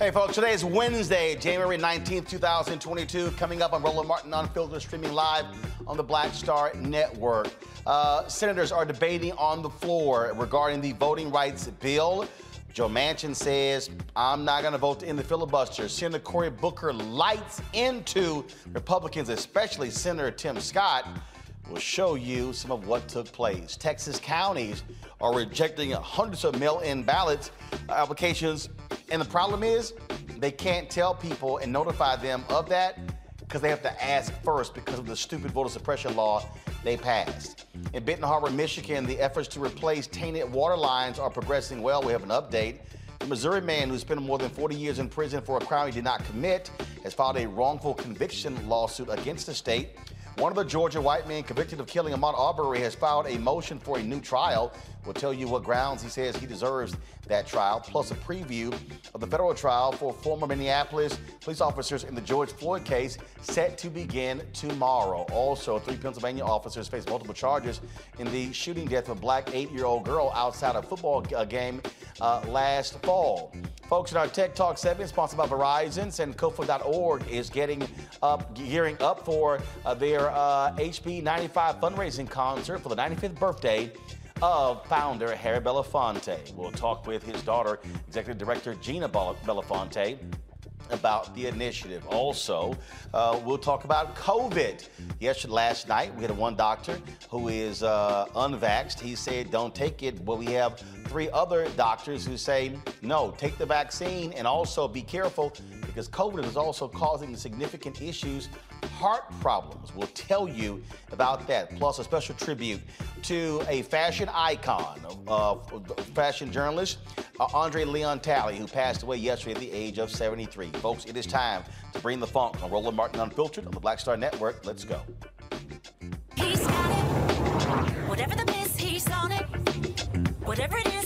Hey, folks, today is Wednesday, January 19th, 2022. Coming up on Roland Martin Unfiltered, streaming live on the Black Star Network. Uh, senators are debating on the floor regarding the voting rights bill. Joe Manchin says, I'm not going to vote to end the filibuster. Senator Cory Booker lights into Republicans, especially Senator Tim Scott. We'll show you some of what took place. Texas counties are rejecting hundreds of mail in ballots uh, applications and the problem is, they can't tell people and notify them of that because they have to ask first because of the stupid voter suppression law they passed. In Benton Harbor, Michigan, the efforts to replace tainted water lines are progressing well. We have an update. The Missouri man who spent more than 40 years in prison for a crime he did not commit has filed a wrongful conviction lawsuit against the state. One of the Georgia white men convicted of killing Ahmaud Arbery has filed a motion for a new trial. We'll tell you what grounds he says he deserves that trial, plus a preview of the federal trial for former Minneapolis police officers in the George Floyd case set to begin tomorrow. Also, three Pennsylvania officers face multiple charges in the shooting death of a black eight-year-old girl outside a football uh, game uh, last fall. Folks, in our Tech Talk segment, sponsored by Verizon, Sankofa.org is getting up, gearing up for uh, their uh, HB 95 fundraising concert for the 95th birthday of founder Harry Belafonte. We'll talk with his daughter, Executive Director Gina Belafonte about the initiative. Also, uh, we'll talk about COVID. Yesterday, last night, we had one doctor who is uh, unvaxxed. He said, don't take it. But we have three other doctors who say, no, take the vaccine and also be careful because COVID is also causing significant issues heart problems. We'll tell you about that, plus a special tribute to a fashion icon, uh, fashion journalist, uh, Andre Leon Talley, who passed away yesterday at the age of 73. Folks, it is time to bring the funk on Roland Martin Unfiltered on the Black Star Network. Let's go. He's got it. Whatever the he's on it. Whatever it is,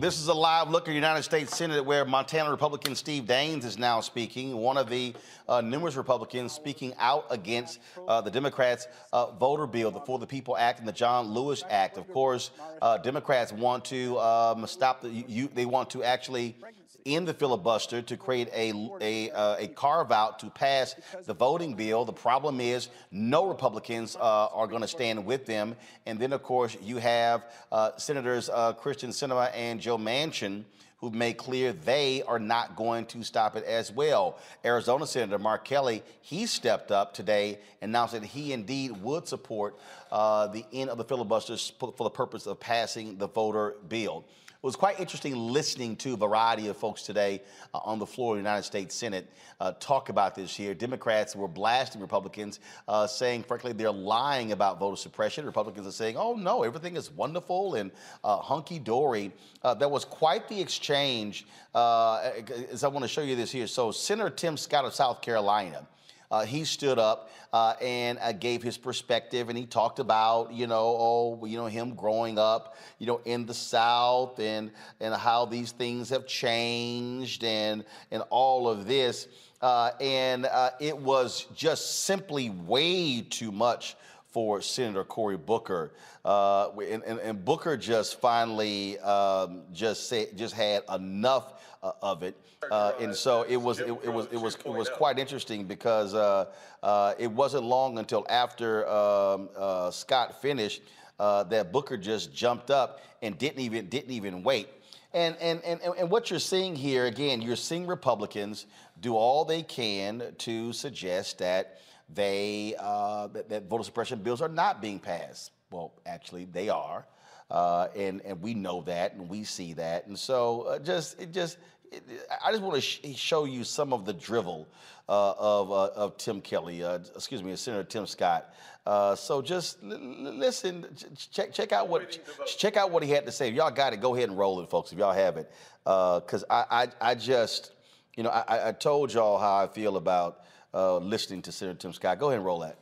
This is a live look at the United States Senate where Montana Republican Steve Daines is now speaking, one of the uh, numerous Republicans speaking out against uh, the Democrats' uh, voter bill, the For the People Act and the John Lewis Act. Of course, uh, Democrats want to um, stop the, you, they want to actually in the filibuster to create a, a, uh, a carve out to pass the voting bill. The problem is no Republicans uh, are going to stand with them. And then, of course, you have uh, Senators uh, Kyrsten Sinema and Joe Manchin who've made clear they are not going to stop it as well. Arizona Senator Mark Kelly, he stepped up today and announced that he indeed would support uh, the end of the filibusters for the purpose of passing the voter bill. It was quite interesting listening to a variety of folks today uh, on the floor of the United States Senate uh, talk about this here. Democrats were blasting Republicans, uh, saying, frankly, they're lying about voter suppression. Republicans are saying, oh, no, everything is wonderful and uh, hunky dory. Uh, there was quite the exchange, uh, as I want to show you this here. So, Senator Tim Scott of South Carolina. Uh, he stood up uh, and uh, gave his perspective, and he talked about, you know, oh, you know, him growing up, you know, in the South, and and how these things have changed, and and all of this, uh, and uh, it was just simply way too much for Senator Cory Booker, uh, and, and, and, Booker just finally um, just say, just had enough uh, of it, uh, and so it was it, it, was it was it was quite interesting because uh, uh, it wasn't long until after um, uh, Scott finished that Booker just jumped up and didn't even didn't even wait. And, and, and, and what you're seeing here, again, you're seeing Republicans do all they can to suggest that they uh, that, that, voter suppression bills are not being passed. Well, actually, they are, uh, and and we know that, and we see that, and so uh, just it just. It, I just want to sh- show you some of the drivel uh, of, uh, of Tim Kelly, uh, excuse me, Senator Tim Scott. so just l- listen, check check out what check out what he had to say. If y'all got it, go ahead and roll it, folks. If y'all have it, because I, I I just you know I, I told y'all how I feel about uh, listening to Senator Tim Scott. Go ahead and roll that.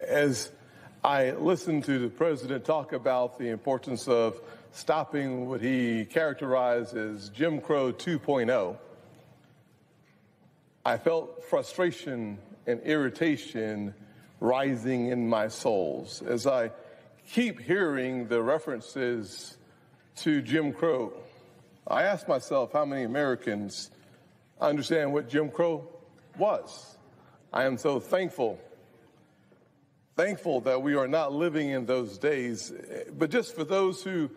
As I listened to the president talk about the importance of stopping what he characterized as Jim Crow 2.0, I felt frustration and irritation rising in my souls as I keep hearing the references to Jim Crow. I ask myself how many Americans understand what Jim Crow was. I am so thankful, thankful that we are not living in those days. But just for those who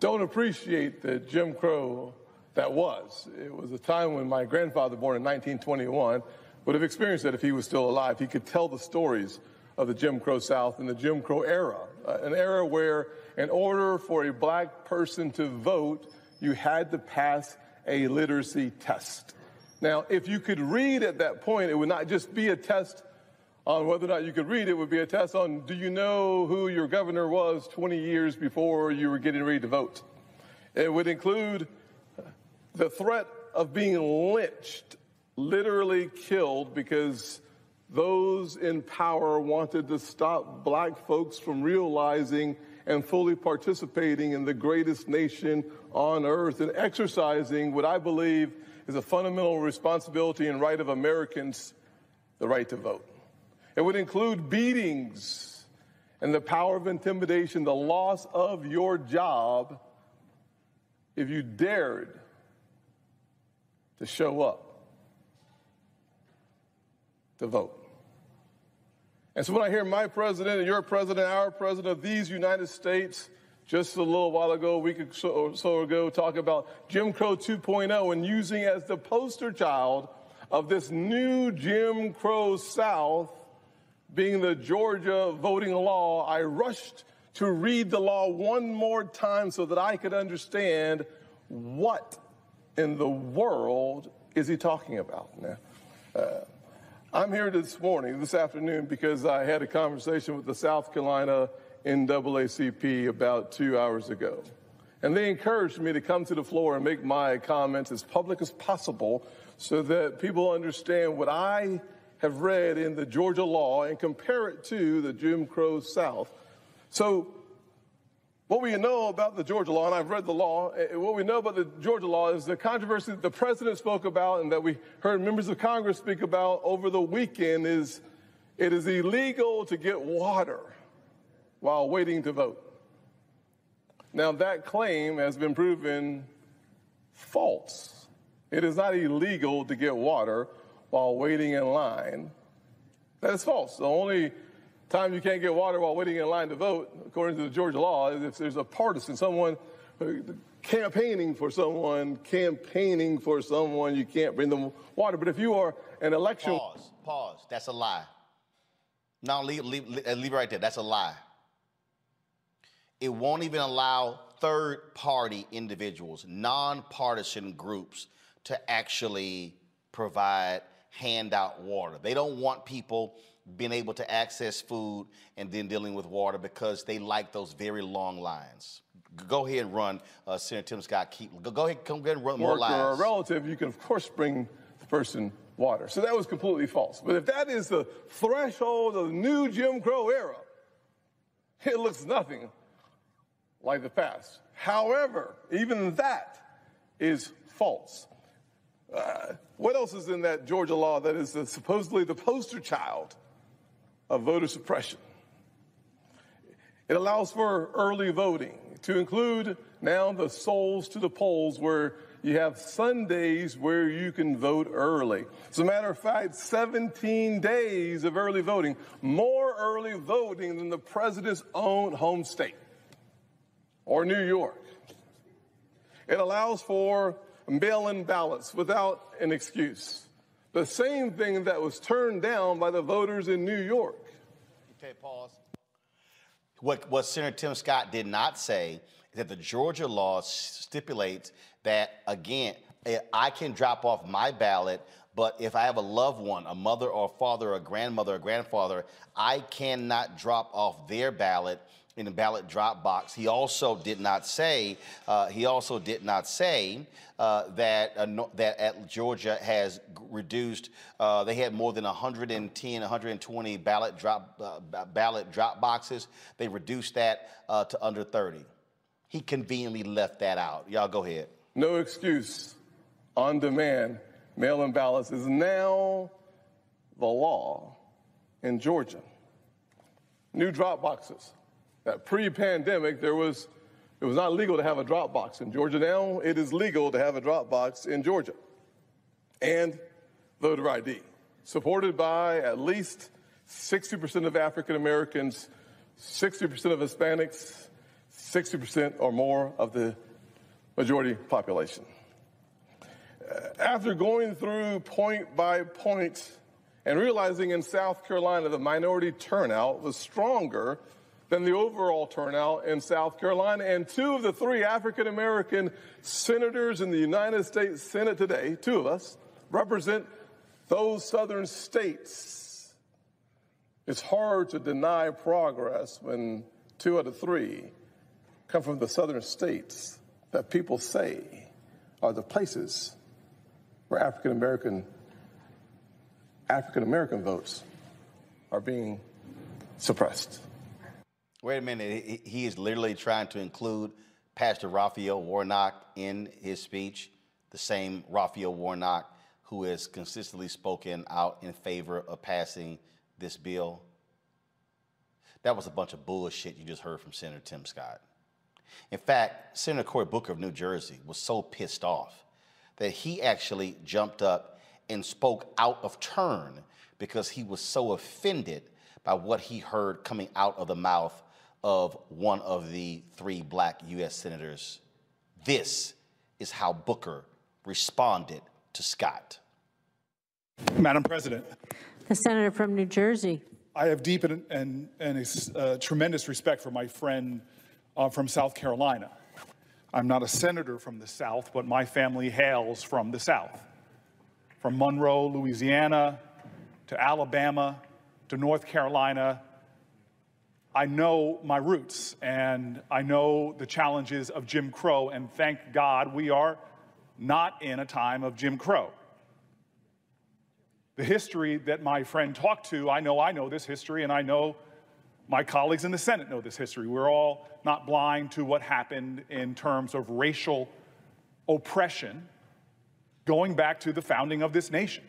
don't appreciate the Jim Crow that was, it was a time when my grandfather, born in 1921, would have experienced it if he was still alive. He could tell the stories of the Jim Crow South and the Jim Crow era, uh, an era where, in order for a black person to vote, you had to pass a literacy test. Now, if you could read at that point, it would not just be a test on whether or not you could read, it would be a test on do you know who your governor was 20 years before you were getting ready to vote? It would include the threat of being lynched, literally killed, because those in power wanted to stop black folks from realizing and fully participating in the greatest nation on earth and exercising what I believe is a fundamental responsibility and right of Americans, the right to vote. It would include beatings and the power of intimidation, the loss of your job if you dared to show up to vote. And so when I hear my president and your president, our president of these United States, just a little while ago, a week or so ago, talk about Jim Crow 2.0 and using as the poster child of this new Jim Crow South being the Georgia voting law, I rushed to read the law one more time so that I could understand what in the world is he talking about. Now, uh, I'm here this morning, this afternoon, because I had a conversation with the South Carolina NAACP about two hours ago. And they encouraged me to come to the floor and make my comments as public as possible so that people understand what I have read in the Georgia law and compare it to the Jim Crow South. So, what we know about the Georgia law, and I've read the law, eh, what we know about the Georgia law is the controversy that the president spoke about and that we heard members of Congress speak about over the weekend is it is illegal to get water while waiting to vote. Now, that claim has been proven false. It is not illegal to get water while waiting in line. That is false. The only time you can't get water while waiting in line to vote, according to the Georgia law, is if there's a partisan, someone campaigning for someone, campaigning for someone, you can't bring them water. But if you are an election. Pause, pause. That's a lie. Now leave, leave, uh, leave it right there. That's a lie it won't even allow third party individuals, nonpartisan groups, to actually provide handout water. They don't want people being able to access food and then dealing with water because they like those very long lines. Go ahead and run, uh, Senator Tim Scott. Keep, go ahead, come ahead and run more lines. Or a relative, you can of course bring the person water. So that was completely false. But if that is the threshold of the new Jim Crow era, it looks nothing like the past. However, even that is false. Uh, what else is in that Georgia law that is supposedly the poster child of voter suppression? It allows for early voting to include now the souls to the polls where you have Sundays where you can vote early. As a matter of fact, 17 days of early voting, more early voting than the president's own home state or New York. It allows for mail in ballots without an excuse. The same thing that was turned down by the voters in New York. Okay, pause. What, what Senator Tim Scott did not say is that the Georgia law stipulates that, again, eh, I can drop off my ballot, but if I have a loved one, a mother or a father, a grandmother or grandfather, I cannot drop off their ballot in the ballot drop box. He also did not say uh, he also did not say uh, that uh, no, that at Georgia has reduced. Uh, they had more than 110, 120 ballot drop uh, ballot drop boxes. They reduced that uh, to under 30. He conveniently left that out. Y'all go ahead. No excuse. On demand mail-in ballots is now the law in Georgia. New drop boxes that pre-pandemic there was it was not legal to have a drop box in Georgia. Now it is legal to have a drop box in Georgia. And voter ID, supported by at least 60% of African Americans, 60% of Hispanics, 60% or more of the majority population. Uh, after going through point by point and realizing in South Carolina the minority turnout was stronger than the overall turnout in South Carolina. And two of the three African American senators in the United States Senate today, two of us, represent those southern states. It's hard to deny progress when two out of three come from the southern states that people say are the places where African American African American votes are being suppressed. Wait a minute. He is literally trying to include Pastor Raphael Warnock in his speech, the same Raphael Warnock who has consistently spoken out in favor of passing this bill. That was a bunch of bullshit you just heard from Senator Tim Scott. In fact, Senator Cory Booker of New Jersey was so pissed off that he actually jumped up and spoke out of turn because he was so offended by what he heard coming out of the mouth of one of the three black U.S. senators. This is how Booker responded to Scott. Madam President. The senator from New Jersey. I have deep and, and, and a, uh, tremendous respect for my friend uh, from South Carolina. I'm not a senator from the South, but my family hails from the South. From Monroe, Louisiana, to Alabama, to North Carolina, I know my roots and I know the challenges of Jim Crow, and thank God we are not in a time of Jim Crow. The history that my friend talked to, I know I know this history, and I know my colleagues in the Senate know this history. We're all not blind to what happened in terms of racial oppression going back to the founding of this nation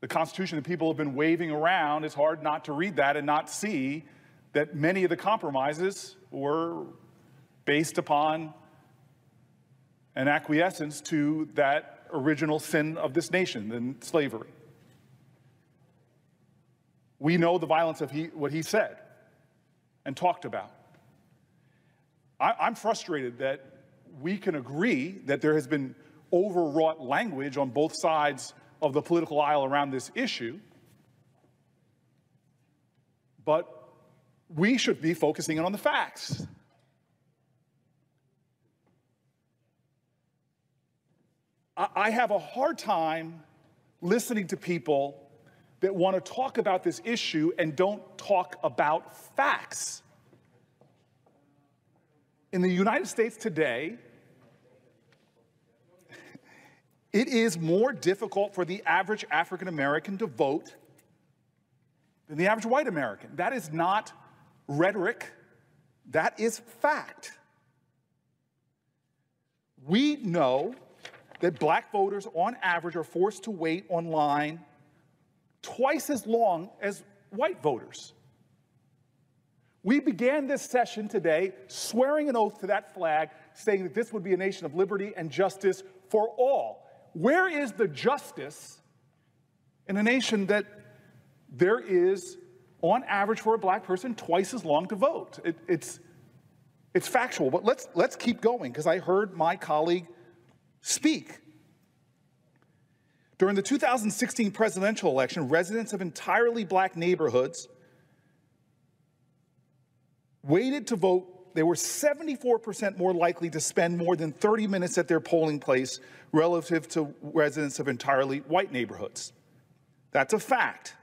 the Constitution that people have been waving around, it's hard not to read that and not see that many of the compromises were based upon an acquiescence to that original sin of this nation, in slavery. We know the violence of he, what he said and talked about. I, I'm frustrated that we can agree that there has been overwrought language on both sides of the political aisle around this issue. But we should be focusing in on the facts. I have a hard time listening to people that want to talk about this issue and don't talk about facts. In the United States today, it is more difficult for the average African American to vote than the average white American. That is not rhetoric, that is fact. We know that black voters, on average, are forced to wait online twice as long as white voters. We began this session today swearing an oath to that flag, saying that this would be a nation of liberty and justice for all. Where is the justice in a nation that there is, on average, for a black person, twice as long to vote? It, it's, it's factual, but let's, let's keep going because I heard my colleague speak. During the 2016 presidential election, residents of entirely black neighborhoods waited to vote. They were 74% more likely to spend more than 30 minutes at their polling place relative to residents of entirely white neighborhoods. That's a fact.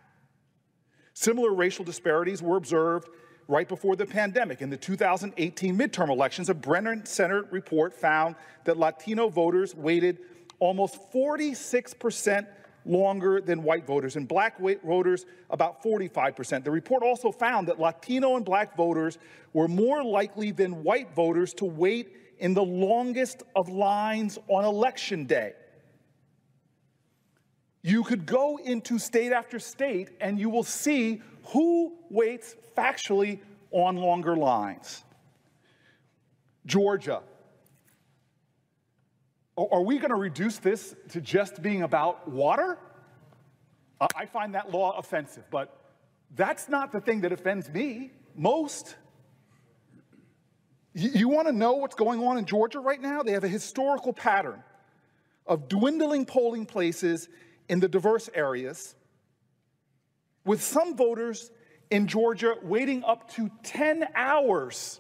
Similar racial disparities were observed right before the pandemic. In the 2018 midterm elections, a Brennan Center report found that Latino voters waited almost 46% longer than white voters, and black voters about 45%. The report also found that Latino and black voters were more likely than white voters to wait in the longest of lines on election day. You could go into state after state and you will see who waits factually on longer lines. Georgia. Are we going to reduce this to just being about water? I find that law offensive, but that's not the thing that offends me most. You want to know what's going on in Georgia right now? They have a historical pattern of dwindling polling places in the diverse areas, with some voters in Georgia waiting up to 10 hours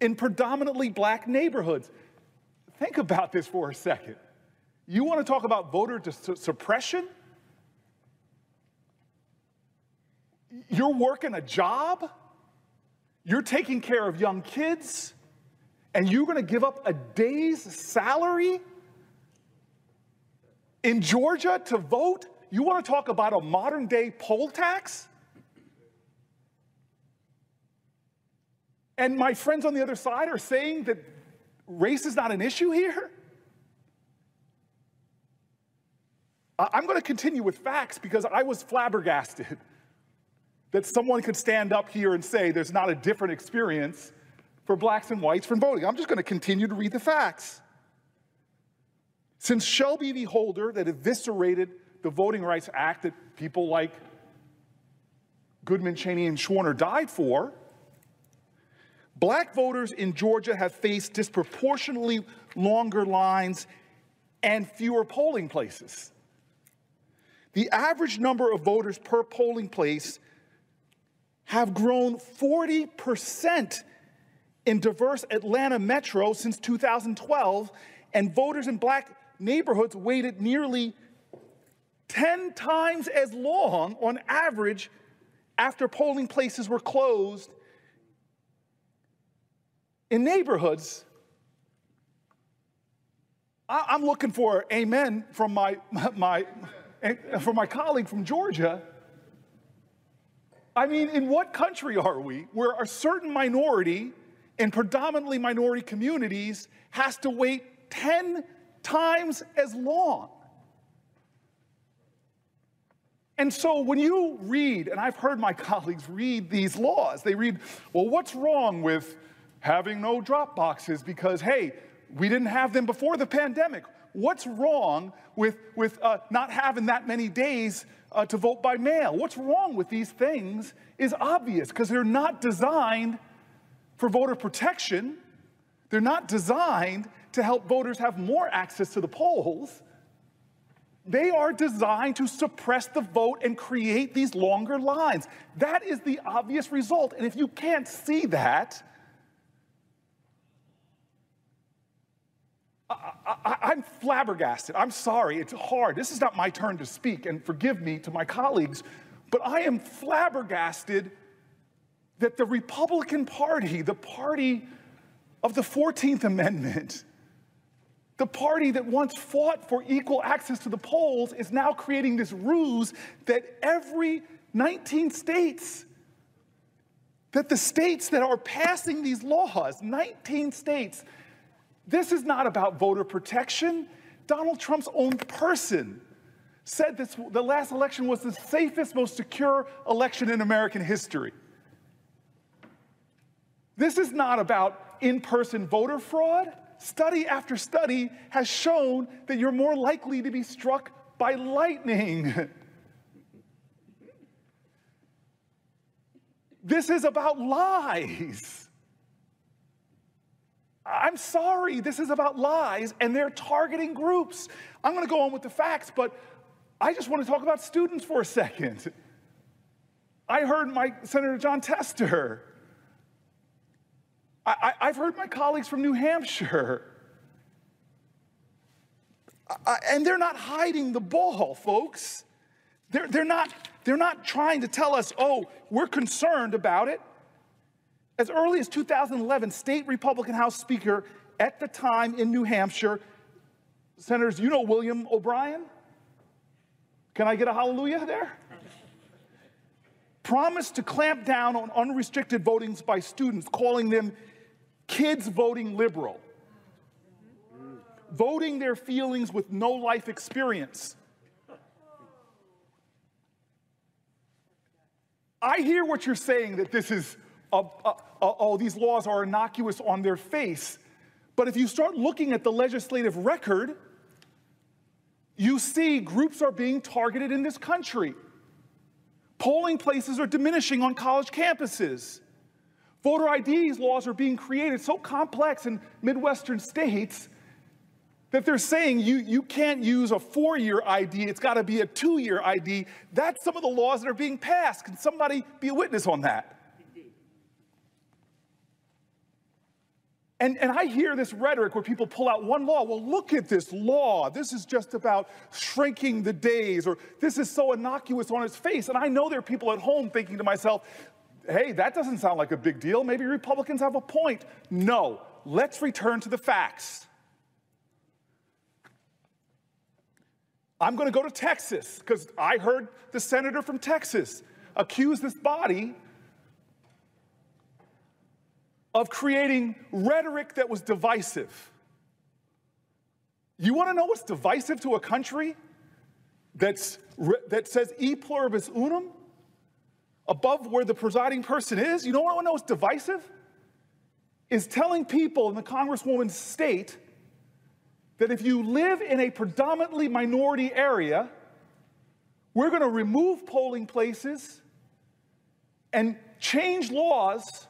in predominantly black neighborhoods. Think about this for a second. You want to talk about voter suppression? You're working a job, you're taking care of young kids, and you're going to give up a day's salary in Georgia to vote? You want to talk about a modern day poll tax? And my friends on the other side are saying that race is not an issue here? I'm going to continue with facts because I was flabbergasted that someone could stand up here and say there's not a different experience for blacks and whites from voting. I'm just going to continue to read the facts. Since Shelby v. Holder, that eviscerated the Voting Rights Act that people like Goodman, Chaney, and Schwerner died for, black voters in Georgia have faced disproportionately longer lines and fewer polling places. The average number of voters per polling place have grown 40% in diverse Atlanta metro since 2012, and voters in black neighborhoods waited nearly 10 times as long on average after polling places were closed in neighborhoods. I'm looking for amen from my, my, from my colleague from Georgia I mean, in what country are we where a certain minority in predominantly minority communities has to wait 10 times as long? And so when you read, and I've heard my colleagues read these laws, they read, well, what's wrong with having no drop boxes because, hey, we didn't have them before the pandemic. What's wrong with, with uh, not having that many days uh, to vote by mail. What's wrong with these things is obvious because they're not designed for voter protection. They're not designed to help voters have more access to the polls. They are designed to suppress the vote and create these longer lines. That is the obvious result. And if you can't see that, I, am flabbergasted. I'm sorry, it's hard. This is not my turn to speak, and forgive me to my colleagues, but I am flabbergasted that the Republican Party, the party of the 14th Amendment, the party that once fought for equal access to the polls, is now creating this ruse that every 19 states, that the states that are passing these laws, 19 states, this is not about voter protection. Donald Trump's own person said this, the last election was the safest, most secure election in American history. This is not about in person voter fraud. Study after study has shown that you're more likely to be struck by lightning. this is about lies. I'm sorry, this is about lies, and they're targeting groups. I'm going to go on with the facts, but I just want to talk about students for a second. I heard my Senator Jon Tester. I, have heard my colleagues from New Hampshire. I, and they're not hiding the ball, folks. They're, they're, not, they're not trying to tell us, oh, we're concerned about it. As early as 2011, state Republican House Speaker at the time in New Hampshire, Senators, you know William O'Brien? Can I get a hallelujah there? Promised to clamp down on unrestricted votings by students, calling them kids voting liberal, voting their feelings with no life experience. I hear what you're saying that this is uh, uh, oh, these laws are innocuous on their face. But if you start looking at the legislative record, you see groups are being targeted in this country. Polling places are diminishing on college campuses. Voter IDs laws are being created so complex in Midwestern states that they're saying you, you can't use a four year ID, it's got to be a two year ID. That's some of the laws that are being passed. Can somebody be a witness on that? And, and I hear this rhetoric where people pull out one law. Well, look at this law. This is just about shrinking the days, or this is so innocuous on its face. And I know there are people at home thinking to myself, hey, that doesn't sound like a big deal. Maybe Republicans have a point. No, let's return to the facts. I'm going to go to Texas because I heard the senator from Texas accuse this body of creating rhetoric that was divisive. You want to know what's divisive to a country that's, that says e pluribus unum above where the presiding person is? You I want to know what's divisive? Is telling people in the Congresswoman's state that if you live in a predominantly minority area, we're going to remove polling places and change laws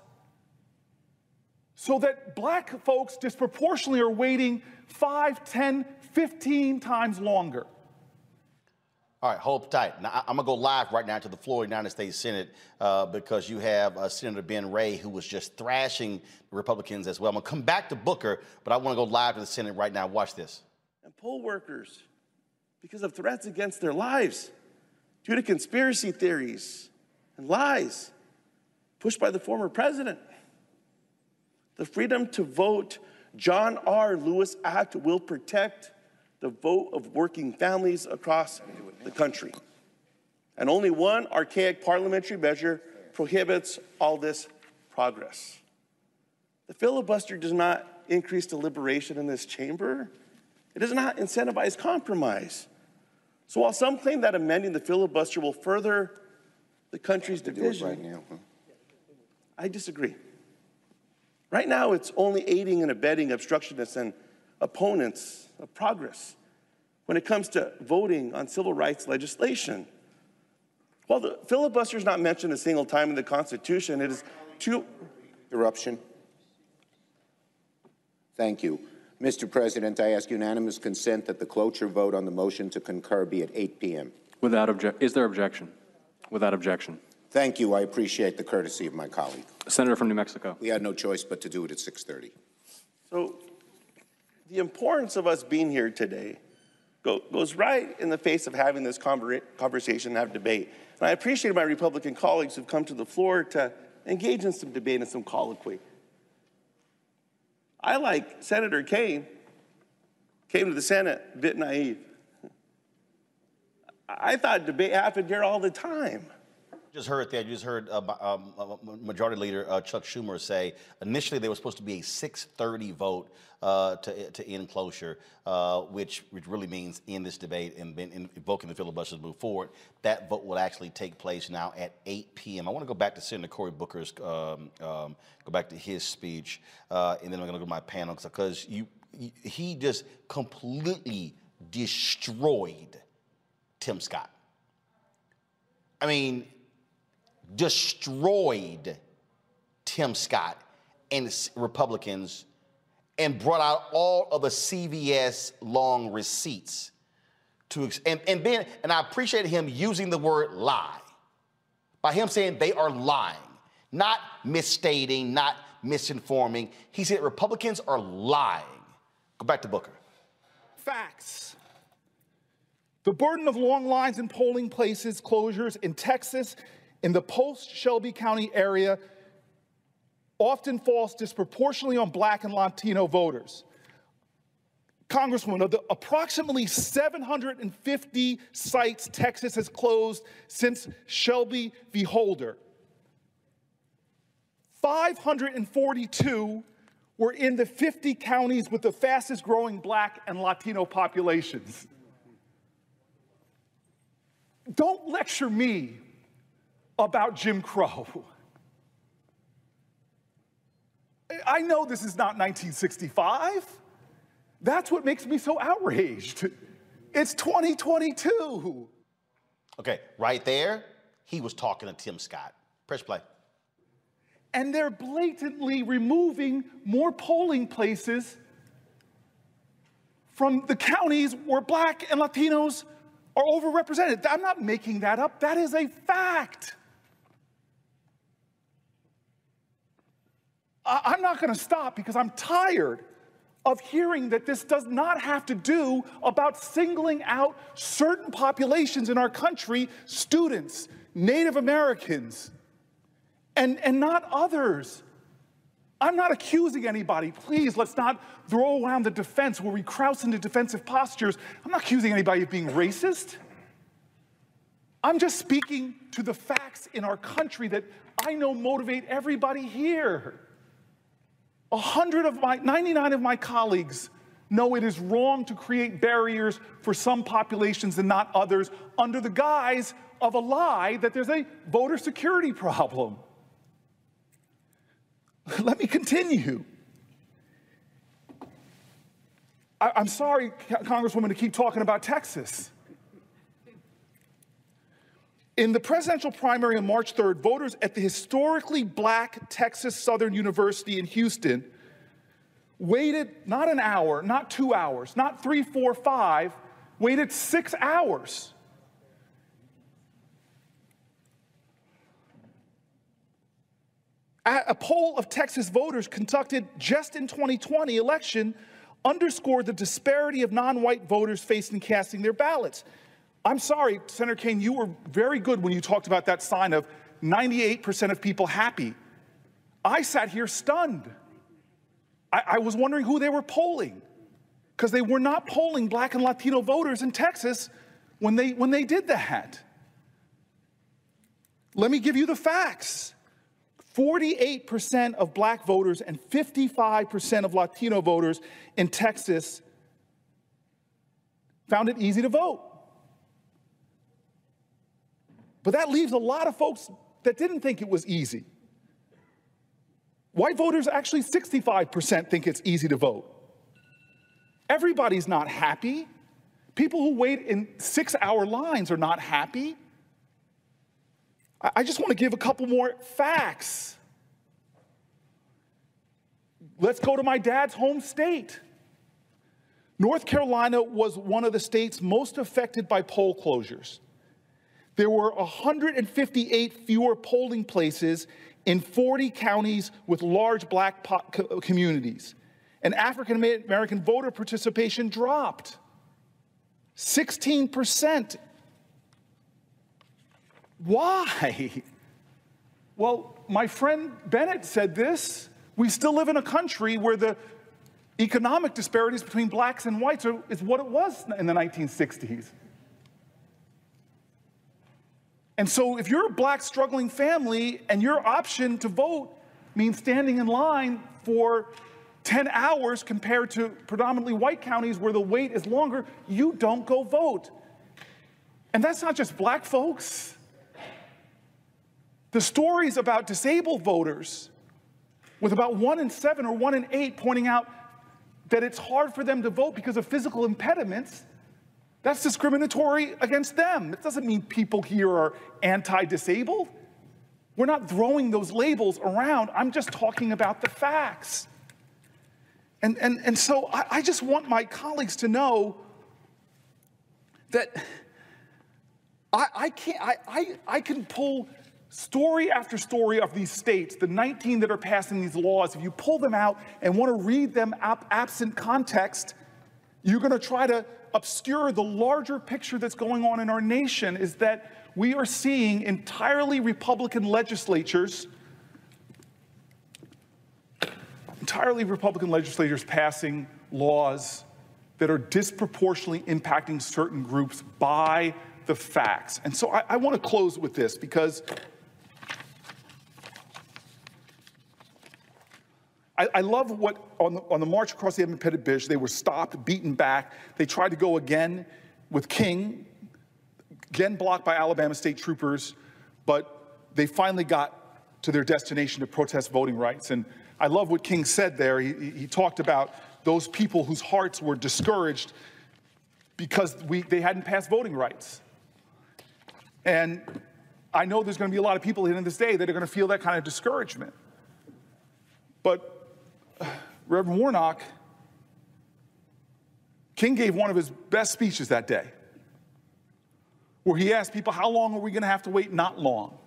so that black folks disproportionately are waiting 5, 10, 15 times longer. All right, hold tight. Now, I'm going to go live right now to the floor of the United States Senate uh, because you have uh, Senator Ben Ray who was just thrashing Republicans as well. I'm going to come back to Booker, but I want to go live to the Senate right now. Watch this. And poll workers, because of threats against their lives, due to conspiracy theories and lies pushed by the former president. The Freedom to Vote John R. Lewis Act will protect the vote of working families across the country. And only one archaic parliamentary measure prohibits all this progress. The filibuster does not increase deliberation in this chamber. It does not incentivize compromise. So while some claim that amending the filibuster will further the country's division, right now, huh? I disagree. Right now, it's only aiding and abetting obstructionists and opponents of progress when it comes to voting on civil rights legislation. While the filibuster is not mentioned a single time in the Constitution, it is too. Interruption. Thank you. Mr. President, I ask unanimous consent that the cloture vote on the motion to concur be at 8 p.m. Without objection. Is there objection? Without objection. Thank you. I appreciate the courtesy of my colleague. Senator from New Mexico. We had no choice but to do it at 6:30. So, the importance of us being here today go, goes right in the face of having this conversation and have debate. And I appreciate my Republican colleagues who've come to the floor to engage in some debate and some colloquy. I, like Senator Kaine, came to the Senate a bit naive. I thought debate happened here all the time. Just heard that. You just heard uh, um, uh, Majority Leader uh, Chuck Schumer say initially there was supposed to be a 6:30 vote uh, to to end closure, uh, which which really means end this debate and been invoking the filibuster to move forward. That vote will actually take place now at 8 p.m. I want to go back to Senator Cory Booker's um, um, go back to his speech, uh, and then I'm going to go to my panel because you, you he just completely destroyed Tim Scott. I mean, destroyed Tim Scott and Republicans and brought out all of the CVS long receipts to and, and then and I appreciated him using the word lie by him saying they are lying, not misstating, not misinforming. He said Republicans are lying. Go back to Booker. Facts. The burden of long lines in polling places closures in Texas in the post Shelby County area often falls disproportionately on black and Latino voters. Congresswoman, of the approximately 750 sites Texas has closed since Shelby v. Holder, 542 were in the 50 counties with the fastest growing black and Latino populations. Don't lecture me about Jim Crow. I know this is not 1965. That's what makes me so outraged. It's 2022. Okay, right there, he was talking to Tim Scott. Press play. And they're blatantly removing more polling places from the counties where black and Latinos are overrepresented. I'm not making that up, that is a fact. I'm not going to stop because I'm tired of hearing that this does not have to do about singling out certain populations in our country, students, Native Americans, and, and not others. I'm not accusing anybody. Please, let's not throw around the defense where we crouch into defensive postures. I'm not accusing anybody of being racist. I'm just speaking to the facts in our country that I know motivate everybody here. 100 of my, 99 of my colleagues know it is wrong to create barriers for some populations and not others under the guise of a lie that there's a voter security problem. Let me continue. I, am sorry, Congresswoman, to keep talking about Texas. In the presidential primary on March 3rd, voters at the historically black Texas Southern University in Houston waited not an hour, not two hours, not three, four, five, waited six hours. A poll of Texas voters conducted just in 2020 election underscored the disparity of non-white voters facing casting their ballots. I'm sorry, Senator Kaine, you were very good when you talked about that sign of 98% of people happy. I sat here stunned. I, I was wondering who they were polling because they were not polling black and Latino voters in Texas when they, when they did that. Let me give you the facts. 48% of black voters and 55% of Latino voters in Texas found it easy to vote. But that leaves a lot of folks that didn't think it was easy. White voters, actually 65% think it's easy to vote. Everybody's not happy. People who wait in six hour lines are not happy. I just want to give a couple more facts. Let's go to my dad's home state. North Carolina was one of the states most affected by poll closures there were 158 fewer polling places in 40 counties with large black communities. And African American voter participation dropped 16%. Why? Well, my friend Bennet said this. We still live in a country where the economic disparities between blacks and whites are, is what it was in the 1960s. And so if you're a black struggling family and your option to vote means standing in line for 10 hours compared to predominantly white counties where the wait is longer, you don't go vote. And that's not just black folks. The stories about disabled voters, with about one in seven or one in eight pointing out that it's hard for them to vote because of physical impediments, that's discriminatory against them. It doesn't mean people here are anti disabled. We're not throwing those labels around. I'm just talking about the facts. And, and, and so I, I just want my colleagues to know that I, I, can't, I, I, I can pull story after story of these states, the 19 that are passing these laws, if you pull them out and want to read them ab- absent context, you're going to try to obscure the larger picture that's going on in our nation is that we are seeing entirely Republican legislatures, entirely Republican legislators passing laws that are disproportionately impacting certain groups by the facts. And so I, I want to close with this because I, I love what on the, on the march across the Edmund Pettus Bridge, they were stopped, beaten back. They tried to go again with King, again blocked by Alabama state troopers, but they finally got to their destination to protest voting rights. And I love what King said there. He, he talked about those people whose hearts were discouraged because we, they hadn't passed voting rights. And I know there's going to be a lot of people in this day that are going to feel that kind of discouragement. But Reverend Warnock, King gave one of his best speeches that day, where he asked people, How long are we going to have to wait? Not long.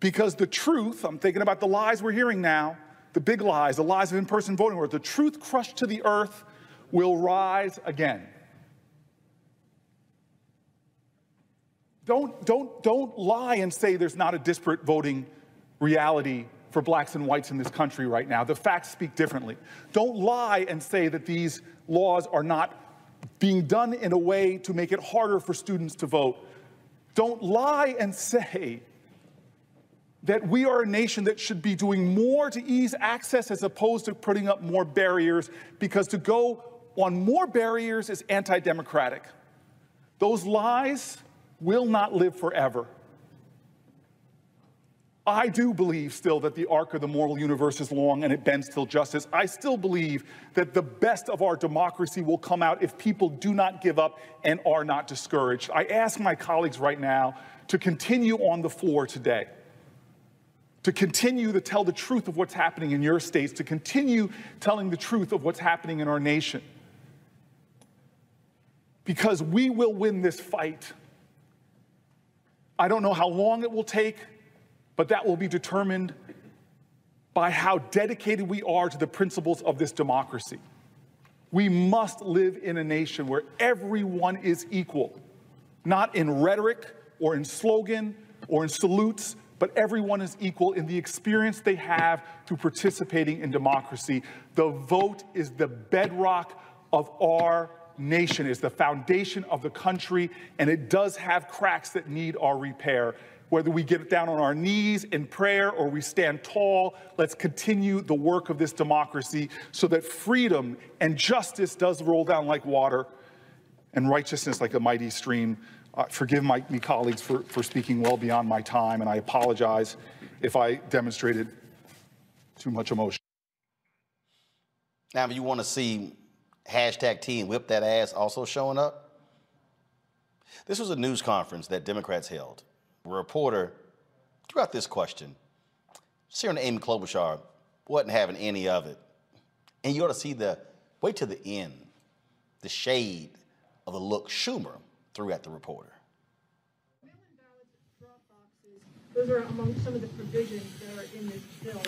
Because the truth, I'm thinking about the lies we're hearing now, the big lies, the lies of in person voting, where the truth crushed to the earth will rise again. Don't, don't, don't lie and say there's not a disparate voting reality for blacks and whites in this country right now. The facts speak differently. Don't lie and say that these laws are not being done in a way to make it harder for students to vote. Don't lie and say that we are a nation that should be doing more to ease access as opposed to putting up more barriers, because to go on more barriers is anti democratic. Those lies will not live forever. I do believe still that the arc of the moral universe is long and it bends till justice. I still believe that the best of our democracy will come out if people do not give up and are not discouraged. I ask my colleagues right now to continue on the floor today, to continue to tell the truth of what's happening in your states, to continue telling the truth of what's happening in our nation. Because we will win this fight. I don't know how long it will take but that will be determined by how dedicated we are to the principles of this democracy. We must live in a nation where everyone is equal, not in rhetoric or in slogan or in salutes, but everyone is equal in the experience they have through participating in democracy. The vote is the bedrock of our nation, is the foundation of the country, and it does have cracks that need our repair whether we get down on our knees in prayer or we stand tall, let's continue the work of this democracy so that freedom and justice does roll down like water and righteousness like a mighty stream. Uh, forgive my me colleagues for, for speaking well beyond my time, and I apologize if I demonstrated too much emotion. Now, if you want to see hashtag T and whip that ass also showing up, this was a news conference that Democrats held reporter threw out this question. Senator Amy Klobuchar wasn't having any of it. And you ought to see the, wait to the end, the shade of the look Schumer threw at the reporter. Those are among some of the provisions that are in this bill.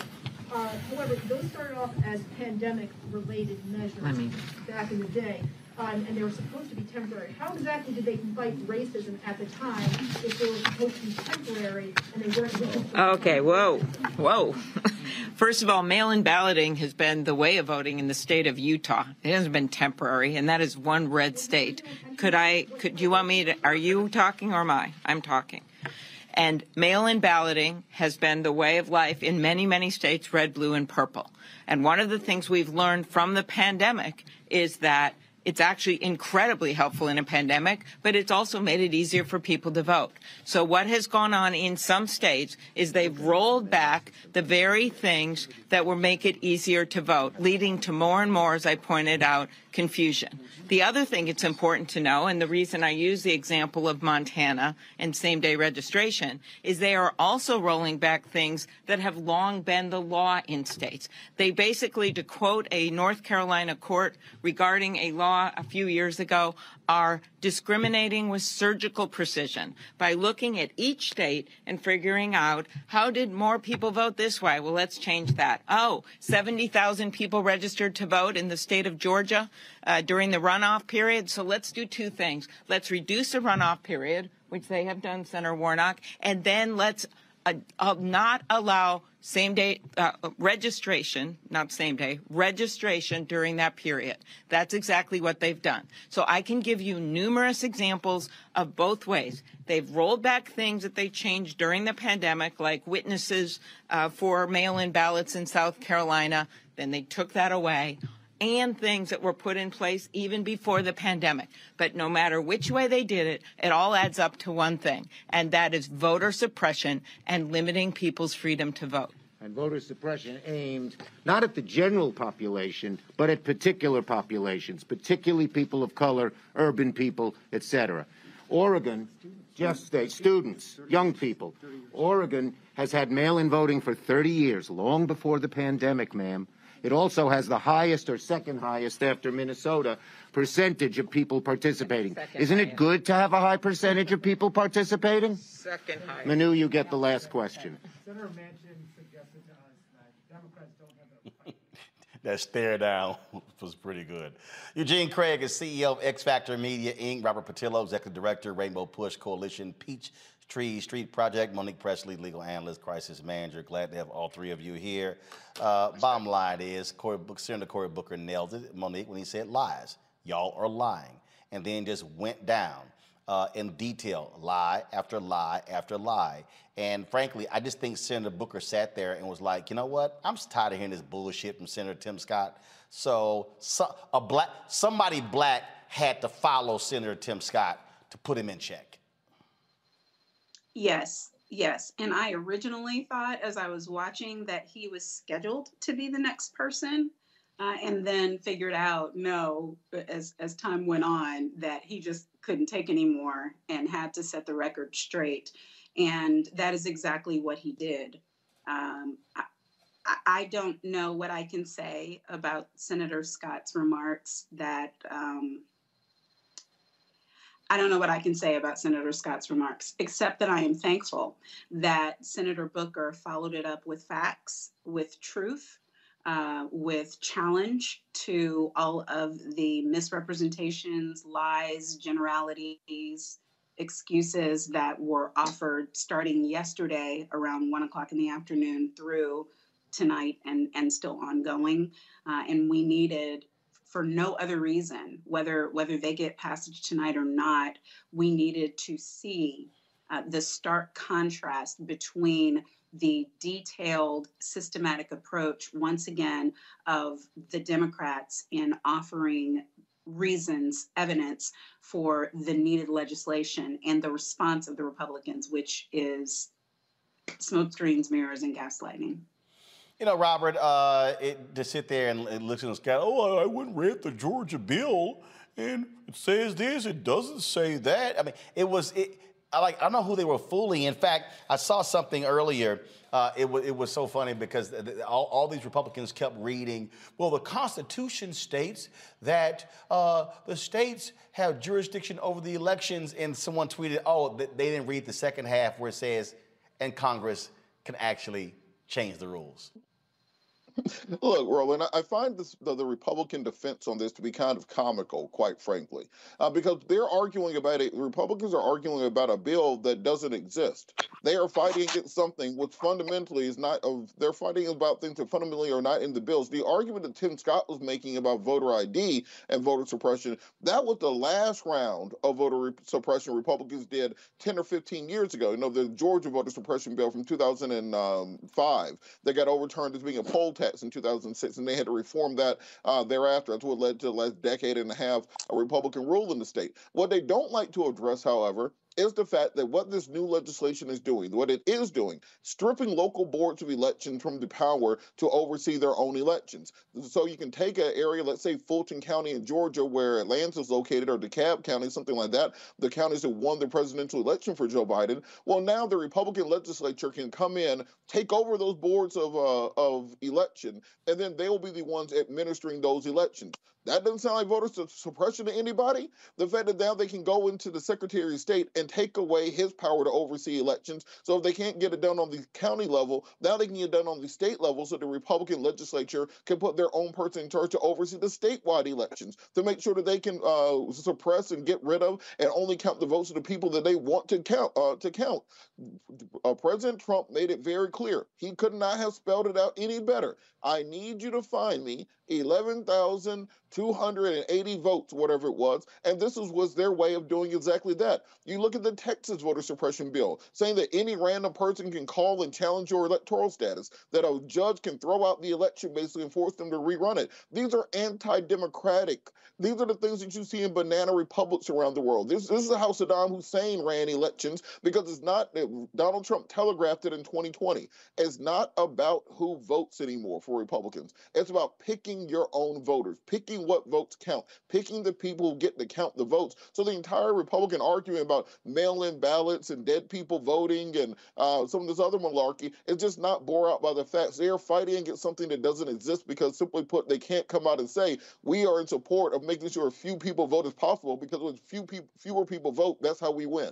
Uh, however, those started off as pandemic-related measures back in the day um, and they were supposed to be temporary. How exactly did they fight racism at the time if they were supposed to be temporary and they weren't? Okay, whoa, whoa. First of all, mail-in balloting has been the way of voting in the state of Utah. It hasn't been temporary, and that is one red state. Could I? Could you want me to? Are you talking or am I? I'm talking. And mail in balloting has been the way of life in many, many states, red, blue, and purple. And one of the things we've learned from the pandemic is that it's actually incredibly helpful in a pandemic, but it's also made it easier for people to vote. So what has gone on in some states is they've rolled back the very things that will make it easier to vote, leading to more and more, as I pointed out, confusion. The other thing it's important to know, and the reason I use the example of Montana and same day registration, is they are also rolling back things that have long been the law in states. They basically, to quote a North Carolina court regarding a law a few years ago, are discriminating with surgical precision by looking at each state and figuring out how did more people vote this way? Well, let's change that. Oh, 70,000 people registered to vote in the state of Georgia uh, during the runoff period. So let's do two things. Let's reduce the runoff period, which they have done, Senator Warnock, and then let's uh, uh, not allow same day uh, registration, not same day, registration during that period. That's exactly what they've done. So I can give you numerous examples of both ways. They've rolled back things that they changed during the pandemic, like witnesses uh, for mail in ballots in South Carolina. Then they took that away and things that were put in place even before the pandemic. But no matter which way they did it, it all adds up to one thing, and that is voter suppression and limiting people's freedom to vote. And voter suppression aimed not at the general population, but at particular populations, particularly people of color, urban people, etc. Oregon, just state students, young people. Oregon has had mail-in voting for 30 years, long before the pandemic, ma'am. It also has the highest or second highest after Minnesota percentage of people participating. Second Isn't it good to have a high percentage of people participating? Second highest. Manu, you get the last question. Senator Manchin suggested to us that Democrats don't have the That stare down was pretty good. Eugene Craig is CEO of X Factor Media Inc. Robert Patillo, Executive Director, Rainbow Push Coalition, Peach Tree Street Project, Monique Presley, Legal Analyst, Crisis Manager. Glad to have all three of you here. Uh, bottom line is, Cory Book, Senator Cory Booker nailed it, Monique, when he said lies. Y'all are lying. And then just went down uh, in detail, lie after lie after lie. And frankly, I just think Senator Booker sat there and was like, you know what? I'm just tired of hearing this bullshit from Senator Tim Scott. So, so a black somebody black had to follow Senator Tim Scott to put him in check. Yes, yes. And I originally thought as I was watching that he was scheduled to be the next person. Uh, and then figured out no as as time went on that he just couldn't take anymore and had to set the record straight and that is exactly what he did um, I, I- don't know what I can say about Senator Scott's remarks that um, I don't know what I can say about Senator Scott's remarks, except that I am thankful that Senator Booker followed it up with facts, with truth, uh, with challenge to all of the misrepresentations, lies, generalities, excuses that were offered starting yesterday around one o'clock in the afternoon through tonight and, and still ongoing. Uh, and we needed for no other reason, whether whether they get passage tonight or not, we needed to see uh, the stark contrast between the detailed, systematic approach, once again, of the Democrats in offering reasons, evidence for the needed legislation, and the response of the Republicans, which is smoke screens, mirrors, and gaslighting. You know, Robert, uh, it, to sit there and, and look at the sky, oh, I wouldn't read the Georgia bill, and it says this, it doesn't say that. I mean, it was, it, I like, I don't know who they were fooling. In fact, I saw something earlier. Uh, it, was, it was so funny because th- th- all, all these Republicans kept reading, well, the Constitution states that uh, the states have jurisdiction over the elections, and someone tweeted, oh, th- they didn't read the second half where it says, and Congress can actually change the rules. Look, Roland, I find this, the, the, Republican defense on this to be kind of comical, quite frankly, uh, because they're arguing about it. Republicans are arguing about a bill that doesn't exist. They are fighting against something which fundamentally is not of. They're fighting about things that fundamentally are not in the bills. The argument that Tim Scott was making about voter ID and voter suppression that was the last round of voter re- suppression Republicans did 10 or 15 years ago. You know, the Georgia voter suppression bill from 2005 that got overturned as being a poll tax in 2006, and they had to reform that uh, thereafter. That's what led to the last decade and a half a Republican rule in the state. What they don't like to address, however, is the fact that what this new legislation is doing, what it is doing, stripping local boards of elections from the power to oversee their own elections. So you can take an area, let's say Fulton County in Georgia, where Atlanta is located, or DeKalb County, something like that, the counties that won the presidential election for Joe Biden. Well, now the Republican legislature can come in, take over those boards of uh, of election, and then they will be the ones administering those elections. That doesn't sound like voter suppression to anybody. The fact that now they can go into the Secretary of State and take away his power to oversee elections. So if they can't get it done on the county level, now they can get it done on the state level so the Republican legislature can put their own person in charge to oversee the statewide elections to make sure that they can uh, suppress and get rid of and only count the votes of the people that they want to count. Uh, to count. Uh, President Trump made it very clear. He could not have spelled it out any better. I need you to find me 11,280 votes, whatever it was. And this was, was their way of doing exactly that. You look at the Texas voter suppression bill, saying that any random person can call and challenge your electoral status, that a judge can throw out the election basically and force them to rerun it. These are anti democratic. These are the things that you see in banana republics around the world. This, this is how Saddam Hussein ran elections because it's not, Donald Trump telegraphed it in 2020. It's not about who votes anymore for Republicans. It's about picking your own voters, picking what votes count, picking the people who get to count the votes. So the entire Republican argument about mail-in ballots and dead people voting and uh, some of this other malarkey is just not bore out by the facts. They are fighting against something that doesn't exist because, simply put, they can't come out and say we are in support of making sure few people vote as possible because when few fewer people vote, that's how we win.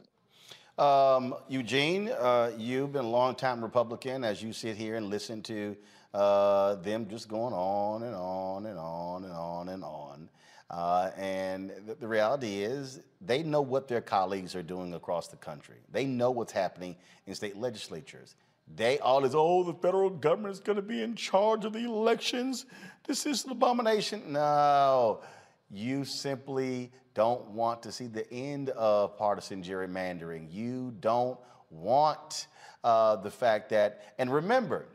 Um, Eugene, uh, you've been a long-time Republican as you sit here and listen to uh, them just going on and on and on and on and on. Uh, and the, the, reality is, they know what their colleagues are doing across the country. They know what's happening in state legislatures. They all is, oh, the federal government is going to be in charge of the elections. This is an abomination. No, you simply don't want to see the end of partisan gerrymandering. You don't want uh, the fact that, and remember,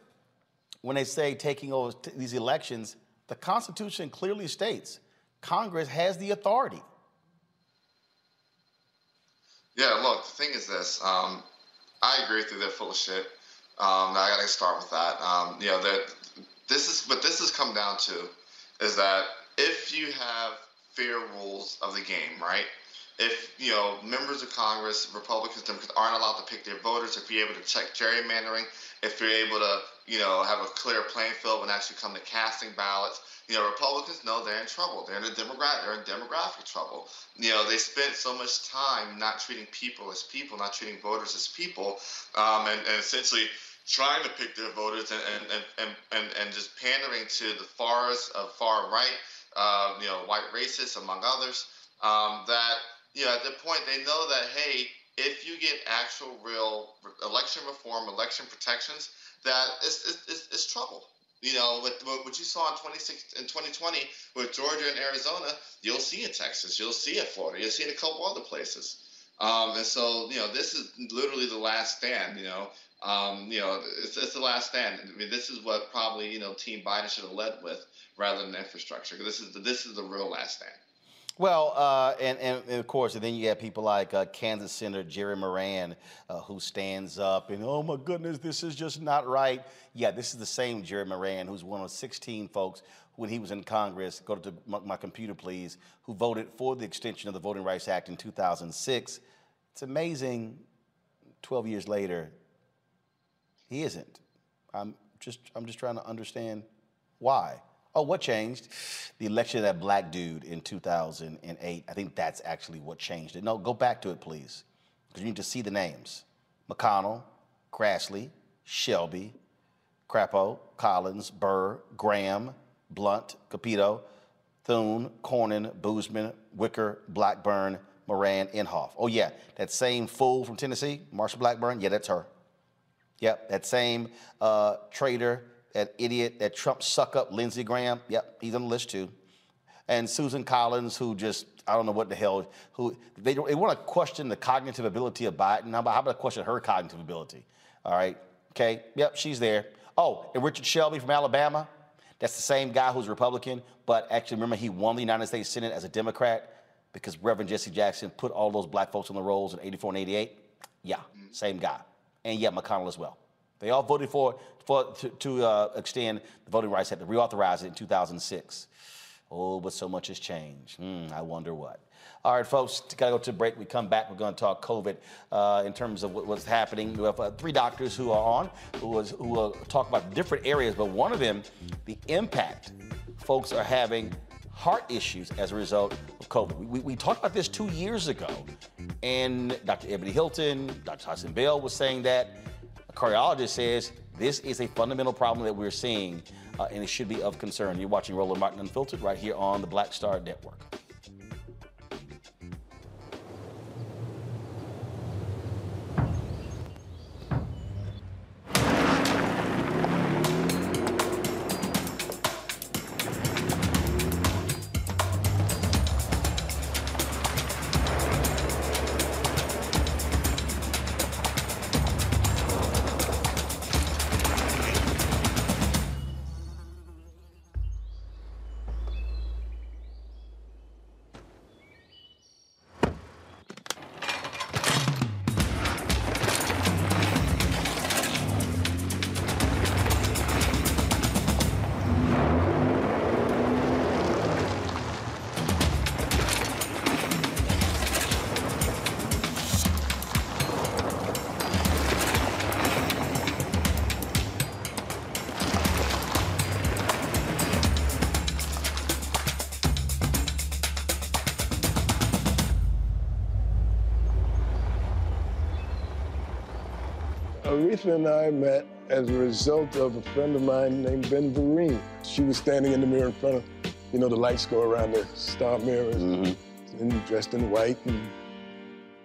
when they say taking over these elections, the Constitution clearly states Congress has the authority. Yeah, look, the thing is this. Um, I agree with you. They're full of shit. Um, I got to start with that. Um, you know, that this is what this has come down to is that if you have fair rules of the game, right? If you know members of Congress, Republicans, Democrats aren't allowed to pick their voters, if you're able to check gerrymandering, if you're able to you know, have a clear playing field when actually come to casting ballots. You know, Republicans know they're in trouble. They're in a demographic. They're in demographic trouble. You know, they spent so much time not treating people as people, not treating voters as people, um, and, and essentially trying to pick their voters and and, and, and, and just pandering to the fars of far right, uh, you know, white racists among others. Um, that you know, at the point they know that hey, if you get actual real election reform, election protections that it's, it's, it's trouble. You know, with, what you saw in 26 in 2020 with Georgia and Arizona, you'll see in Texas, you'll see in Florida, you'll see in a couple other places. Um, and so, you know, this is literally the last stand. You know, um, you know, it's, it's the last stand. I mean, this is what probably you know Team Biden should have led with rather than infrastructure. This is the, this is the real last stand. Well, uh, and, and, and, of course, and then you have people like uh, Kansas Senator Jerry Moran, uh, who stands up and, oh my goodness, this is just not right. Yeah, this is the same Jerry Moran who's one of 16 folks when he was in Congress, go to my, my computer please, who voted for the extension of the Voting Rights Act in 2006. It's amazing, 12 years later, he isn't. I'm just, I'm just trying to understand why. Oh, what changed? The election of that black dude in 2008. I think that's actually what changed it. No, go back to it, please. Because you need to see the names McConnell, Grassley, Shelby, Crapo, Collins, Burr, Graham, Blunt, Capito, Thune, Cornyn, Boozman, Wicker, Blackburn, Moran, Inhofe. Oh, yeah, that same fool from Tennessee, Marsha Blackburn, yeah, that's her. Yep, that same uh, traitor, that idiot, that Trump suck up, Lindsey Graham, yep, he's on the list too. And Susan Collins, who just, I don't know what the hell, who they, they want to question the cognitive ability of Biden. How about, how about question her cognitive ability? All right, okay, yep, she's there. Oh, and Richard Shelby from Alabama, that's the same guy who's Republican, but actually, remember, he won the United States Senate as a Democrat because Reverend Jesse Jackson put all those black folks on the rolls in 84 and 88? Yeah, same guy. And yeah, McConnell as well. They all voted for, for to, to uh, extend the voting rights Act, to reauthorize it in 2006. Oh, but so much has changed. Hmm, I wonder what. All right, folks, got to go to break. We come back. We're going to talk COVID uh, in terms of what, what's happening. We have uh, three doctors who are on who, was, who will talk about different areas, but one of them, the impact folks are having heart issues as a result of COVID. We, we, talked about this two years ago, and Dr. Ebony Hilton, Dr. Hassan Bell was saying that. Cardiologist says this is a fundamental problem that we're seeing, uh, and it should be of concern. You're watching Roland Martin Unfiltered right here on the Black Star Network. And I met as a result of a friend of mine named Ben Vereen. She was standing in the mirror in front of, you know, the lights go around the star mirrors, mm-hmm. and dressed in white and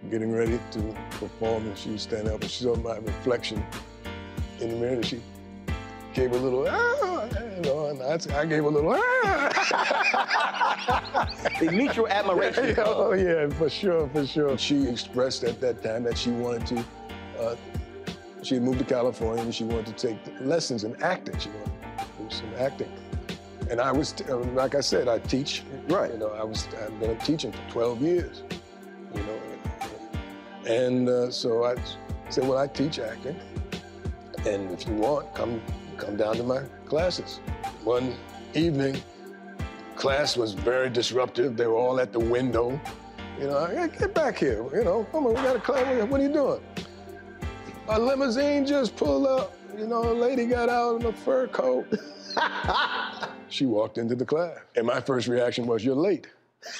getting ready to perform. And she was standing up and she saw my reflection in the mirror and she gave a little, ah, you know, and I, I gave a little, ah. the mutual admiration. oh, yeah, for sure, for sure. She expressed at that time that she wanted to uh, she had moved to California and she wanted to take lessons in acting. She wanted to do some acting. And I was, like I said, I teach. Right. You know, I was, I've been teaching for 12 years, you know. And uh, so I said, well, I teach acting. And if you want, come, come down to my classes. One evening, class was very disruptive. They were all at the window. You know, get back here. You know, come on, we got a class. What are you doing? A limousine just pulled up. You know, a lady got out in a fur coat. she walked into the class. And my first reaction was, You're late.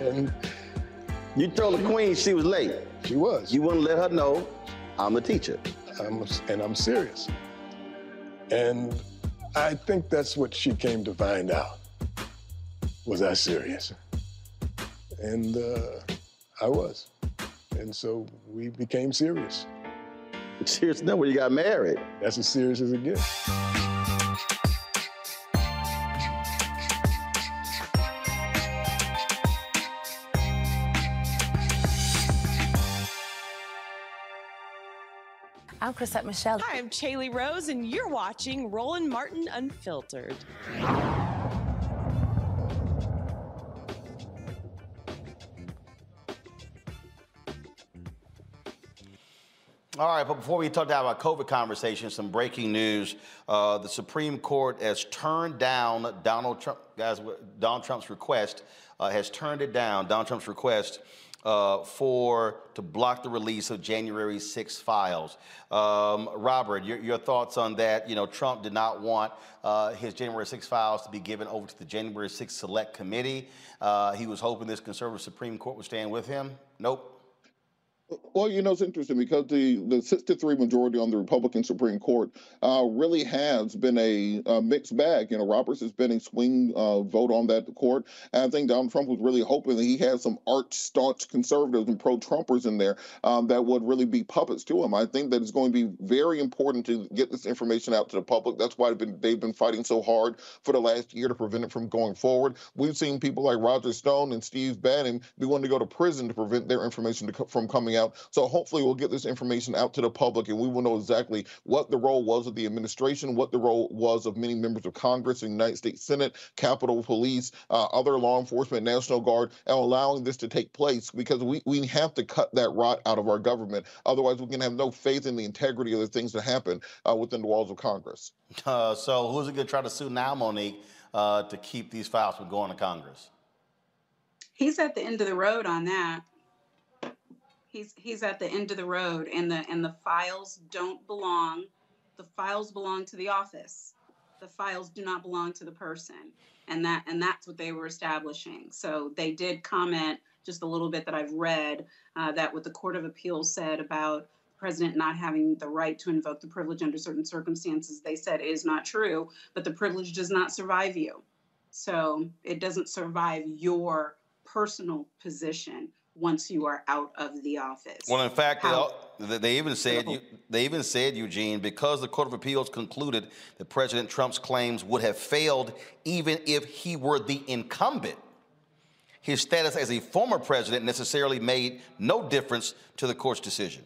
and you told the queen she was late. She was. You wouldn't let her know I'm a teacher. I'm, and I'm serious. And I think that's what she came to find out. Was I serious? And uh, I was. And so we became serious. Serious enough when you got married. That's as serious as it gets. I'm Chrisette Michele. Hi, I'm Chaley Rose, and you're watching Roland Martin Unfiltered. All right, but before we talk about COVID conversation, some breaking news. Uh, the Supreme Court has turned down Donald Trump, guys, Donald Trump's request, uh, has turned it down, Donald Trump's request uh, for to block the release of January 6 files. Um, Robert, your, your, thoughts on that? You know, Trump did not want uh, his January 6 files to be given over to the January 6 Select Committee. Uh, he was hoping this conservative Supreme Court would stand with him. Nope. Well, you know, it's interesting because the, the 6 to 3 majority on the Republican Supreme Court uh, really has been a, a, mixed bag. You know, Roberts has been a swing uh, vote on that court. And I think Donald Trump was really hoping that he had some arch staunch conservatives and pro Trumpers in there um, that would really be puppets to him. I think that it's going to be very important to get this information out to the public. That's why they've been, they've been fighting so hard for the last year to prevent it from going forward. We've seen people like Roger Stone and Steve Bannon be willing to go to prison to prevent their information to, from coming out. So hopefully we'll get this information out to the public and we will know exactly what the role was of the administration, what the role was of many members of Congress the United States Senate, Capitol Police, uh, other law enforcement, National Guard, and allowing this to take place because we, we have to cut that rot out of our government. Otherwise, we can have no faith in the integrity of the things that happen uh, within the walls of Congress. Uh, so who's it going to try to sue now, Monique, uh, to keep these files from going to Congress? He's at the end of the road on that he's he's at the end of the road and the and the files don't belong the files belong to the office. The files do not belong to the person. And that and that's what they were establishing. So they did comment just a little bit that i've read uh, that what the court of appeals said about the president not having the right to invoke the privilege under certain circumstances they said is not true but the privilege does not survive you. So it doesn't survive your personal position once you are out of the office. Well, in fact, How, they, they, even said they even said Eugene because the Court of Appeals concluded that President Trump's claims would have failed even if he were the incumbent. His status as a former president necessarily made no difference to the court's decision.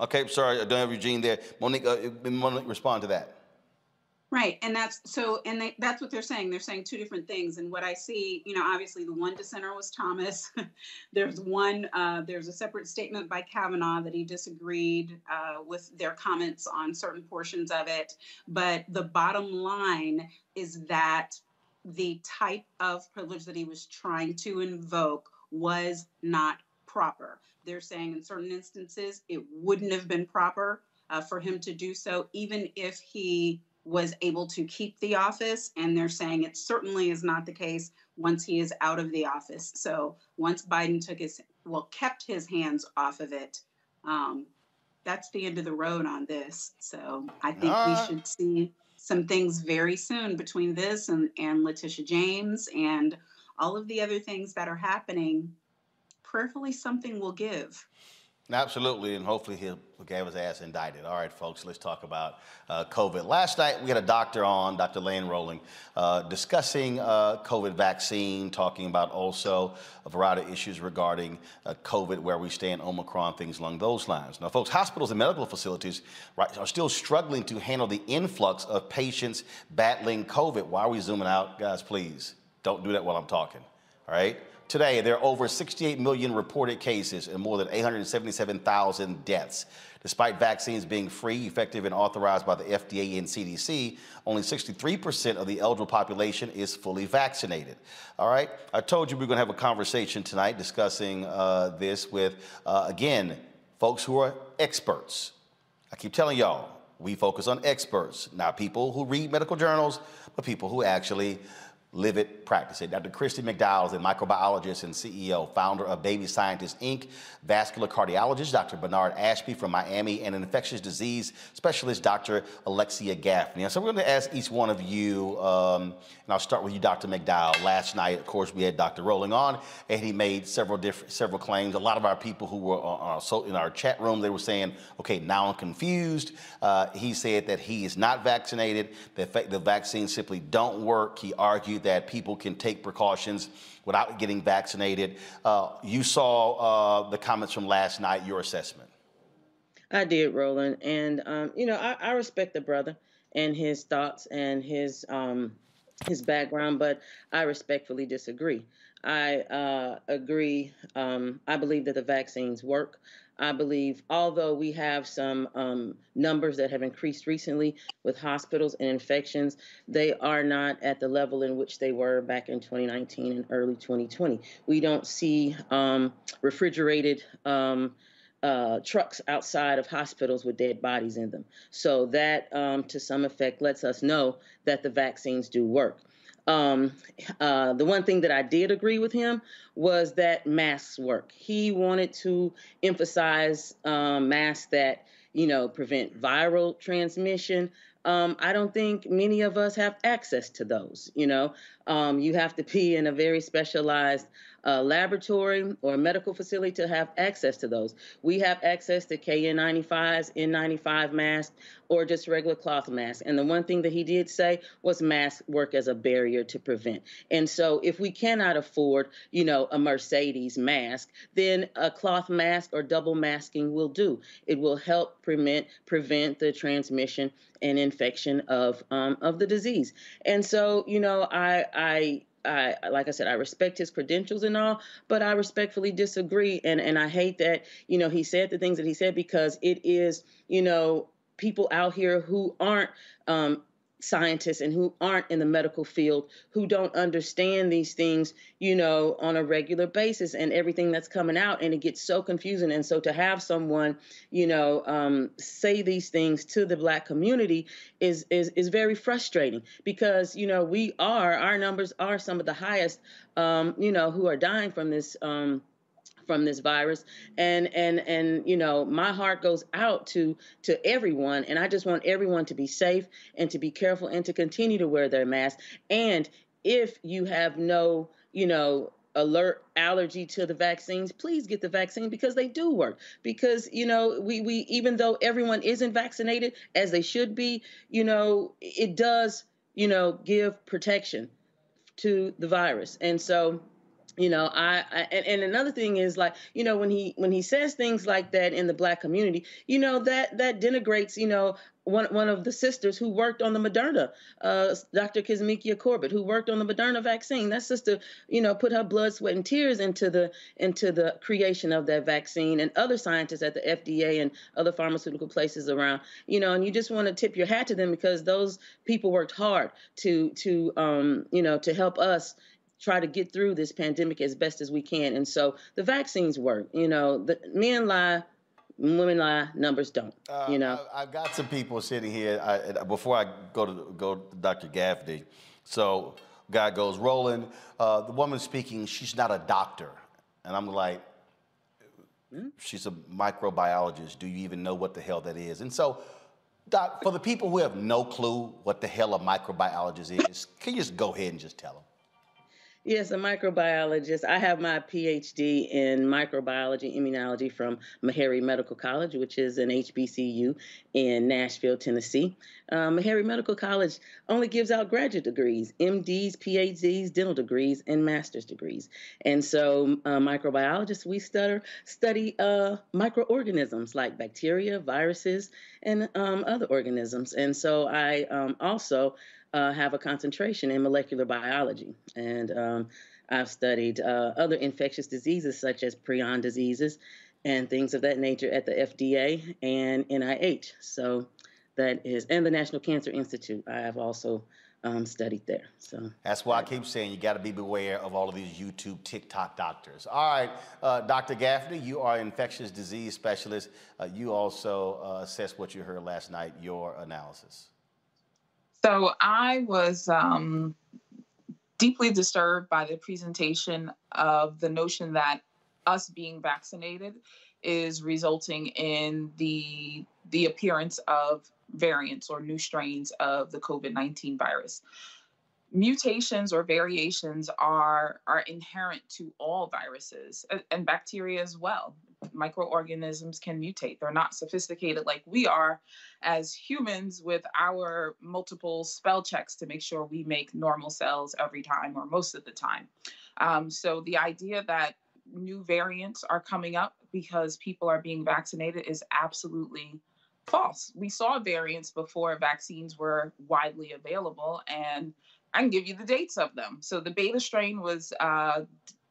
Okay, sorry, I don't have Eugene there. Monique, uh, Monique, respond to that. Right, and that's so, and they, that's what they're saying. They're saying two different things. And what I see, you know, obviously the one dissenter was Thomas. there's one, uh, there's a separate statement by Kavanaugh that he disagreed uh, with their comments on certain portions of it. But the bottom line is that the type of privilege that he was trying to invoke was not proper. They're saying in certain instances it wouldn't have been proper uh, for him to do so, even if he was able to keep the office, and they're saying it certainly is not the case once he is out of the office. So once Biden took his, well, kept his hands off of it, um, that's the end of the road on this. So I think uh, we should see some things very soon between this and, and Letitia James and all of the other things that are happening. Prayerfully, something will give. Absolutely, and hopefully he'll get his ass indicted. All right, folks, let's talk about uh, COVID. Last night we had a doctor on, Dr. Lane Rowling, uh, discussing uh, COVID vaccine, talking about also a variety of issues regarding uh, COVID, where we stand, Omicron, things along those lines. Now, folks, hospitals and medical facilities right, are still struggling to handle the influx of patients battling COVID. Why are we zooming out, guys? Please don't do that while I'm talking. All right. Today, there are over 68 million reported cases and more than 877,000 deaths. Despite vaccines being free, effective, and authorized by the FDA and CDC, only 63% of the eligible population is fully vaccinated. All right, I told you we are going to have a conversation tonight discussing uh, this with, uh, again, folks who are experts. I keep telling y'all, we focus on experts, not people who read medical journals, but people who actually live it, practice it. Dr. Christy McDowell is a microbiologist and CEO, founder of Baby Scientist Inc., vascular cardiologist, Dr. Bernard Ashby from Miami, and an infectious disease specialist, Dr. Alexia Gaffney. So we're going to ask each one of you, um, and I'll start with you, Dr. McDowell. Last night, of course, we had Dr. Rowling on, and he made several different several claims. A lot of our people who were uh, so in our chat room, they were saying, "Okay, now I'm confused." Uh, he said that he is not vaccinated. The vaccines simply don't work. He argued that people can take precautions without getting vaccinated. Uh, you saw uh, the comments from last night, your assessment. I did, Roland. And, um, you know, I, I, respect the brother and his thoughts and his, um, his background, but I respectfully disagree. I uh, agree. Um, I believe that the vaccines work. I believe, although we have some um, numbers that have increased recently with hospitals and infections, they are not at the level in which they were back in 2019 and early 2020. We don't see um, refrigerated um, uh, trucks outside of hospitals with dead bodies in them. So that, um, to some effect, lets us know that the vaccines do work. Um, uh, the one thing that I did agree with him was that masks work. He wanted to emphasize um, masks that you know prevent viral transmission. Um, I don't think many of us have access to those. You know, um, you have to be in a very specialized uh, laboratory or a medical facility to have access to those. We have access to KN95s, N95 masks, or just regular cloth masks. And the one thing that he did say was masks work as a barrier to prevent. And so if we cannot afford, you know, a Mercedes mask, then a cloth mask or double masking will do. It will help prevent prevent the transmission and infection of um, of the disease. And so, you know, I I I like I said, I respect his credentials and all, but I respectfully disagree. And and I hate that, you know, he said the things that he said because it is, you know, people out here who aren't um, scientists and who aren't in the medical field who don't understand these things you know on a regular basis and everything that's coming out and it gets so confusing. And so to have someone you know um, say these things to the black community is is is very frustrating because you know we are our numbers are some of the highest um, you know who are dying from this um, from this virus. And and and you know my heart goes out to to everyone. And i just want everyone to be safe and to be careful and to continue to wear their mask. And if you have no you know alert allergy to the vaccines please get the vaccine because they do work. Because you know we we even though everyone isn't vaccinated as they should be you know it does you know give protection to the virus. And so you know I, I, and, another thing is like you know when he when he says things like that in the black community you know that that denigrates you know one one of the sisters who worked on the Moderna, uh, Dr. Kizzmekia Corbett, who worked on the Moderna vaccine. That sister, you know, put her blood, sweat, and tears into the into the creation of that vaccine, and other scientists at the FDA and other pharmaceutical places around. You know, and you just want to tip your hat to them because those people worked hard to to um, you know to help us try to get through this pandemic as best as we can. And so the vaccines work. You know, the men lie, women lie, numbers don't. Uh, you know, I, have got some people sitting here. I, before I go to go to Dr. Gaffney, so guy goes, Roland, uh, the woman speaking, she's not a doctor, and I'm like. Hmm? She's a microbiologist. Do you even know what the hell that is? And so, Doc, for the people who have no clue what the hell a microbiologist is, can you just go ahead and just tell them? Yes, a microbiologist. I have my PhD in microbiology immunology from Meharry Medical College, which is an HBCU in Nashville, Tennessee. Um, Meharry Medical College only gives out graduate degrees, MDs, PhDs, dental degrees, and master's degrees. And so, uh, microbiologists, we study, study uh, microorganisms like bacteria, viruses, and um, other organisms. And so, I um, also uh, have a concentration in molecular biology. And um, I've studied uh, other infectious diseases such as prion diseases and things of that nature at the FDA and NIH. So that is, and the National Cancer Institute. I have also um, studied there. So that's why I keep saying you got to be beware of all of these YouTube, TikTok doctors. All right, uh, Dr. Gaffney, you are an infectious disease specialist. Uh, you also uh, assessed what you heard last night, your analysis. So I was um, deeply disturbed by the presentation of the notion that us being vaccinated is resulting in the the appearance of variants or new strains of the COVID-19 virus. Mutations or variations are are inherent to all viruses and bacteria as well microorganisms can mutate. They're not sophisticated like we are as humans with our multiple spell checks to make sure we make normal cells every time or most of the time. Um, so the idea that new variants are coming up because people are being vaccinated is absolutely false. We saw variants before vaccines were widely available, and I can give you the dates of them. So the beta strain was uh,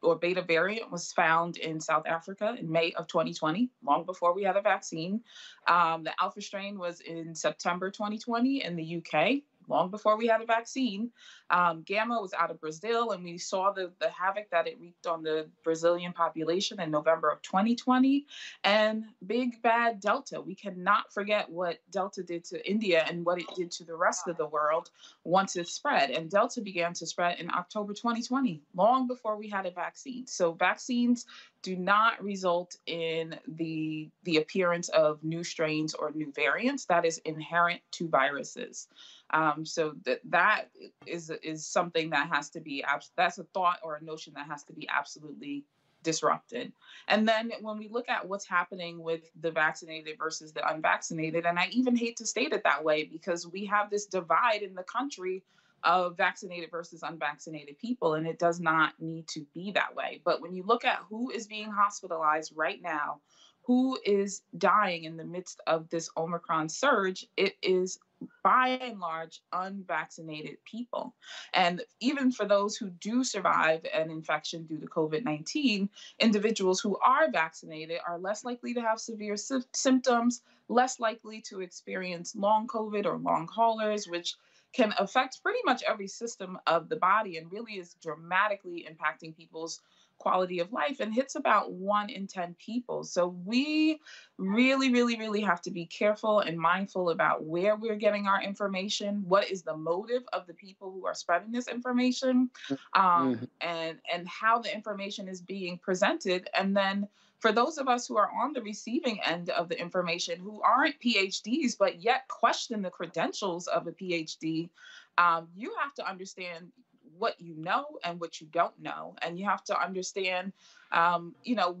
or beta variant was found in South Africa in May of 2020, long before we had a vaccine. Um, the alpha strain was in September 2020 in the UK, long before we had a vaccine. Um, Gamma was out of Brazil, and we saw the, the havoc that it wreaked on the Brazilian population in November of 2020. And big bad Delta. We cannot forget what Delta did to India and what it did to the rest of the world once it spread. And Delta began to spread in October 2020, long before we had a vaccine. So vaccines do not result in the the appearance of new strains or new variants that is inherent to viruses um, so that that is is something that has to be that's a thought or a notion that has to be absolutely disrupted and then when we look at what's happening with the vaccinated versus the unvaccinated and i even hate to state it that way because we have this divide in the country of vaccinated versus unvaccinated people, and it does not need to be that way. But when you look at who is being hospitalized right now, who is dying in the midst of this Omicron surge, it is by and large unvaccinated people. And even for those who do survive an infection due to COVID 19, individuals who are vaccinated are less likely to have severe sy- symptoms, less likely to experience long COVID or long haulers, which can affect pretty much every system of the body and really is dramatically impacting people's quality of life and hits about one in 10 people. So we really, really, really have to be careful and mindful about where we're getting our information, what is the motive of the people who are spreading this information, um, mm-hmm. and, and how the information is being presented. And then for those of us who are on the receiving end of the information who aren't PhDs, but yet question the credentials of a PhD, um, you have to understand what you know and what you don't know. And you have to understand, um, you know,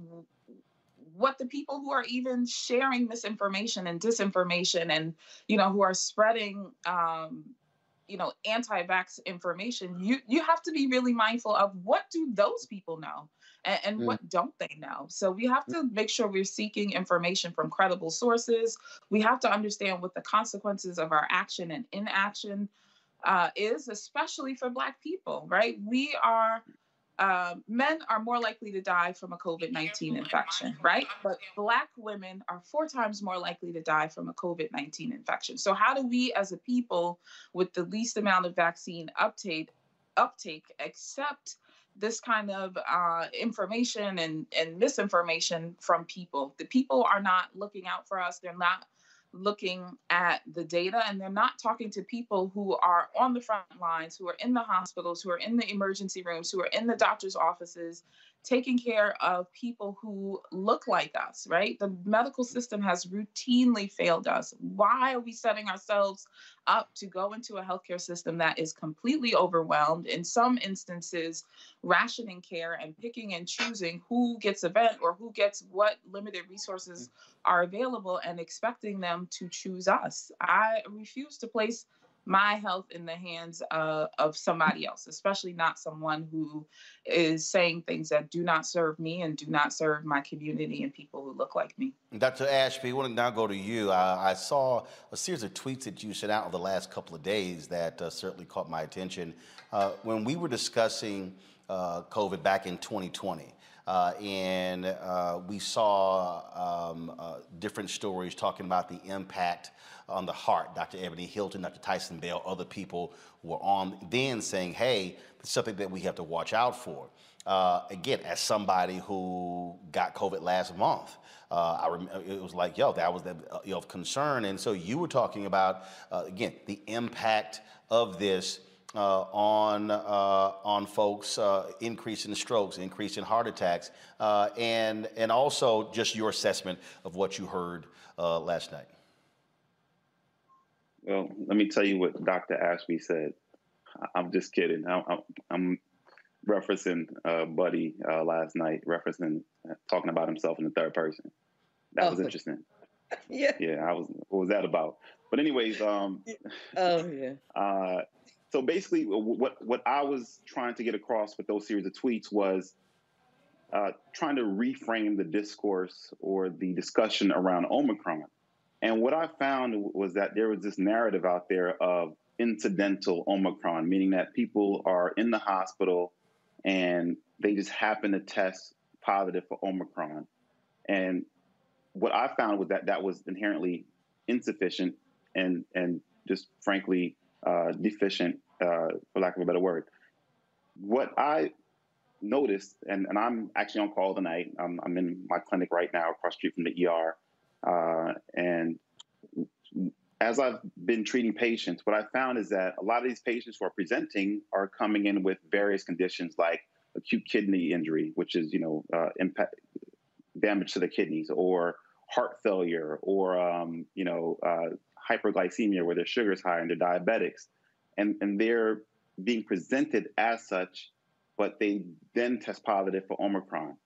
what the people who are even sharing misinformation and disinformation and, you know, who are spreading, um, you know, anti-vax information, you you have to be really mindful of what do those people know and, and mm. what don't they know? So we have to make sure we're seeking information from credible sources. We have to understand what the consequences of our action and inaction uh, is, especially for Black people, right? We are. Uh, men are more likely to die from a COVID 19 infection, right? But Black women are four times more likely to die from a COVID 19 infection. So, how do we as a people with the least amount of vaccine uptake, uptake accept this kind of uh, information and, and misinformation from people. The people are not looking out for us. They're not looking at the data and they're not talking to people who are on the front lines, who are in the hospitals, who are in the emergency rooms, who are in the doctor's offices, taking care of people who look like us, right? The medical system has routinely failed us. Why are we setting ourselves up to go into a healthcare system that is completely overwhelmed, in some instances, rationing care and picking and choosing who gets a vent or who gets what limited resources mm. are available and expecting them to choose us? I refuse to place my health in the hands uh, of somebody else, especially not someone who is saying things that do not serve me and do not serve my community and people who look like me. Dr. Ashby, I want to now go to you. I, I saw a series of tweets that you sent out over the last couple of days that uh, certainly caught my attention. Uh, when we were discussing uh, COVID back in 2020, uh, and uh, we saw um, uh, different stories talking about the impact on the heart. Dr. Ebony Hilton, Dr. Tyson Bell, other people were on then saying, hey, it's something that we have to watch out for. Uh, again, as somebody who got COVID last month, uh, I rem- it was like, yo, that was the, uh, of concern. And so you were talking about, again, the impact of this uh, on uh, on folks, uh, increase in strokes, increase in heart attacks, uh, and and also just your assessment of what you heard uh, last night. Well, let me tell you what Dr. Ashby said. I'm just kidding. I'm, I'm referencing uh, Buddy last night, referencing talking about himself in the third person. That oh. was interesting. Yeah. Yeah, I was. What was that about? But anyways, um. Oh yeah so basically, what what I was trying to get across with those series of tweets was uh, trying to reframe the discourse or the discussion around Omicron. And what I found was that there was this narrative out there of incidental Omicron, meaning that people are in the hospital and they just happen to test positive for Omicron. And what I found was that that was inherently insufficient and and just frankly uh, deficient, uh, for lack of a better word. What I noticed, and, and I'm actually on call tonight. I'm, I'm in my clinic right now, across street from the ER, uh, and as I've been treating patients, what I found is that a lot of these patients who are presenting are coming in with various conditions like acute kidney injury, which is you know uh, impact damage to the kidneys, or heart failure, or um, you know uh, hyperglycemia where their sugar is high and they're diabetics, and and they're being presented as such, but they then test positive for Omicron.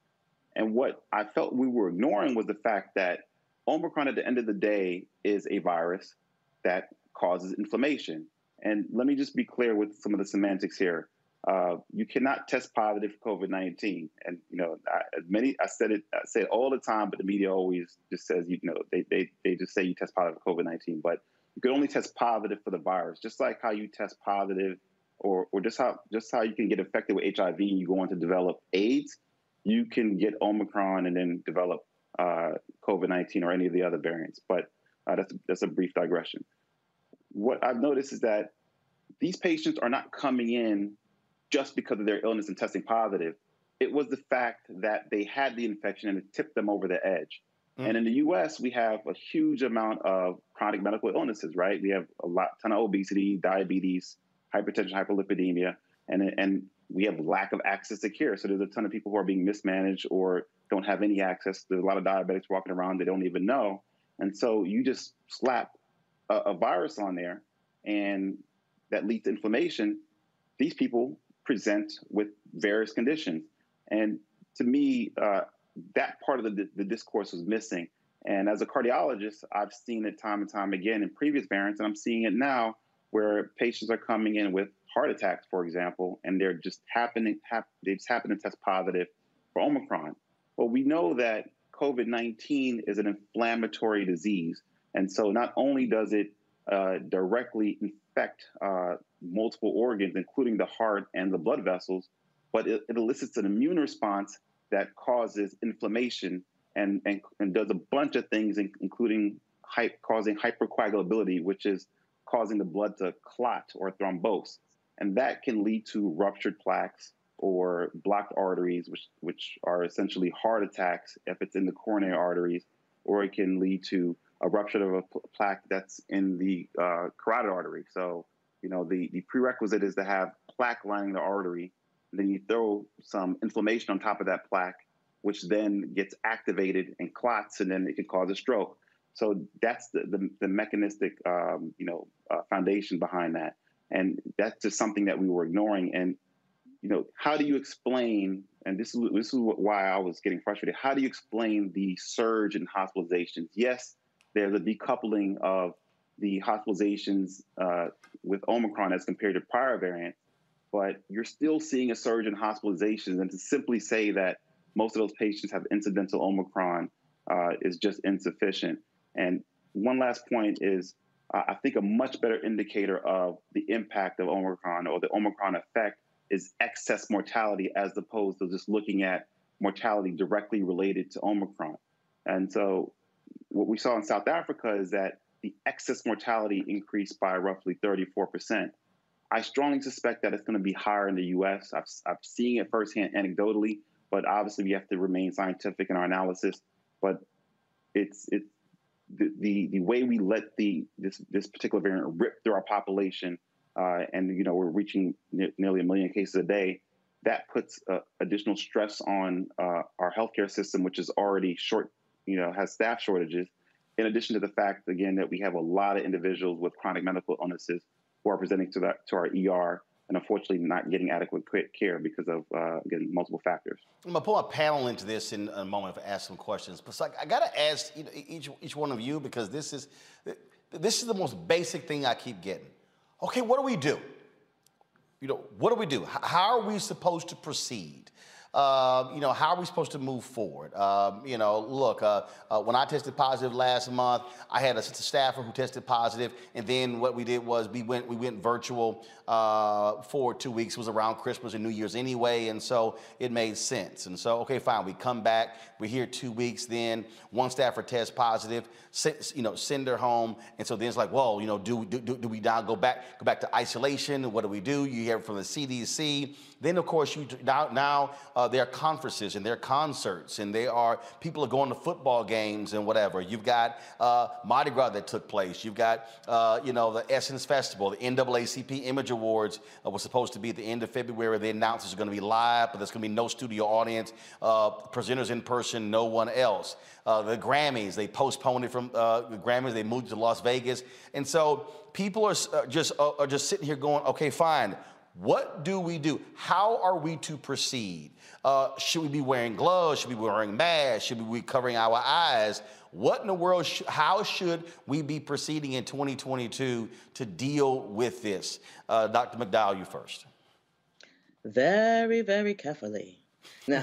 And what I felt we were ignoring was the fact that Omicron, at the end of the day, is a virus that causes inflammation. And let me just be clear with some of the semantics here. Uh, you cannot test positive for COVID nineteen, and you know, I, many I said it, I say it all the time, but the media always just says you know they they they just say you test positive for COVID nineteen, but you can only test positive for the virus, just like how you test positive, or or just how just how you can get infected with HIV and you go on to develop AIDS, you can get Omicron and then develop uh, COVID nineteen or any of the other variants. But uh, that's that's a brief digression. What I've noticed is that these patients are not coming in just because of their illness and testing positive. It was the fact that they had the infection and it tipped them over the edge. Mm. And in the US, we have a huge amount of chronic medical illnesses, right? We have a lot, ton of obesity, diabetes, hypertension, hyperlipidemia, and, and we have lack of access to care. So there's a ton of people who are being mismanaged or don't have any access. There's a lot of diabetics walking around they don't even know. And so you just slap a, a virus on there and that leads to inflammation. These people present with various conditions. And to me, uh, that part of the, the discourse was missing. And as a cardiologist, I've seen it time and time again in previous variants, and I'm seeing it now where patients are coming in with heart attacks, for example, and they're just happening, hap- they just happen to test positive for Omicron. Well, we know that COVID 19 is an inflammatory disease. And so not only does it uh, directly infect uh, multiple organs, including the heart and the blood vessels, but it, it elicits an immune response that causes inflammation and, and, and does a bunch of things, including causing hypercoagulability, which is causing the blood to clot or thrombose. And that can lead to ruptured plaques or blocked arteries, which, which are essentially heart attacks if it's in the coronary arteries, or it can lead to a rupture of a plaque that's in the uh, carotid artery. So you know, the, the prerequisite is to have plaque lining the artery. Then you throw some inflammation on top of that plaque, which then gets activated and clots, and then it can cause a stroke. So that's the, the, the mechanistic, um, you know, uh, foundation behind that. And that's just something that we were ignoring. And, you know, how do you explain, and this is, this is why I was getting frustrated, how do you explain the surge in hospitalizations? Yes, there's a decoupling of the hospitalizations uh, with Omicron as compared to prior variants, but you're still seeing a surge in hospitalizations. And to simply say that most of those patients have incidental Omicron uh, is just insufficient. And one last point is uh, I think a much better indicator of the impact of Omicron or the Omicron effect is excess mortality as opposed to just looking at mortality directly related to Omicron. And so what we saw in South Africa is that the excess mortality increased by roughly 34%. I strongly suspect that it's going to be higher in the US. I've, I've seen it firsthand anecdotally, but obviously we have to remain scientific in our analysis. But it's, it's the, the, the way we let the this, this particular variant rip through our population, uh, and you know we're reaching nearly a million cases a day, that puts uh, additional stress on uh, our healthcare system, which is already short, you know, has staff shortages in addition to the fact, again, that we have a lot of individuals with chronic medical illnesses who are presenting to, to our ER and unfortunately not getting adequate care because of, uh, again, multiple factors. I'm going to pull a panel into this in a moment to ask some questions. But I got to ask each, each one of you because this is, this is the most basic thing I keep getting. Okay, what do we do? You know, what do we do? How are we supposed to proceed? Uh, you know, how are we supposed to move forward? Um, you know, look, uh, uh, when I tested positive last month, I had a staffer who tested positive, and then what we did was we went we went virtual uh, for two weeks. It was around Christmas and New Year's anyway, and so it made sense. And so, okay, fine, we come back, we're here two weeks. Then one staffer tests positive, you know, send her home, and so then it's like, well, you know, do do, do we now go back go back to isolation? What do we do? You hear from the CDC. Then, of course, you now, now uh, there are conferences and there are concerts and there are people are going to football games and whatever. You've got uh, Mardi Gras that took place. You've got, uh, you know, the Essence Festival, the NAACP Image Awards uh, was supposed to be at the end of February. They announced it's going to be live, but there's going to be no studio audience, uh, presenters in person, no one else. Uh, the Grammys, they postponed it from the Grammys. They moved to Las Vegas, and so people are just are just sitting here going, okay, fine what do we do? How are we to proceed? Uh, should we be wearing gloves? Should we be wearing masks? Should we be covering our eyes? What in the world, sh- how should we be proceeding in 2022 to deal with this? Uh, Dr. McDowell, you first. Very, very carefully. Now,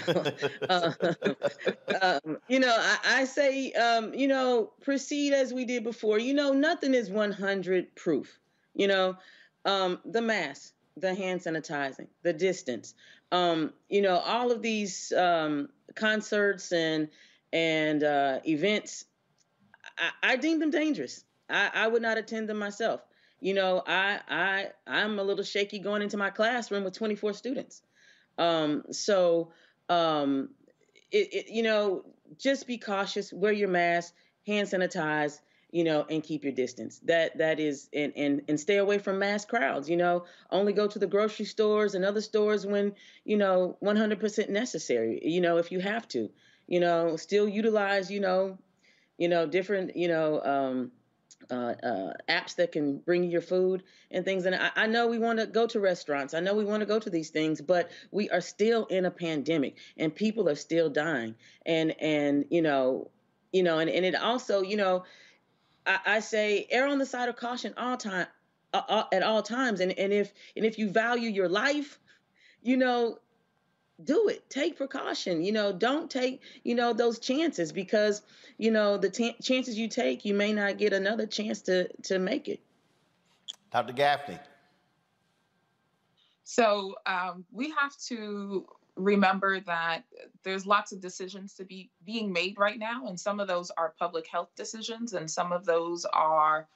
uh, um, you know, I, I say, um, you know, proceed as we did before. You know, nothing is 100 proof. You know, um, the mask, the hand sanitizing, the distance. Um, you know, all of these um, concerts and and uh, events, I, I, deem them dangerous. I, I would not attend them myself. You know, I I I'm a little shaky going into my classroom with 24 students. Um, so, um, it, it, you know, just be cautious. Wear your mask, hand sanitize you know, and keep your distance. That that is and and and stay away from mass crowds, you know. Only go to the grocery stores and other stores when, you know, 100% necessary, you know, if you have to. You know, still utilize, you know, you know, different, you know, um uh, uh, apps that can bring you your food and things. And I, I know we want to go to restaurants. I know we want to go to these things, but we are still in a pandemic, and people are still dying. And and you know, you know, and and it also, you know, I, I say err on the side of caution all time uh, uh, at all times. And and if and if you value your life you know do it. Take precaution. You know don't take you know those chances because you know the t- chances you take you may not get another chance to to make it. Dr gaffney. So um, we have to remember that there's lots of decisions to be being made right now and some of those are public health decisions and some of those are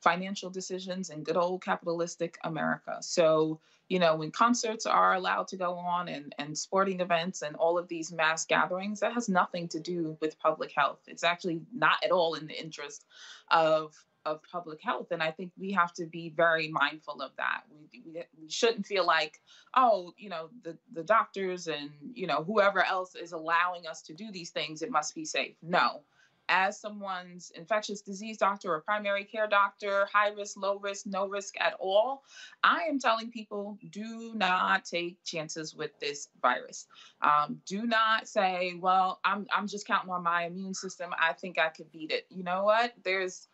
financial decisions in good old capitalistic america. So you know when concerts are allowed to go on and, and sporting events and all of these mass gatherings that has nothing to do with public health. It's actually not at all in the interest of of public health. And I think we have to be very mindful of that. We, we, shouldn't feel like, oh, you know, the, the doctors and, you know, whoever else is allowing us to do these things, it must be safe. No. As someone's infectious disease doctor or primary care doctor, high risk, low risk, no risk at all, I am telling people do not take chances with this virus. Um, do not say, well, I'm, I'm just counting on my immune system. I think I could beat it. You know what? There's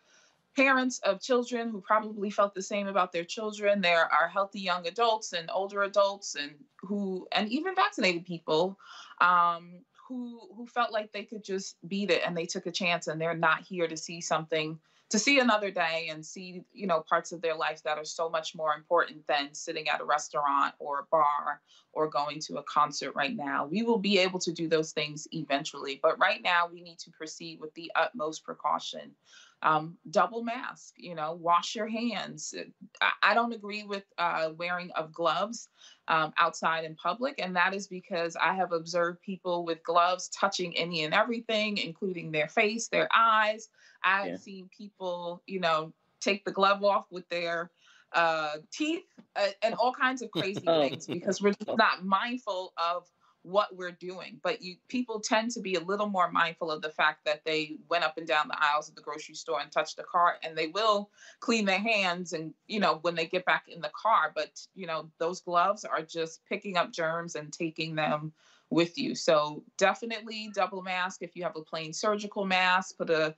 parents of children who probably felt the same about their children. There are healthy young adults and older adults and who and even vaccinated people um, who who felt like they could just beat it and they took a chance and they're not here to see something to see another day and see you know parts of their life that are so much more important than sitting at a restaurant or a bar or going to a concert right now we will be able to do those things eventually but right now we need to proceed with the utmost precaution um, double mask you know wash your hands i, I don't agree with uh, wearing of gloves um, outside in public and that is because i have observed people with gloves touching any and everything including their face their eyes i've yeah. seen people you know take the glove off with their uh, teeth uh, and all kinds of crazy oh. things because we're not mindful of what we're doing. But you people tend to be a little more mindful of the fact that they went up and down the aisles of the grocery store and touched the cart and they will clean their hands and you know when they get back in the car. But you know, those gloves are just picking up germs and taking them with you. So definitely double mask if you have a plain surgical mask, put a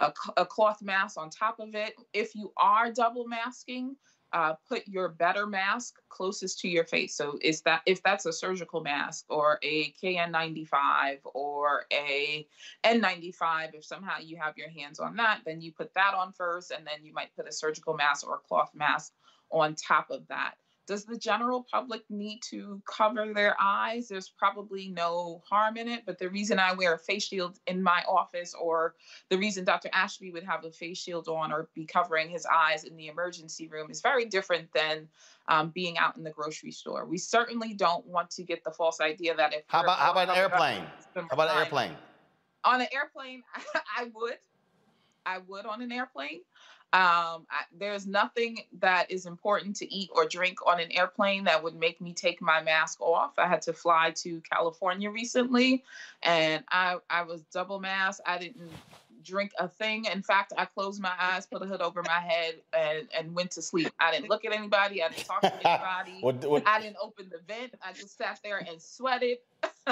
a, a cloth mask on top of it. If you are double masking, uh, put your better mask closest to your face. So is that if that's a surgical mask or a KN95 or a N95, if somehow you have your hands on that, then you put that on first, and then you might put a surgical mask or a cloth mask on top of that. Does the general public need to cover their eyes? There's probably no harm in it, but the reason I wear a face shield in my office, or the reason Dr. Ashby would have a face shield on or be covering his eyes in the emergency room, is very different than um, being out in the grocery store. We certainly don't want to get the false idea that if how about how about an airplane? How about an airplane? On an airplane, I would. I would on an airplane. Um, I, there's nothing that is important to eat or drink on an airplane that would make me take my mask off. I had to fly to California recently, and I I was double mask. I didn't drink a thing. In fact, I closed my eyes, put a hood over my head, and, and went to sleep. I didn't look at anybody. I didn't talk to anybody. what, what, I didn't open the vent. I just sat there and sweated.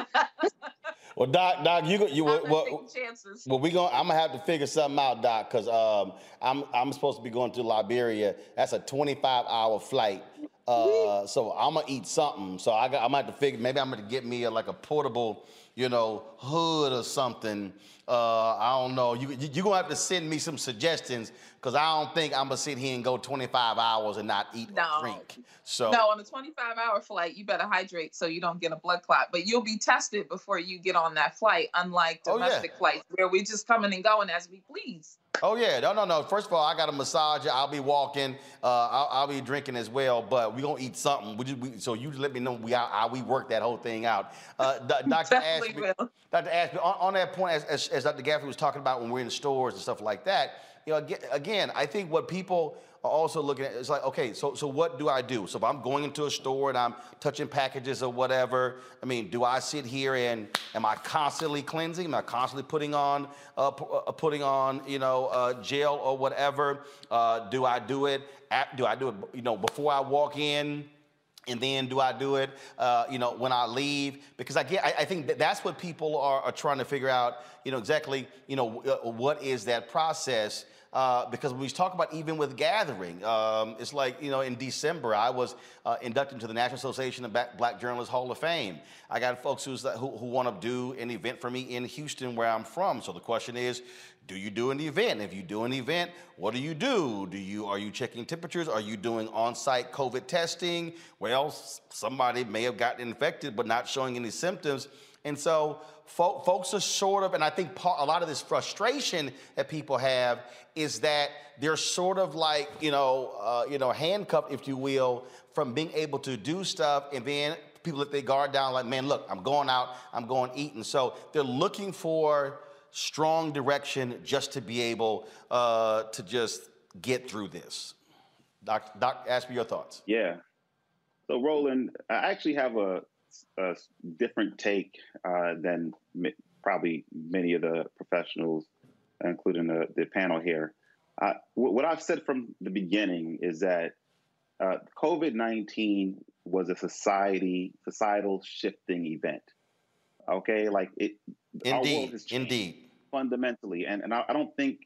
well, Doc, Doc, you you what, what, chances. Well, we going I'm gonna have to figure something out, Doc, because um, I'm I'm supposed to be going to Liberia. That's a 25 hour flight. Uh, so I'm gonna eat something. So I got, I'm gonna have to figure. Maybe I'm gonna get me a, like a portable, you know, hood or something uh, I don't know. You, you, you're going to have to send me some suggestions because I don't think I'm to sit here and go 25 hours and not eat no. or drink. So No, on a 25 hour flight, you better hydrate so you don't get a blood clot. But you'll be tested before you get on that flight, unlike domestic oh, yeah. flights where we're just coming and going as we please. Oh yeah, no, no, no. First of all, I got a massage. I'll be walking. Uh, I'll, I'll, be drinking as well. But we gonna eat something. We just, we, so you just let me know we we work that whole thing out. Uh, Dr. Ashby. Dr. Ashby, on, on that point, as, as, as Dr. Gaffney was talking about when we're in the stores and stuff like that. You know, again, I think what people are also looking at. is like, okay, so so what do I do? So if I'm going into a store and I'm touching packages or whatever, I mean, do I sit here and am I constantly cleansing? Am I constantly putting on uh, uh, putting on you know uh, gel or whatever? Uh, do I do it? At, do I do it you know before I walk in? And then do I do it, uh, you know, when I leave? Because I get, I, I think that that's what people are, are, trying to figure out, you know, exactly, you know, uh, what is that process? Uh, because when we talk about even with gathering, um, it's like, you know, in December, I was uh, inducted into the National Association of Black Journalists Hall of Fame. I got folks who, who want to do an event for me in Houston, where I'm from. So the question is, do you do an event? If you do an event, what do you do? Do you are you checking temperatures? Are you doing on-site COVID testing? Well, somebody may have gotten infected but not showing any symptoms. And so fo- folks are sort of, and I think a lot of this frustration that people have is that they're sort of like, you know, uh, you know, handcuffed, if you will, from being able to do stuff, and then people let their guard down, like, man, look, I'm going out, I'm going eating. So they're looking for strong direction just to be able uh, to just get through this. Doc, Doc, Ashby your thoughts. Yeah. So, Roland, I actually have a a different take uh, than probably many of the professionals, including the, the panel here. Uh, what I've said from the beginning is that uh, COVID 19 was a society, societal shifting event. Okay, like it, indeed, our world has changed indeed, fundamentally, and and I, I don't think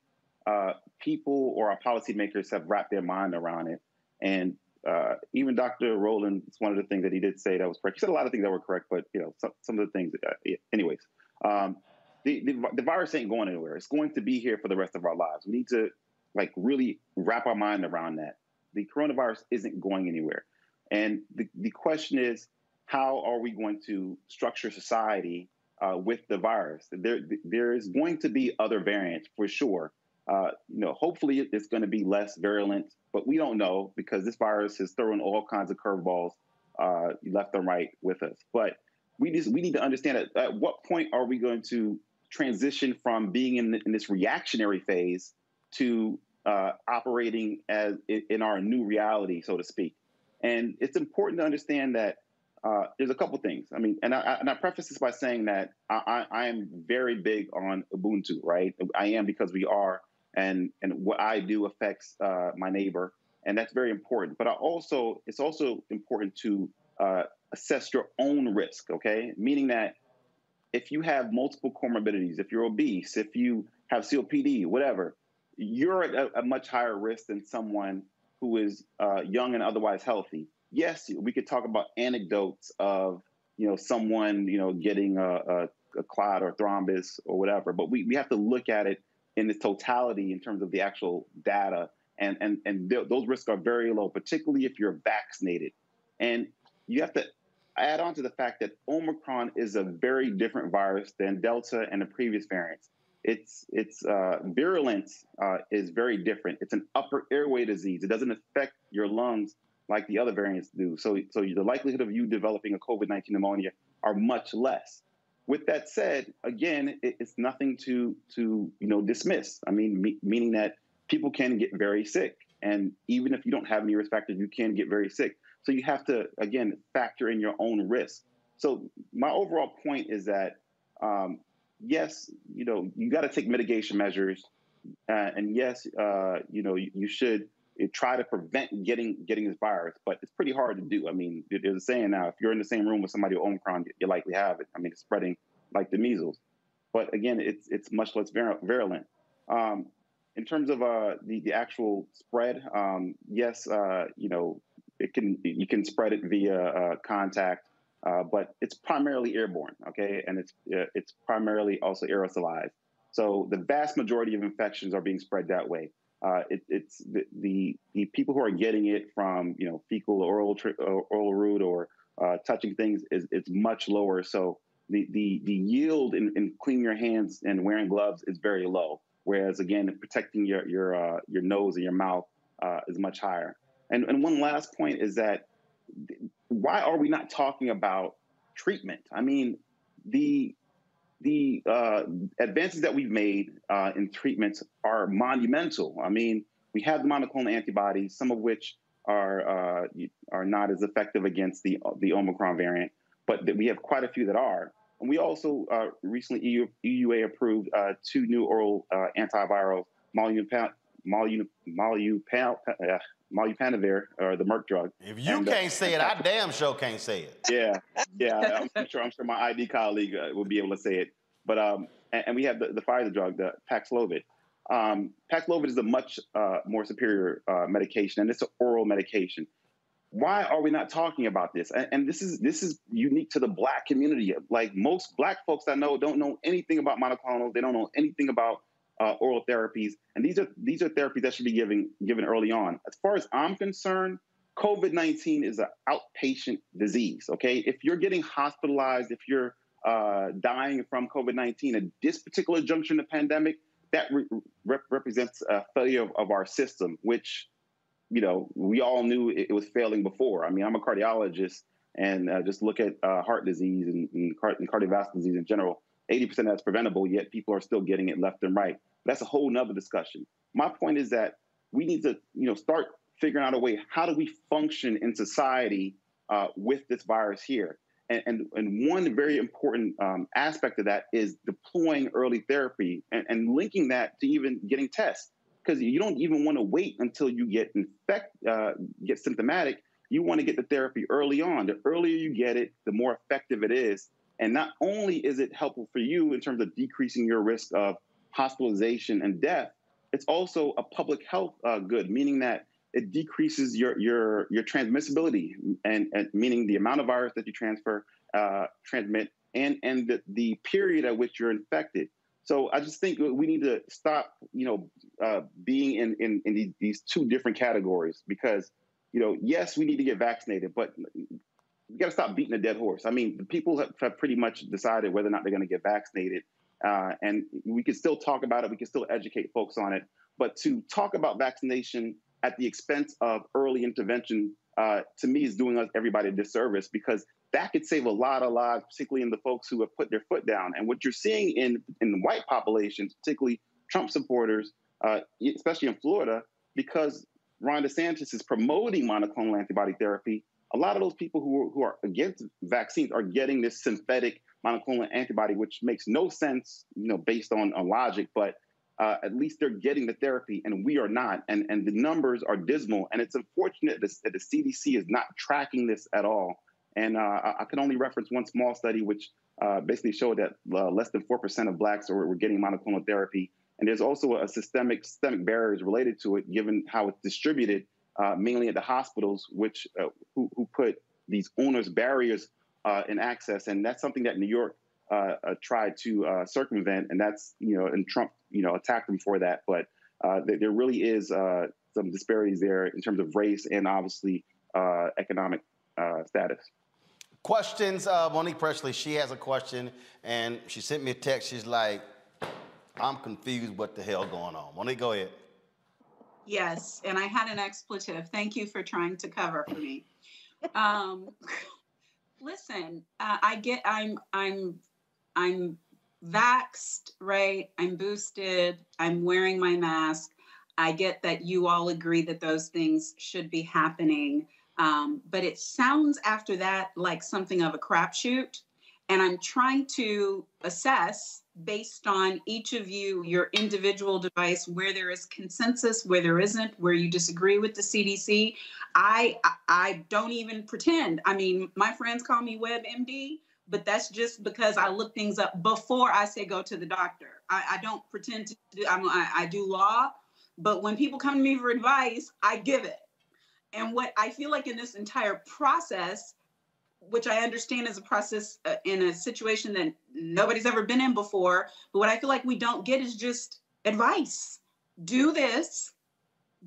uh, people or our policymakers have wrapped their mind around it. And uh, even Dr. Rowland, it's one of the things that he did say that was correct. He said a lot of things that were correct, but you know, some, some of the things, uh, anyways. Um, the, the, the virus ain't going anywhere. It's going to be here for the rest of our lives. We need to like really wrap our mind around that. The coronavirus isn't going anywhere. And the, the question is, how are we going to structure society uh, with the virus? There, there is going to be other variants for sure. Uh, you know, hopefully it's going to be less virulent, but we don't know because this virus is throwing all kinds of curveballs uh, left and right with us. But we just we need to understand at, at what point are we going to transition from being in, in this reactionary phase to uh, operating as in our new reality, so to speak. And it's important to understand that uh, there's a couple things. I mean, and I, and I preface this by saying that I, I, I am very big on Ubuntu, right? I am because we are and and what I do affects uh, my neighbor, and that's very important. But I also it's also important to uh, assess your own risk. Okay, meaning that if you have multiple comorbidities, if you're obese, if you have COPD, whatever, you're at a, a much higher risk than someone who is uh, young and otherwise healthy. Yes, we could talk about anecdotes of you know someone you know getting a, a, a clot or thrombus or whatever, but we, we have to look at it in its totality in terms of the actual data, and and and th- those risks are very low, particularly if you're vaccinated. And you have to add on to the fact that Omicron is a very different virus than Delta and the previous variants. Its its uh, virulence uh, is very different. It's an upper airway disease. It doesn't affect your lungs like the other variants do. So so the likelihood of you developing a COVID nineteen pneumonia are much less. With that said, again, it, it's nothing to to you know dismiss. I mean, me, meaning that people can get very sick, and even if you don't have any risk factors, you can get very sick. So you have to again factor in your own risk. So my overall point is that um, yes, you know, you got to take mitigation measures, uh, and yes, uh, you know, you, you should try to prevent getting getting this virus, but it's pretty hard to do. I mean, there's a saying now: if you're in the same room with somebody with Omicron, you likely have it. I mean, it's spreading like the measles, but again, it's it's much less virulent. Um, in terms of uh, the the actual spread, um, yes, uh, you know, it can you can spread it via uh, contact uh, but it's primarily airborne, okay, and it's uh, it's primarily also aerosolized. So the vast majority of infections are being spread that way. Uh, it, it's the, the, the people who are getting it from you know fecal oral tri- oral route or uh, touching things is it's much lower. So the the the yield in, in, cleaning your hands and wearing gloves is very low. Whereas again, protecting your your uh, your nose and your mouth uh, is much higher. And and one last point is that why are we not talking about treatment? I mean, the the uh, advances that we've made uh, in treatments are monumental. I mean, we have the monoclonal antibodies, some of which are uh, are not as effective against the the Omicron variant, but we have quite a few that are. And we also uh, recently EU, EUA approved uh, two new oral uh, antivirals, molnupiravir, molnupiravir, or the Merck drug. If you and, uh, can't uh, say it, I damn sure can't say it. Yeah, yeah, I'm sure. I'm sure my ID colleague uh, will be able to say it. But um, and, and we have the, the Pfizer drug, the Paxlovid. Um, Paxlovid is a much uh, more superior uh, medication, and it's an oral medication. Why are we not talking about this? And, and, this is this is unique to the Black community. Like most Black folks I know don't know anything about monoclonals. They don't know anything about uh, oral therapies, and these are these are therapies that should be given given early on. As far as I'm concerned, COVID nineteen is an outpatient disease. Okay, if you're getting hospitalized, if you're uh, dying from COVID nineteen at this particular juncture in the pandemic, that re- rep- represents a failure of, of, our system, which you know we all knew it, it, was failing before. I mean, I'm a cardiologist, and uh, just look at uh, heart disease and, and, and cardiovascular disease in general 80% that's preventable, yet people are still getting it left and right. That's a whole nother discussion. My point is that we need to, you know, start figuring out a way. How do we function in society uh, with this virus here? And, and, and one very important um, aspect of that is deploying early therapy and, and linking that to even getting tests. Because you don't even want to wait until you get infect, uh, get symptomatic. You want to get the therapy early on. The earlier you get it, the more effective it is and not only is it helpful for you in terms of decreasing your risk of hospitalization and death, it's also a public health uh, good, meaning that it decreases your your your transmissibility, and, and meaning the amount of virus that you transfer uh, transmit, and and the, the period at which you're infected. So I just think we need to stop, you know, uh, being in in, in these, these two different categories because, you know, yes, we need to get vaccinated, but we got to stop beating a dead horse. I mean, the people have, have pretty much decided whether or not they're going to get vaccinated. Uh, and we can still talk about it. We can still educate folks on it. But to talk about vaccination at the expense of early intervention, uh, to me, is doing us everybody a disservice because that could save a lot of lives, particularly in the folks who have put their foot down. And what you're seeing in in white populations, particularly Trump supporters, uh, especially in Florida, because Ron DeSantis is promoting monoclonal antibody therapy, a lot of those people who, who are against vaccines are getting this synthetic monoclonal antibody, which makes no sense, you know, based on, on logic, but uh, at least they're getting the therapy and we are not. And, and the numbers are dismal. And it's unfortunate that, that the CDC is not tracking this at all. And uh, I can only reference one small study, which uh, basically showed that uh, less than 4% of blacks were, were getting monoclonal therapy. And there's also a systemic systemic barriers related to it, given how it's distributed uh, mainly at the hospitals, which uh, who, who put these owners barriers uh, in access, and that's something that New York uh, uh, tried to uh, circumvent, and that's you know, and Trump you know attacked them for that. But there, there, really is some disparities there in terms of race and obviously economic status. Questions, Monique Presley. She has a question, and she sent me a text. She's like, "I'm confused. What the hell going on?" Monique, go ahead. Yes, and I had an expletive. Thank you for trying to cover for me. Um, listen, uh, I get, I'm, I'm, I'm vaxed, right? I'm boosted. I'm wearing my mask. I get that you all agree that those things should be happening. Um, but it sounds after that like something of a crapshoot. And I'm trying to assess based on each of you, your individual device, where there is consensus, where there isn't, where you disagree with the CDC. I I don't even pretend. I mean, my friends call me WebMD, but that's just because I look things up before I say go to the doctor. I, I don't pretend to do. I'm, I, I do law, but when people come to me for advice, I give it. And what I feel like in this entire process which I understand is a process uh, in a situation that nobody's ever been in before. But what I feel like we don't get is just advice. Do this,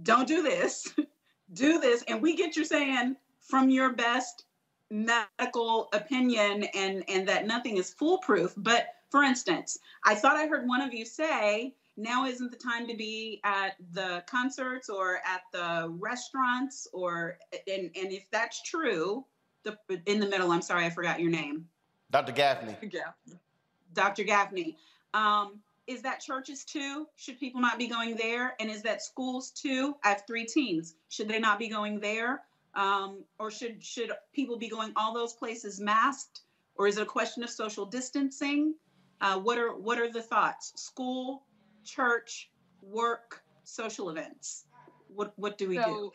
don't do this, do this. And we get you saying from your best medical opinion and, and that nothing is foolproof. But for instance, I thought I heard one of you say, now isn't the time to be at the concerts or at the restaurants or and, and if that's true the in the middle. I'm sorry, I forgot your name. Dr. Gaffney. Yeah. Dr. Gaffney. Um, is that churches too? Should people not be going there? And is that schools too? I have three teens. Should they not be going there? Um, or should should people be going all those places masked? Or is it a question of social distancing? Uh, what are what are the thoughts? School, church, work, social events. What what do we so, do?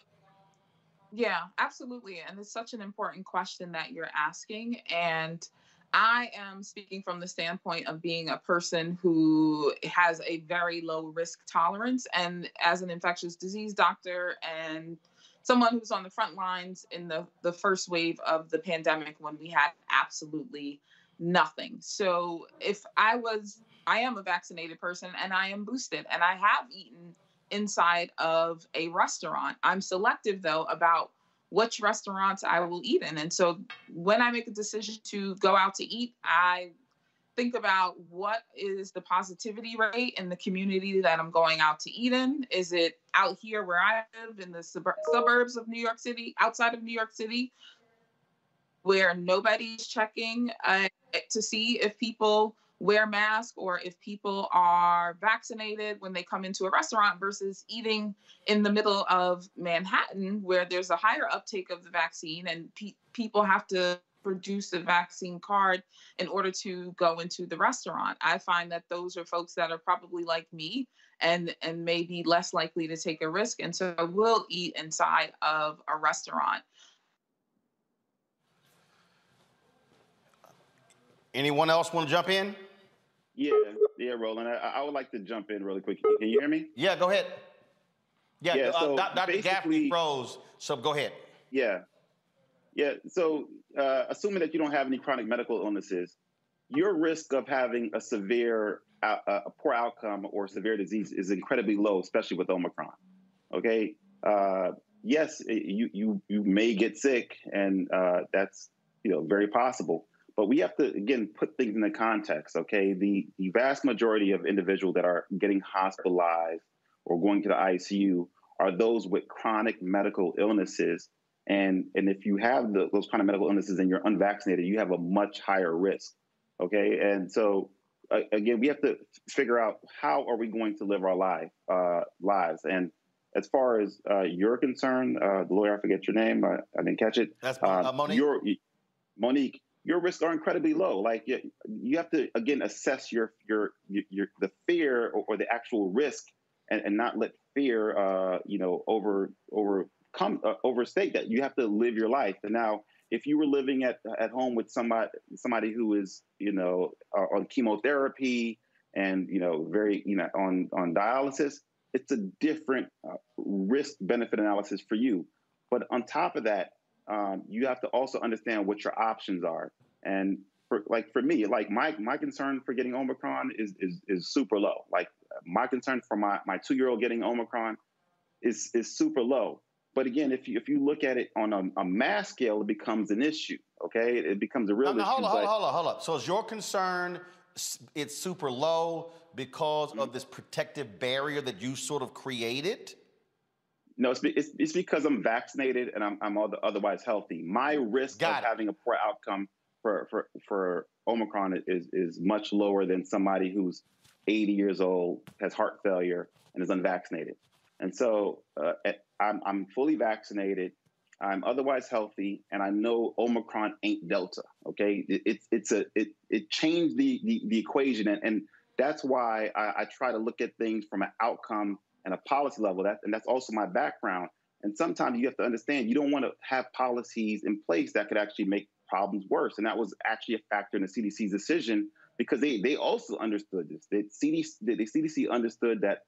Yeah, absolutely. And it's such an important question that you're asking. And I am speaking from the standpoint of being a person who has a very low risk tolerance. And as an infectious disease doctor and someone who's on the front lines in the, the first wave of the pandemic when we had absolutely nothing. So if I was, I am a vaccinated person and I am boosted and I have eaten inside of a restaurant. I'm selective though about which restaurants I will eat in. And so when I make a decision to go out to eat, I think about what is the positivity rate in the community that I'm going out to eat in. Is it out here where I live in the sub- suburbs of New York City, outside of New York City, where nobody's checking uh, to see if people wear masks or if people are vaccinated when they come into a restaurant versus eating in the middle of Manhattan where there's a higher uptake of the vaccine and pe- people have to produce a vaccine card in order to go into the restaurant. I find that those are folks that are probably like me and and maybe less likely to take a risk and so I will eat inside of a restaurant. Anyone else want to jump in? Yeah, yeah, Roland. I, I, would like to jump in really quick. Can you hear me? Yeah, go ahead. Yeah, yeah uh, so Dr. Gaffney froze, so go ahead. Yeah, yeah. So, uh, assuming that you don't have any chronic medical illnesses, your risk of having a severe, uh, a poor outcome or severe disease is incredibly low, especially with Omicron. Okay. Uh, yes, you you you may get sick, and uh, that's you know very possible. But we have to again put things in the context. Okay, the the vast majority of individuals that are getting hospitalized or going to the ICU are those with chronic medical illnesses. And and if you have the, those chronic medical illnesses and you're unvaccinated, you have a much higher risk. Okay, and so uh, again, we have to figure out how are we going to live our life uh, lives. And as far as uh, you're concerned, uh, the lawyer, I forget your name, I, I didn't catch it. That's uh, Monique. Monique, your risks are incredibly low. Like you, you have to again assess your your your, the fear or, or, the actual risk, and, and not let fear, uh, you know, over overcome uh, overstate that. You have to live your life. And now, if you were living at at home with somebody somebody who is you know uh, on chemotherapy and you know very you know on on dialysis, it's a different uh, risk benefit analysis for you. But on top of that, um, you have to also understand what your options are. And for, like for me, like my my concern for getting Omicron is is is super low. Like my concern for my my two year old getting Omicron is is super low. But again, if you if you look at it on a, a mass scale, it becomes an issue. Okay, it becomes a real issue. hold on, hold on, hold on, hold on. So is your concern it's super low because Mm-hmm. of this protective barrier that you sort of created? No, it's, it's, it's because I'm vaccinated and I'm, I'm other, otherwise healthy. My risk of having a poor outcome for, for, for Omicron is, is much lower than somebody who's 80 years old, has heart failure, and is unvaccinated. And so uh, I'm, I'm fully vaccinated. I'm otherwise healthy, and I know Omicron ain't Delta. Okay, it, it's it's a it it changed the the, the equation, and, and that's why I, I try to look at things from an outcome and a policy level. That and that's also my background. And sometimes you have to understand you don't want to have policies in place that could actually make problems worse. And that was actually a factor in the CDC's decision because they they also understood this. The CDC the, the CDC understood that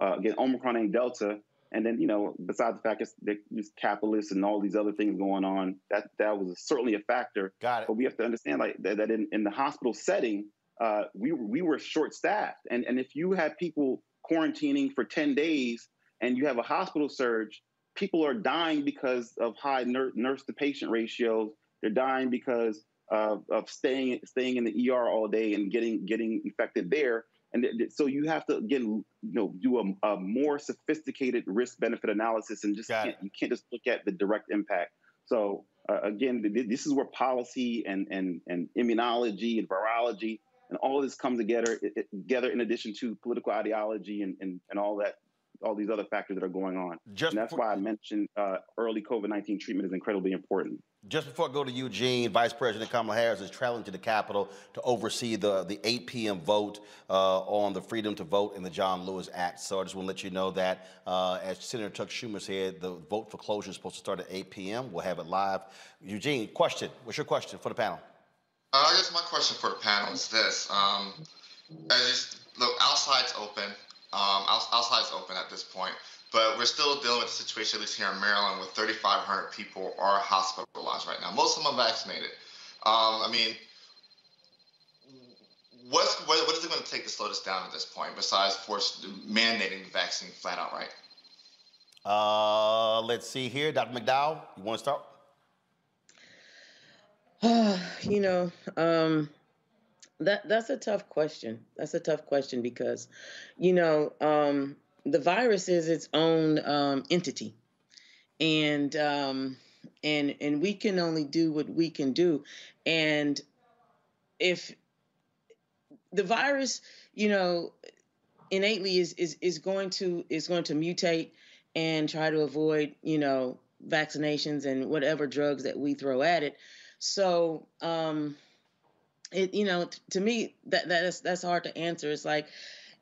uh, again Omicron ain't Delta. And then, you know, besides the fact that there's capitalists and all these other things going on, that that was certainly a factor. Got it. But we have to understand, like, that, that in, in the hospital setting, uh, we we were short staffed, and and if you have people quarantining for ten days and you have a hospital surge, people are dying because of high nur- nurse to patient ratios. They're dying because of, of staying staying in the ER all day and getting getting infected there. And th- th- so you have to again, you know, do a, a more sophisticated risk benefit analysis, and just can't, you can't just look at the direct impact. So uh, again, th- this is where policy and and and immunology and virology and all this comes together it, it- together in addition to political ideology and, and and all that all these other factors that are going on. Just and that's why I mentioned uh, early COVID nineteen treatment is incredibly important. Just before I go to Eugene, Vice President Kamala Harris is traveling to the Capitol to oversee the, the 8 p.m. vote uh, on the Freedom to Vote in the John Lewis Act. So I just want to let you know that, uh, as Senator Chuck Schumer said, the vote for cloture is supposed to start at 8 p.m. We'll have it live. Eugene, question. What's your question for the panel? Uh, I guess my question for the panel is this: um, as you look, outside's open. Um, outside's open at this point, but we're still dealing with the situation, at least here in Maryland, where 3,500 people are hospitalized right now. Most of them are vaccinated. Um, I mean, what's what, what is it going to take to slow this down at this point, besides force mandating the vaccine flat out, right? Uh, let's see here. Dr. McDowell, you want to start? you know, um, that that's a tough question. That's a tough question because, you know, um, the virus is its own um, entity, and um, and and we can only do what we can do, and if the virus, you know, innately is is is going to is going to mutate and try to avoid, you know, vaccinations and whatever drugs that we throw at it. So, um, it you know, t- to me that that's that's hard to answer. It's like,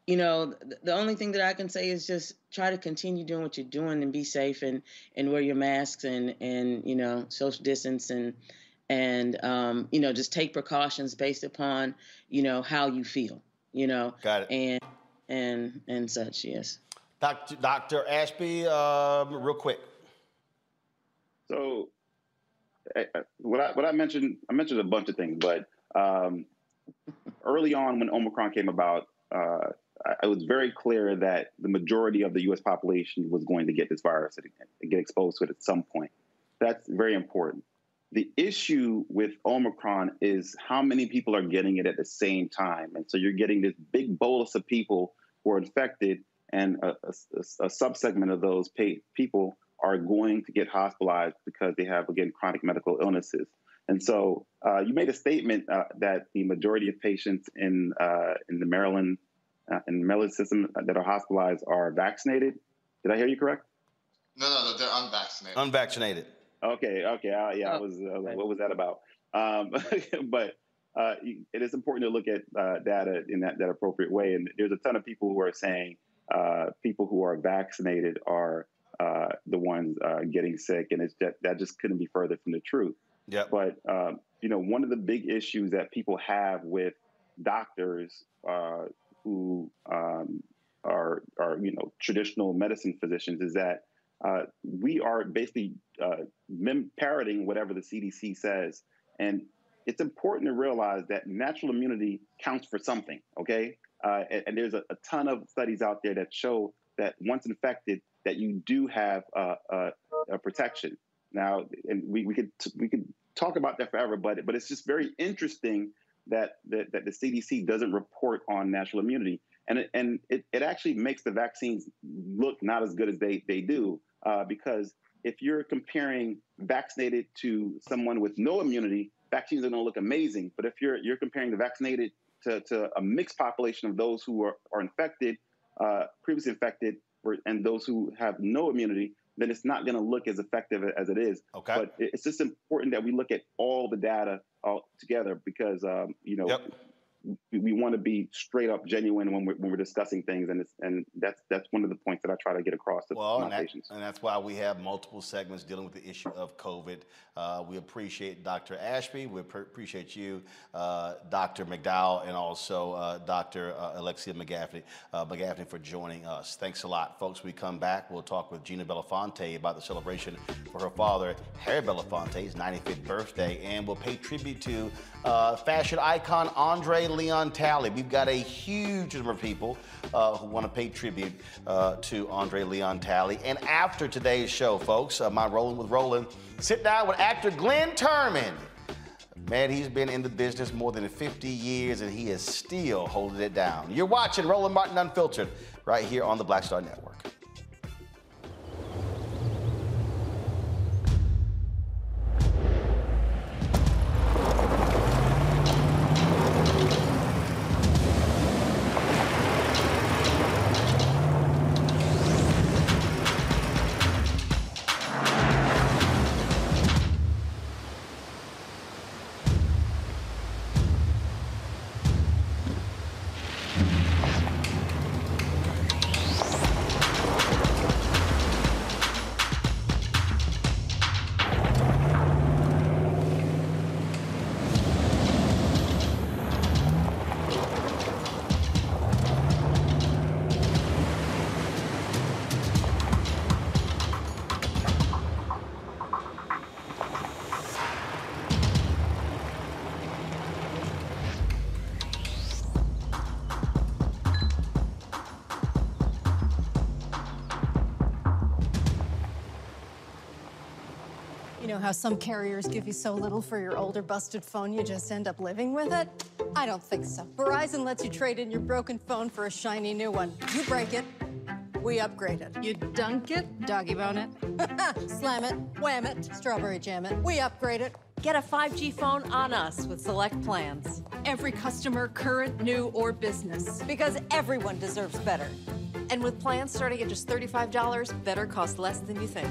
you know, th- the only thing that I can say is just try to continue doing what you're doing and be safe and and wear your masks and and you know social distance and and um, you know just take precautions based upon you know how you feel. You know, Got it. and and and such. Yes. Dr. Dr. Ashby, um, real quick. So, I- I- what I what I mentioned, I mentioned a bunch of things, but um, early on when Omicron came about, uh, I- it was very clear that the majority of the U.S. population was going to get this virus and get exposed to it at some point. That's very important. The issue with Omicron is how many people are getting it at the same time, and so you're getting this big bolus of people who are infected, and a, a, a subsegment of those pa- people are going to get hospitalized because they have again chronic medical illnesses. And so uh, you made a statement uh, that the majority of patients in uh, in the Maryland uh, in the Maryland system that are hospitalized are vaccinated. Did I hear you correct? No, no, no they're unvaccinated. Unvaccinated. Okay, okay, uh, yeah, I was. Uh, what was that about? Um, but uh, it is important to look at uh, data in that, that appropriate way. And there's a ton of people who are saying uh, people who are vaccinated are uh, the ones uh, getting sick, and it's just, that just couldn't be further from the truth. Yeah. But um, you know, one of the big issues that people have with doctors uh, who um, are, are you know traditional medicine physicians is that uh, we are basically uh, mem- parroting whatever the CDC says, and it's important to realize that natural immunity counts for something. Okay, uh, and, and, there's a, a, ton of studies out there that show that once infected, that you do have a protection. Now, and we, we could we could talk about that forever, but but it's just very interesting that that, that the CDC doesn't report on natural immunity, and it, and it, it actually makes the vaccines look not as good as they they do uh, because if you're comparing vaccinated to someone with no immunity, vaccines are going to look amazing. But if you're you're comparing the vaccinated to, to a mixed population of those who are, are infected, uh, previously infected, and those who have no immunity, then it's not going to look as effective as it is. Okay. But it's just important that we look at all the data all together because um, you know yep we want to be straight up genuine when we're, when we're discussing things, and and that's that's one of the points that I try to get across to well, my and that, patients. And that's why we have multiple segments dealing with the issue of COVID. Uh, we appreciate Dr. Ashby. We appreciate you, uh, Dr. McDowell, and also uh, Dr. Uh, Alexia McGaffney, uh, McGaffney for joining us. Thanks a lot, folks. We come back. We'll talk with Gina Belafonte about the celebration for her father, Harry Belafonte's 95th birthday, and we'll pay tribute to uh, fashion icon Andre Leon Talley. We've got a huge number of people uh, who want to pay tribute uh, to Andre Leon Talley. And after today's show, folks, uh, my Rolling with Roland, sit down with actor Glynn Turman. Man, he's been in the business more than 50 years and he is still holding it down. You're watching Roland Martin Unfiltered right here on the Black Star Network. How some carriers give you so little for your older busted phone you just end up living with it? I don't think so. Verizon lets you trade in your broken phone for a shiny new one. You break it, we upgrade it. You dunk it, doggy bone it, slam it, wham it, strawberry jam it. We upgrade it. Get a 5G phone on us with select plans. Every customer, current, new, or business. Because everyone deserves better. And with plans starting at just $35, better costs less than you think.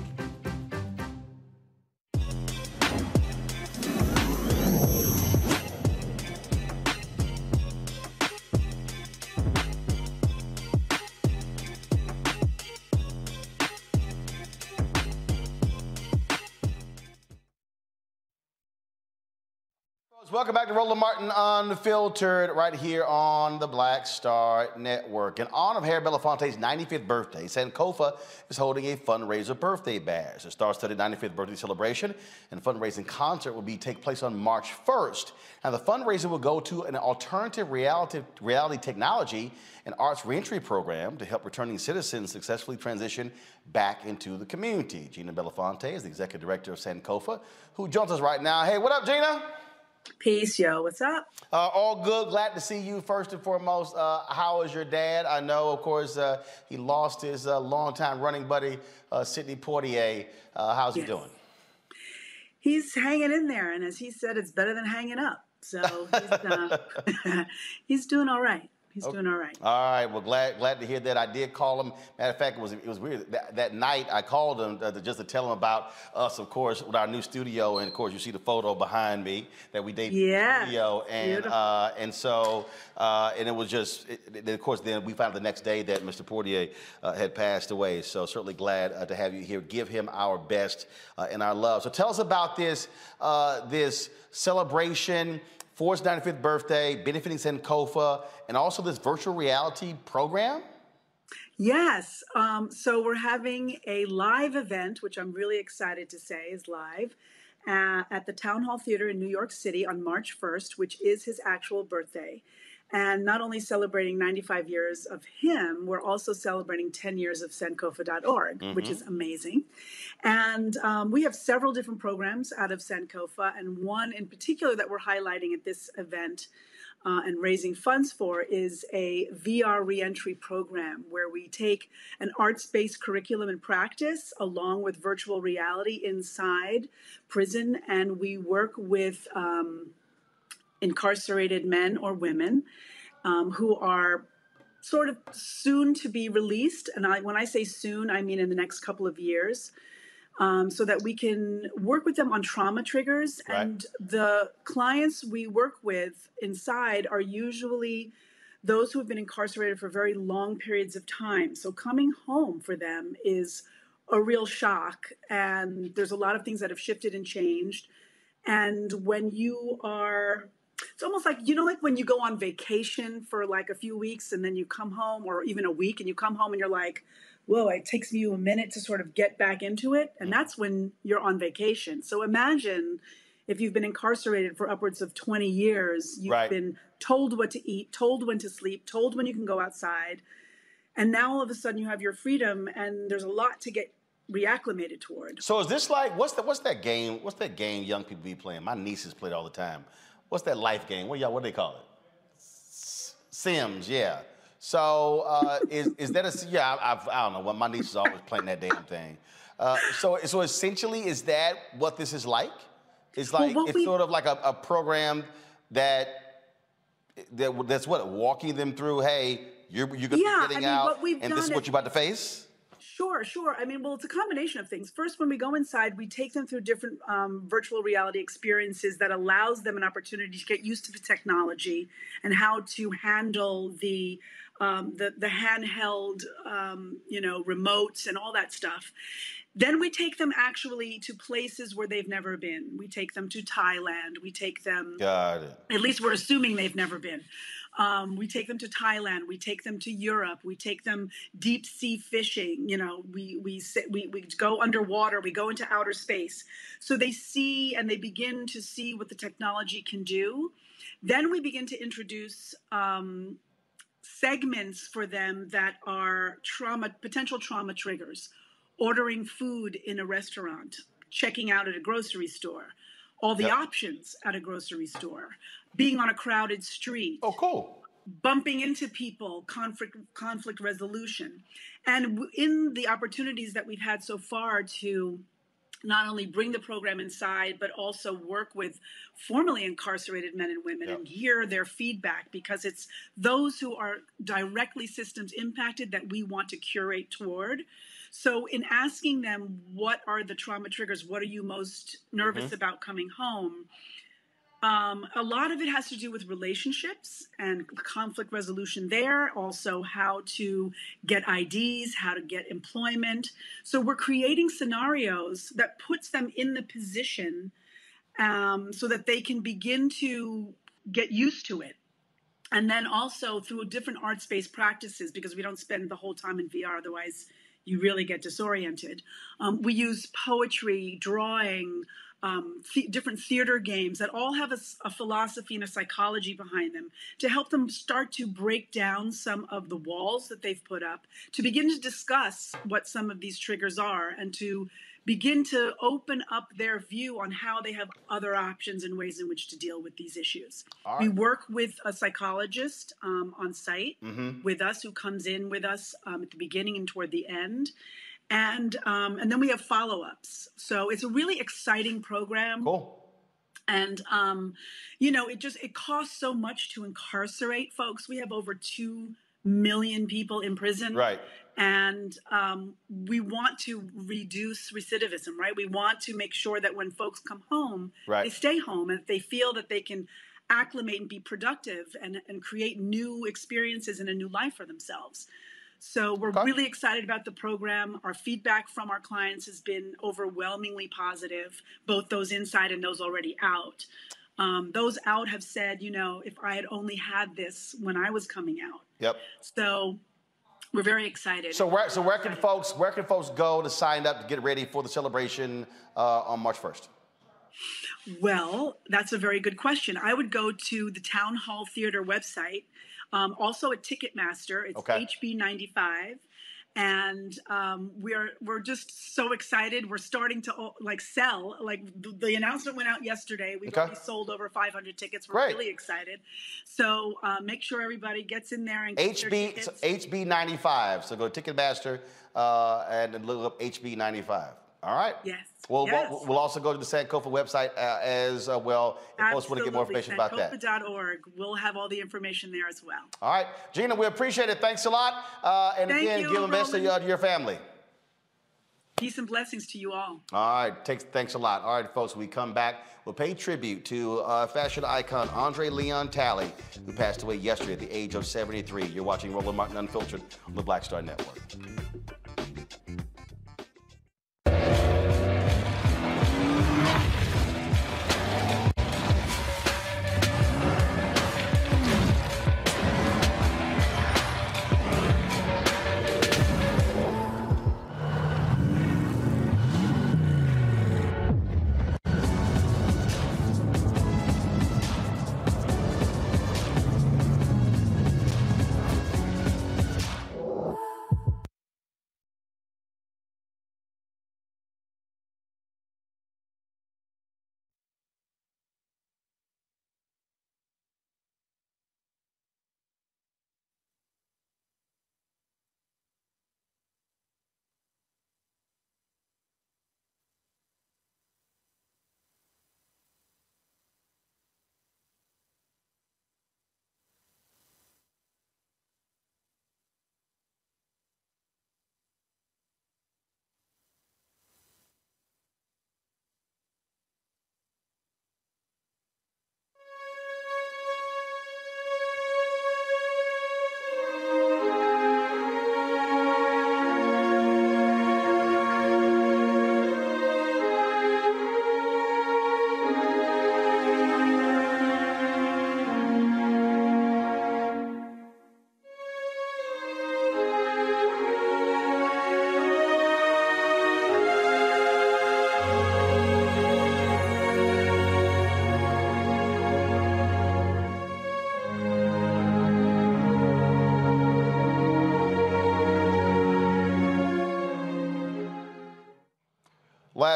Welcome back to Roland Martin Unfiltered right here on the Black Star Network. In honor of Harry Belafonte's 95th birthday, Sankofa is holding a fundraiser birthday bash. The star-studded 95th birthday celebration and fundraising concert will be take place on March 1st. And the fundraiser will go to an alternative reality, reality technology and arts reentry program to help returning citizens successfully transition back into the community. Gina Belafonte is the executive director of Sankofa, who joins us right now. Hey, what up, Gina? Peace, yo. What's up? Uh, all good. Glad to see you first and foremost. Uh, how is your dad? I know, of course, uh, he lost his uh, longtime running buddy, uh, Sidney Poitier. Uh, how's yes. he doing? He's hanging in there, and as he said, it's better than hanging up. So he's, he's doing all right. He's okay. doing all right. All right. Well, glad glad to hear that. I did call him. Matter of fact, it was it was weird. That, that night, I called him to, just to tell him about us, of course, with our new studio. And of course, you see the photo behind me that we debuted yeah. studio. And uh, and so uh, and it was just, it, of course, then we found the next day that Mr. Poitier uh, had passed away. So certainly glad uh, to have you here. Give him our best uh, and our love. So tell us about this uh, this celebration for his 95th birthday, benefiting Sankofa, and also this virtual reality program? Yes. Um, so we're having a live event, which I'm really excited to say is live, uh, at the Town Hall Theater in New York City on March 1st, which is his actual birthday. And not only celebrating 95 years of him, we're also celebrating 10 years of Sankofa.org, mm-hmm. which is amazing. And um, we have several different programs out of Sankofa, and one in particular that we're highlighting at this event uh, and raising funds for is a VR reentry program where we take an arts based curriculum and practice along with virtual reality inside prison, and we work with um, incarcerated men or women um, who are sort of soon to be released. And I, when I say soon, I mean in the next couple of years um, so that we can work with them on trauma triggers. Right. And the clients we work with inside are usually those who have been incarcerated for very long periods of time. So coming home for them is a real shock. And there's a lot of things that have shifted and changed. And when you are it's almost like you know like when you go on vacation for like a few weeks and then you come home or even a week and you come home and you're like whoa, it takes you a minute to sort of get back into it. And mm. that's when you're on vacation. So imagine if you've been incarcerated for upwards of 20 years, you've right. been told what to eat, told when to sleep, told when you can go outside. And now all of a sudden you have your freedom and there's a lot to get reacclimated toward. So is this like what's that what's that game? What's that game young people be playing? My nieces play it all the time. What's that life game? What y'all what do they call it? Sims, yeah. So uh, is is that a yeah? I've, I don't know. Well, my niece is always playing that damn thing. Uh, so so essentially, is that what this is like? It's like well, it's we, sort of like a, a program that that that's what walking them through. Hey, you're you're gonna yeah, be getting I mean, out, and this is what you're about to face. Sure, sure. I mean, well, it's a combination of things. First, when we go inside, we take them through different um, virtual reality experiences that allows them an opportunity to get used to the technology and how to handle the um, the the handheld, um, you know, remotes and all that stuff. Then we take them actually to places where they've never been. We take them to Thailand. We take them. Got it. At least we're assuming they've never been. Um, we take them to Thailand. We take them to Europe. We take them deep sea fishing. You know, we we sit, we we go underwater. We go into outer space. So they see and they begin to see what the technology can do. Then we begin to introduce um, segments for them that are trauma potential trauma triggers ordering food in a restaurant checking out at a grocery store all the yep. options at a grocery store being on a crowded street oh cool bumping into people conflict conflict resolution and in the opportunities that we've had so far to not only bring the program inside, but also work with formerly incarcerated men and women yep. and hear their feedback because it's those who are directly systems impacted that we want to curate toward. So, in asking them, what are the trauma triggers? What are you most nervous mm-hmm. about coming home? Um, a lot of it has to do with relationships and conflict resolution there, also how to get IDs, how to get employment. So we're creating scenarios that puts them in the position um, so that they can begin to get used to it. And then also through different arts-based practices, because we don't spend the whole time in VR, otherwise you really get disoriented. Um, we use poetry, drawing, um, th- different theater games that all have a, a, philosophy and a psychology behind them to help them start to break down some of the walls that they've put up, to begin to discuss what some of these triggers are, and to begin to open up their view on how they have other options and ways in which to deal with these issues. Right. We work with a psychologist um, on site mm-hmm. with us who comes in with us um, at the beginning and toward the end and um, and then we have follow-ups. So it's a really exciting program. Cool. And um, you know it just it costs so much to incarcerate folks. We have over 2 million people in prison. Right. And um, we want to reduce recidivism right? We want to make sure that when folks come home right. they stay home and they feel that they can acclimate and be productive and, and create new experiences and a new life for themselves so we're okay. really excited about the program. Our feedback from our clients has been overwhelmingly positive, both those inside and those already out. Um, those out have said, you know, if I had only had this when I was coming out. Yep. So We're very excited. So where, so where can folks where can folks go to sign up to get ready for the celebration uh, on March 1st? Well, that's a very good question. I would go to the Town Hall Theater website, um, also at Ticketmaster. It's Okay. HB95, and um, we're we're just so excited. We're starting to oh, like sell. Like the, the announcement went out yesterday. We've Okay. already sold over 500 tickets. We're Great. really excited. So uh, make sure everybody gets in there and gets their HB tickets. so HB95. So go to Ticketmaster uh, and look up HB95. All right. Yes. We'll, Yes. we'll, we'll also go to the Sankofa website uh, as uh, well if folks want to get more information about that. Sankofa.org. We'll have all the information there as well. All right, Gina, we appreciate it. Thanks a lot. Uh, and Thank again, you, give the best to your, to your family. Peace and blessings to you all. All right, takes, thanks a lot. All right, folks, we come back, we'll pay tribute to uh, fashion icon Andre Leon Talley, who passed away yesterday at the age of 73. You're watching Roland Martin Unfiltered on the Black Star Network.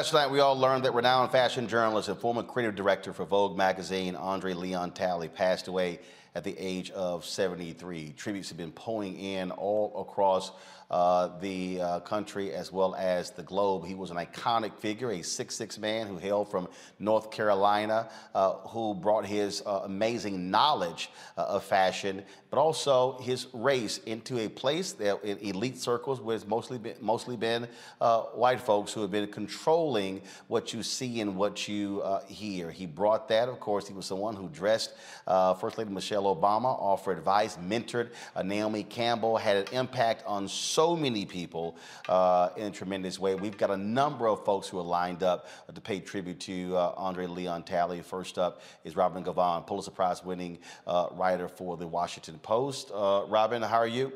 Last night, we all learned that renowned fashion journalist and former creative director for Vogue magazine, Andre Leon Talley, passed away at the age of 73. Tributes have been pouring in all across uh, the uh, country as well as the globe. He was an iconic figure, a 6'6 man who hailed from North Carolina, uh, who brought his uh, amazing knowledge uh, of fashion, but also his race into a place that in elite circles where it's mostly been, mostly been uh, white folks who have been controlling what you see and what you hear. He brought that, of course, he was someone who dressed First Lady Michelle Obama, offered advice, mentored uh, Naomi Campbell, had an impact on so many people uh, in a tremendous way. We've got a number of folks who are lined up to pay tribute to uh, Andre Leon Talley. First up is Robin Givhan, Pulitzer Prize winning uh, writer for the Washington Post. Uh, Robin, how are you?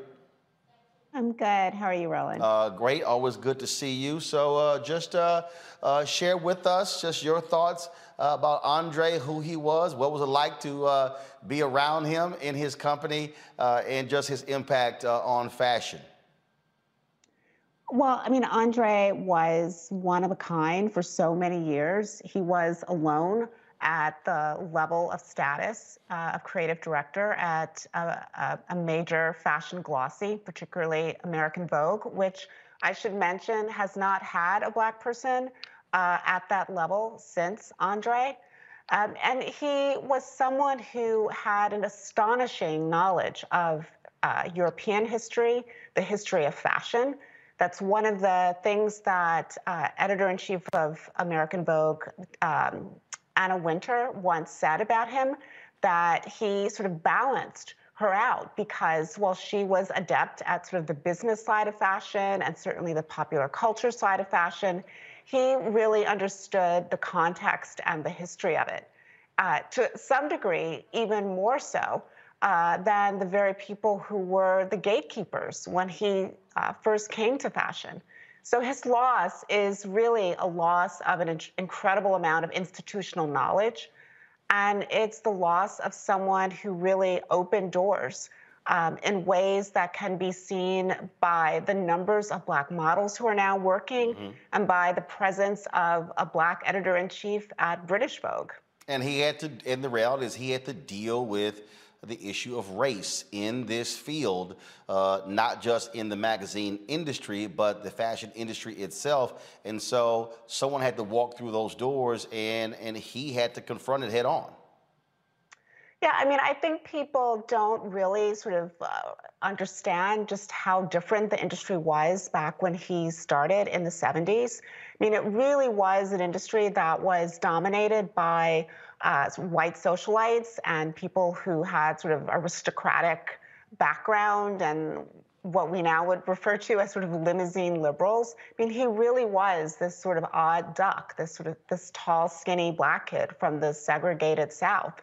I'm good. How are you, Roland? Uh, great, always good to see you. So, uh, just uh, uh, share with us just your thoughts uh, about Andre, who he was, what was it like to uh, be around him in his company, uh, and just his impact uh, on fashion. Well, I mean, Andre was one of a kind for so many years. He was alone at the level of status uh, of creative director at a, a, a major fashion glossy, particularly American Vogue, which I should mention has not had a black person uh, at that level since Andre. Um, and he was someone who had an astonishing knowledge of uh, European history, the history of fashion. That's one of the things that uh, editor in chief of American Vogue, um, Anna Wintour, once said about him that he sort of balanced her out because while she was adept at sort of the business side of fashion and certainly the popular culture side of fashion, he really understood the context and the history of it. Uh, to some degree, even more so, uh, than the very people who were the gatekeepers when he uh, first came to fashion. So his loss is really a loss of an incredible amount of institutional knowledge. And it's the loss of someone who really opened doors um, in ways that can be seen by the numbers of Black models who are now working mm-hmm. and by the presence of a Black editor in chief at British Vogue. And he had to, and the reality is, he had to deal with the issue of race in this field, uh, not just in the magazine industry, but the fashion industry itself. And so someone had to walk through those doors, and, and he had to confront it head on. Yeah, I mean, I think people don't really sort of uh, understand just how different the industry was back when he started in the 70s. I mean, it really was an industry that was dominated by uh, white socialites and people who had sort of aristocratic background and what we now would refer to as sort of limousine liberals. I mean, he really was this sort of odd duck, this sort of this tall, skinny black kid from the segregated South.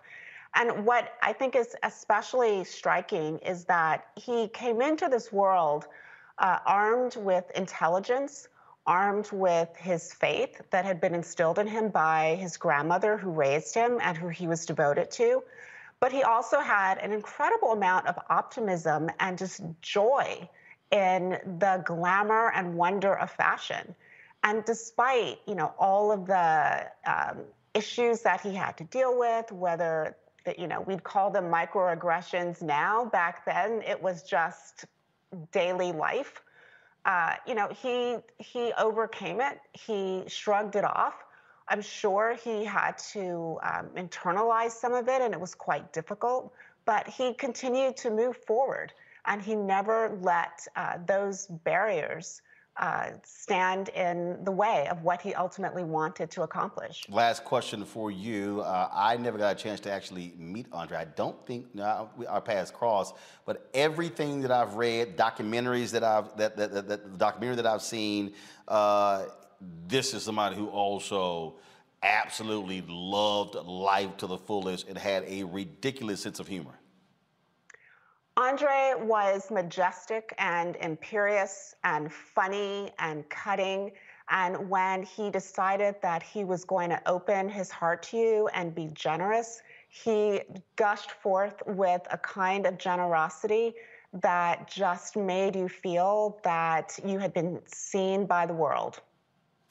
And what I think is especially striking is that he came into this world uh, armed with intelligence, armed with his faith that had been instilled in him by his grandmother who raised him and who he was devoted to. But he also had an incredible amount of optimism and just joy in the glamour and wonder of fashion. And despite, you know, all of the um, issues that he had to deal with, whether that you know we'd call them microaggressions now. Back then it was just daily life. Uh, you know he he overcame it. He shrugged it off. I'm sure he had to um, internalize some of it and it was quite difficult but he continued to move forward and he never let uh, those barriers uh, stand in the way of what he ultimately wanted to accomplish. Last question for you. Uh, I never got a chance to actually meet Andre. I don't think no, our paths crossed, but everything that I've read, documentaries that I've that that, that, that the documentary that I've seen, uh, this is somebody who also absolutely loved life to the fullest and had a ridiculous sense of humor. Andre was majestic and imperious and funny and cutting. And when he decided that he was going to open his heart to you and be generous, he gushed forth with a kind of generosity that just made you feel that you had been seen by the world.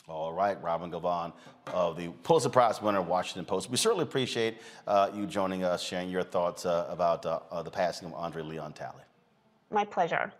All right, Robin Givhan of the Pulitzer Prize winner, Washington Post. We certainly appreciate uh, you joining us, sharing your thoughts uh, about uh, uh the passing of Andre Leon Talley. My pleasure.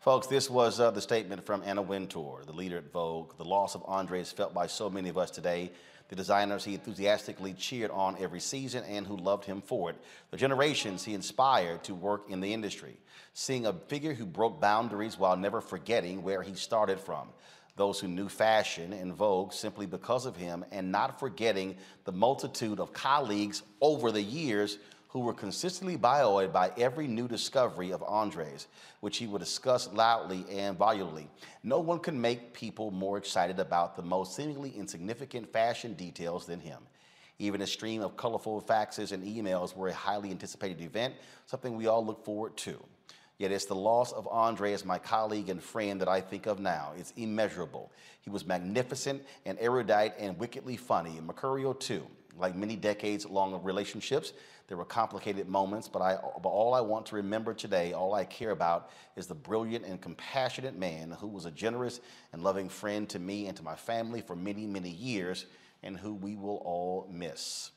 Folks, this was uh, the statement from Anna Wintour, the leader at Vogue. The loss of Andre is felt by so many of us today. The designers he enthusiastically cheered on every season and who loved him for it. The generations he inspired to work in the industry. Seeing a figure who broke boundaries while never forgetting where he started from those who knew fashion and Vogue simply because of him, and not forgetting the multitude of colleagues over the years who were consistently buoyed by every new discovery of Andre's, which he would discuss loudly and volubly. No one could make people more excited about the most seemingly insignificant fashion details than him. Even a stream of colorful faxes and emails were a highly anticipated event, something we all look forward to. Yet it's the loss of Andre as my colleague and friend that I think of now. It's immeasurable. He was magnificent and erudite and wickedly funny, and Mercurial too. Like many decades long of relationships, there were complicated moments, but, I, but all I want to remember today, all I care about, is the brilliant and compassionate man who was a generous and loving friend to me and to my family for many, many years, and who we will all miss.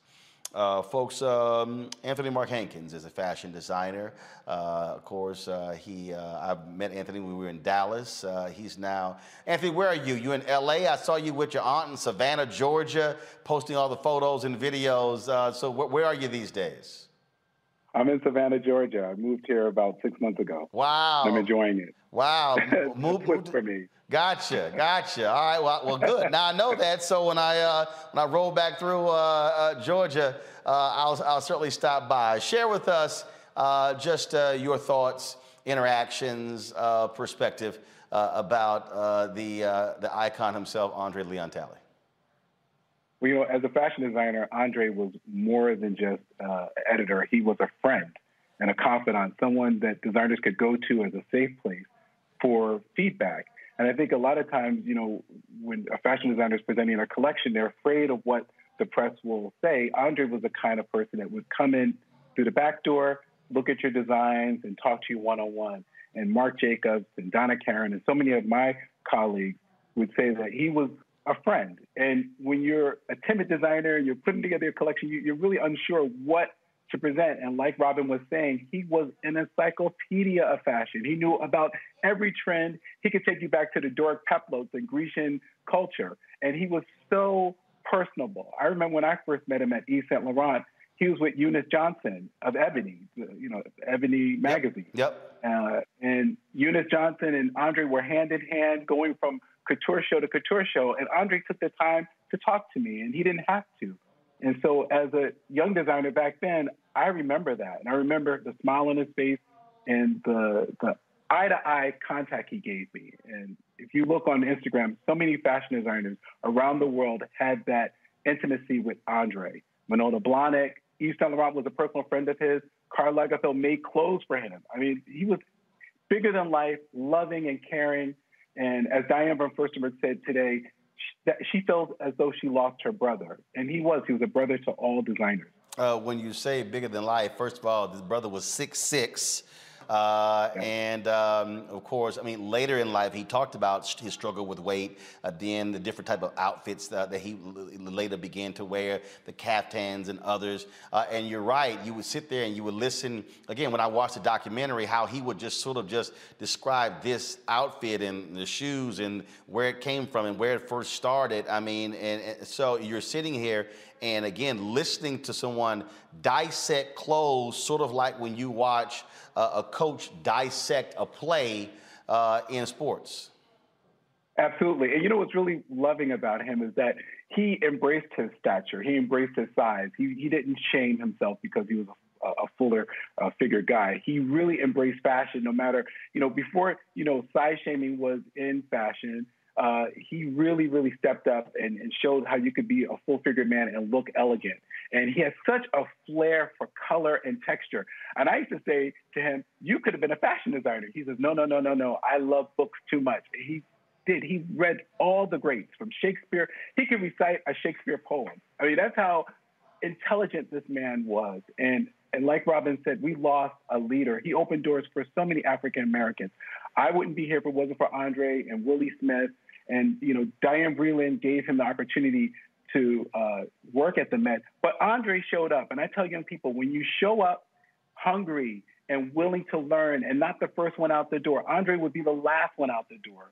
Uh, folks, um, Anthony Mark Hankins is a fashion designer. Uh, of course, uh, he uh, I met Anthony when we were in Dallas. Uh, he's now Anthony. Where are you? You in L.A.? I saw you with your aunt in Savannah, Georgia, posting all the photos and videos. Uh, so, wh- where are you these days? I'm in Savannah, Georgia. I moved here about six months ago. Wow. I'm enjoying it. Wow. Move, for me. Gotcha, gotcha. All right, well, well, good. Now I know that. So when I uh, when I roll back through uh, uh, Georgia, uh, I'll I'll certainly stop by. Share with us uh, just uh, your thoughts, interactions, perspective about the the icon himself, Andre Leon Talley. Well, you know, as a fashion designer, Andre was more than just an editor. He was a friend and a confidant, someone that designers could go to as a safe place for feedback. And I think a lot of times, you know, when a fashion designer is presenting a collection, they're afraid of what the press will say. Andre was the kind of person that would come in through the back door, look at your designs, and talk to you one on one. And Marc Jacobs and Donna Karan and so many of my colleagues would say that he was a friend. And when you're a timid designer, and you're putting together a collection, you, are really unsure what to present. And like Robin was saying, he was an encyclopedia of fashion. He knew about every trend. He could take you back to the Doric peplos and Grecian culture. And he was so personable. I remember when I first met him at Yves Saint Laurent, he was with Eunice Johnson of Ebony, you know, Ebony magazine. Yep. Uh, and Eunice Johnson and Andre were hand in hand going from couture show to couture show. And Andre took the time to talk to me, and he didn't have to. And so, as a young designer back then, I remember that. And I remember the smile on his face and the, the eye to eye contact he gave me. And if you look on Instagram, so many fashion designers around the world had that intimacy with Andre. Manolo Blahnik, Yves Saint Laurent was a personal friend of his. Karl Lagerfeld made clothes for him. I mean, he was bigger than life, loving and caring. And as Diane von Furstenberg said today, she felt as though she lost her brother. And he was. He was a brother to all designers. Uh, when you say bigger than life, first of all, his brother was six six. Uh, and um, of course, I mean, later in life, he talked about his struggle with weight, uh, then the different type of outfits that, that he later began to wear, the caftans and others. Uh, and you're right, you would sit there and you would listen. Again, when I watched the documentary, how he would just sort of just describe this outfit and the shoes and where it came from and where it first started. I mean, and, and so you're sitting here and again, listening to someone dissect clothes, sort of like when you watch uh, a coach dissect a play uh, in sports. Absolutely. And you know what's really loving about him is that he embraced his stature, he embraced his size. He, he didn't shame himself because he was a, a fuller uh, figure guy. He really embraced fashion no matter, you know, before, you know, size shaming was in fashion. Uh, he really, really stepped up and, and, showed how you could be a full figured man and look elegant. And he has such a flair for color and texture. And I used to say to him, You could have been a fashion designer. He says, No, no, no, no, no. I love books too much. He did. He read all the greats from Shakespeare. He could recite a Shakespeare poem. I mean, that's how intelligent this man was. And and like Robin said, we lost a leader. He opened doors for so many African Americans. I wouldn't be here if it wasn't for Andre and Willie Smith and you know, Diane Vreeland gave him the opportunity to uh, work at the Met. But Andre showed up, and I tell young people, when you show up hungry and willing to learn, and not the first one out the door, Andre would be the last one out the door.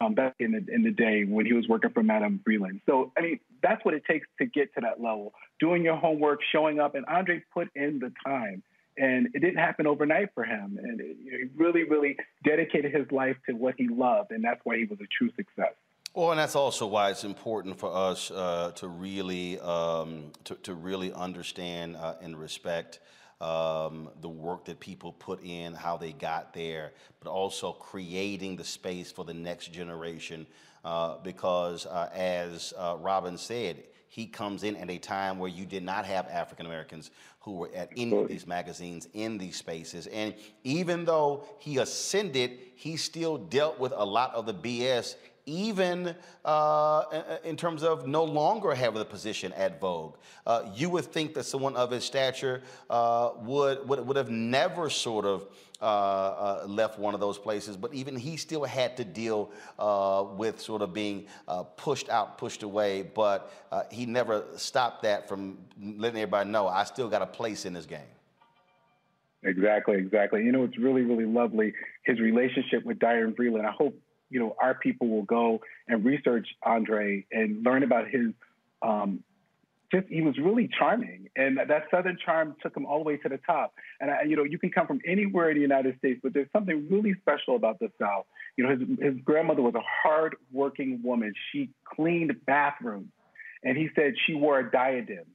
Um, back in the in the day when he was working for Madame Vreeland. So I mean, that's what it takes to get to that level. Doing your homework, showing up, and Andre put in the time and it didn't happen overnight for him. And it, he really, really dedicated his life to what he loved, and that's why he was a true success. Well, and that's also why it's important for us uh, to really um, to, to, really understand uh, and respect um, the work that people put in, how they got there, but also creating the space for the next generation. Uh, because, uh, as uh, Robin said, he comes in at a time where you did not have African Americans who were at any of these magazines in these spaces. And even though he ascended, he still dealt with a lot of the BS even uh, in terms of no longer having the position at Vogue. Uh, you would think that someone of his stature uh, would, would, would have never sort of uh, uh, left one of those places, but even he still had to deal uh, with sort of being pushed out, pushed away, but he never stopped that from letting everybody know, I still got a place in this game. Exactly, exactly. You know, it's really, really lovely. His relationship with Diane Vreeland. I hope you know, our people will go and research Andre and learn about his. Um, just he was really charming, and that Southern charm took him all the way to the top. And I, you know, you can come from anywhere in the United States, but there's something really special about the South. You know, his his grandmother was a hard-working woman. She cleaned bathrooms, and he said she wore a diadem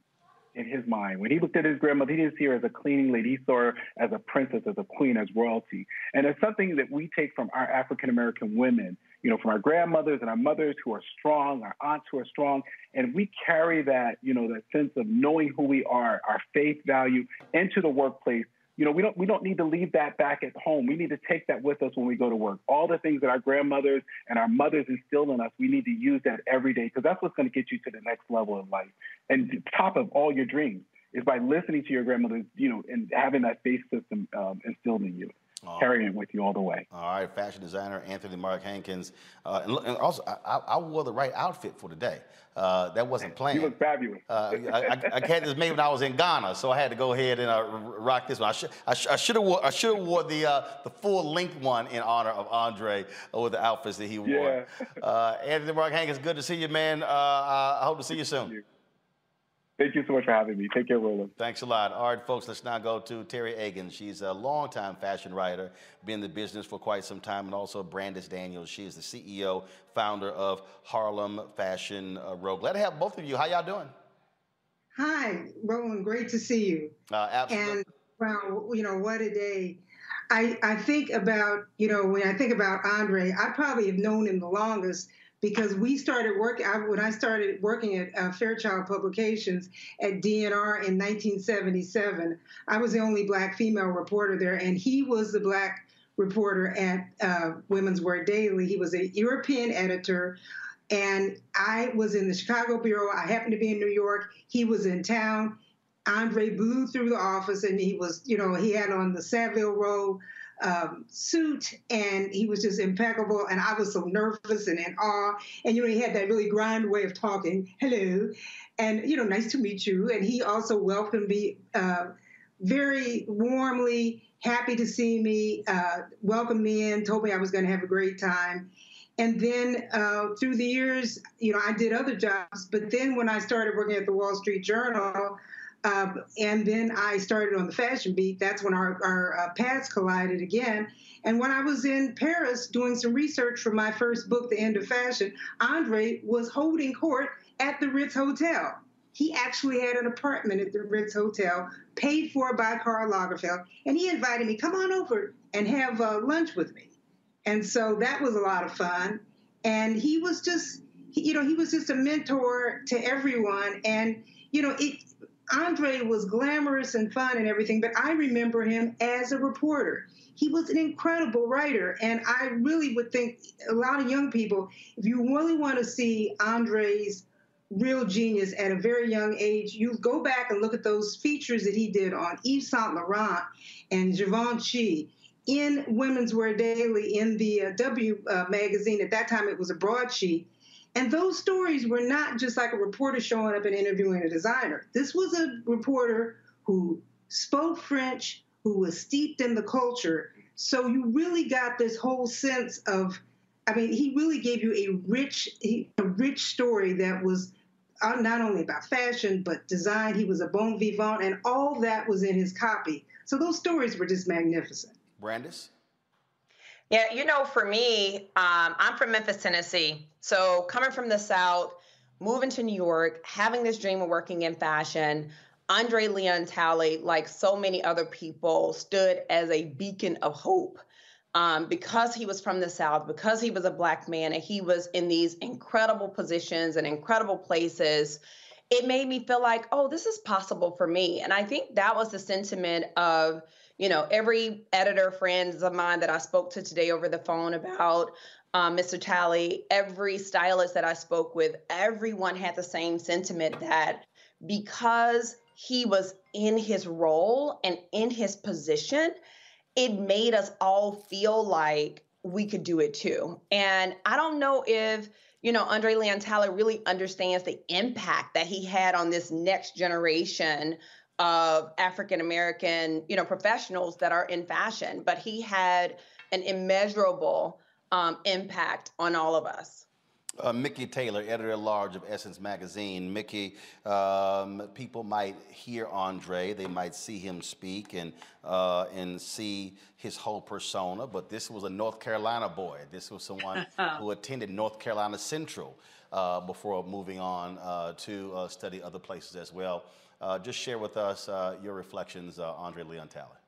in his mind. When he looked at his grandmother, he didn't see her as a cleaning lady. He saw her as a princess, as a queen, as royalty. And it's something that we take from our African American women, you know, from our grandmothers and our mothers who are strong, our aunts who are strong. And we carry that, you know, that sense of knowing who we are, our faith value into the workplace you know, we don't we don't need to leave that back at home. We need to take that with us when we go to work. All the things that our grandmothers and our mothers instilled in us, we need to use that every day because that's what's going to get you to the next level of life and top of all your dreams is by listening to your grandmother, you know, and having that faith system um, instilled in you. Oh. Carrying it with you all the way. All right, fashion designer Anthony Mark Hankins, uh, and, and, also I, I, wore the right outfit for today. Uh, that wasn't planned. You look fabulous. Uh, I, I, I had this made when I was in Ghana, so I had to go ahead and uh, rock this one. I should I, sh- I should have wore I should have wore the uh, the full length one in honor of Andre with the outfits that he wore. Yeah. Uh, Anthony Mark Hankins, good to see you, man. I hope to see you soon. Thank you so much for having me. Take care, Roland. Thanks a lot. All right, folks, let's now go to Teri Agins. She's a longtime fashion writer, been in the business for quite some time, and also Brandice Daniels. She is the CEO, founder of Harlem Fashion uh, Row. Glad to have both of you. How y'all doing? Hi, Roland. Great to see you. Uh, absolutely. And wow, you know what a day. I I think about you know when I think about Andre, I probably have known him the longest because we started working when I started working at uh, Fairchild Publications at DNR in 1977. I was the only black female reporter there, and he was the black reporter at uh, Women's Wear Daily. He was a European editor. And I was in the Chicago bureau. I happened to be in New York. He was in town. Andre blew through the office, and he was, you know, he had on the Savile Row um, suit and he was just impeccable. And I was so nervous and in awe. And, you know, he had that really grand way of talking. Hello. And, you know, nice to meet you. And he also welcomed me uh, very warmly, happy to see me, uh, welcomed me in, told me I was going to have a great time. And then uh, through the years, you know, I did other jobs. But then when I started working at the Wall Street Journal, um, and then I started on the fashion beat. That's when our, our uh, paths collided again. And when I was in Paris doing some research for my first book, The End of Fashion, Andre was holding court at the Ritz Hotel. He actually had an apartment at the Ritz Hotel, paid for by Karl Lagerfeld, and he invited me, come on over and have uh, lunch with me. And so that was a lot of fun. And he was just, you know, he was just a mentor to everyone. And, you know, it, Andre was glamorous and fun and everything, but I remember him as a reporter. He was an incredible writer, and I really would think a lot of young people, if you really want to see Andre's real genius at a very young age, you go back and look at those features that he did on Yves Saint Laurent and Givenchy in Women's Wear Daily in the uh, W uh, magazine. At that time, it was a broadsheet and those stories were not just like a reporter showing up and interviewing a designer. This was a reporter who spoke French, who was steeped in the culture. So you really got this whole sense of, I mean, he really gave you a rich, a rich story that was uh, not only about fashion but design. He was a bon vivant, and all that was in his copy. So those stories were just magnificent. Brandice. Yeah, you know, for me, um, I'm from Memphis, Tennessee. So coming from the South, moving to New York, having this dream of working in fashion, Andre Leon Talley, like so many other people, stood as a beacon of hope. Um, because he was from the South, because he was a black man, and he was in these incredible positions and incredible places, it made me feel like, oh, this is possible for me. And I think that was the sentiment of you know, every editor friends of mine that I spoke to today over the phone about um, Mr. Talley, every stylist that I spoke with, everyone had the same sentiment that because he was in his role and in his position, it made us all feel like we could do it too. And I don't know if, you know, Andre Leon Talley really understands the impact that he had on this next generation of African American, you know, professionals that are in fashion, but he had an immeasurable um, impact on all of us. Uh, Mikki Taylor, editor at large of Essence Magazine. Mikki, um, people might hear Andre, they might see him speak and uh, and see his whole persona, but this was a North Carolina boy. This was someone who attended North Carolina Central uh, before moving on uh, to uh, study other places as well. Uh, just share with us uh, your reflections, uh, Andre Leon Talley.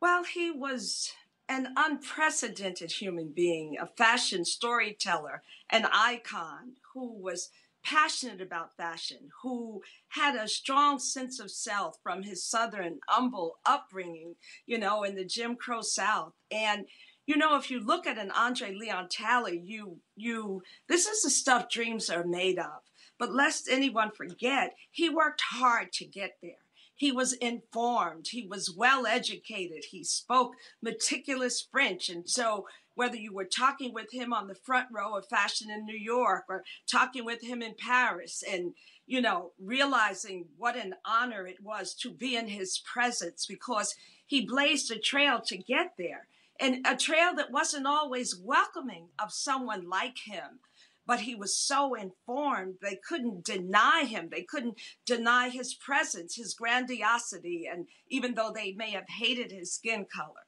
Well, he was an unprecedented human being, a fashion storyteller, an icon who was passionate about fashion, who had a strong sense of self from his Southern humble upbringing, you know, in the Jim Crow South. And, you know, if you look at an Andre Leon Talley, you, you, this is the stuff dreams are made of. But lest anyone forget, he worked hard to get there. He was informed. He was well educated. He spoke meticulous French. And so, whether you were talking with him on the front row of fashion in New York or talking with him in Paris and, you know, realizing what an honor it was to be in his presence because he blazed a trail to get there and a trail that wasn't always welcoming of someone like him but he was so informed they couldn't deny him. They couldn't deny his presence his grandiosity and even though they may have hated his skin color.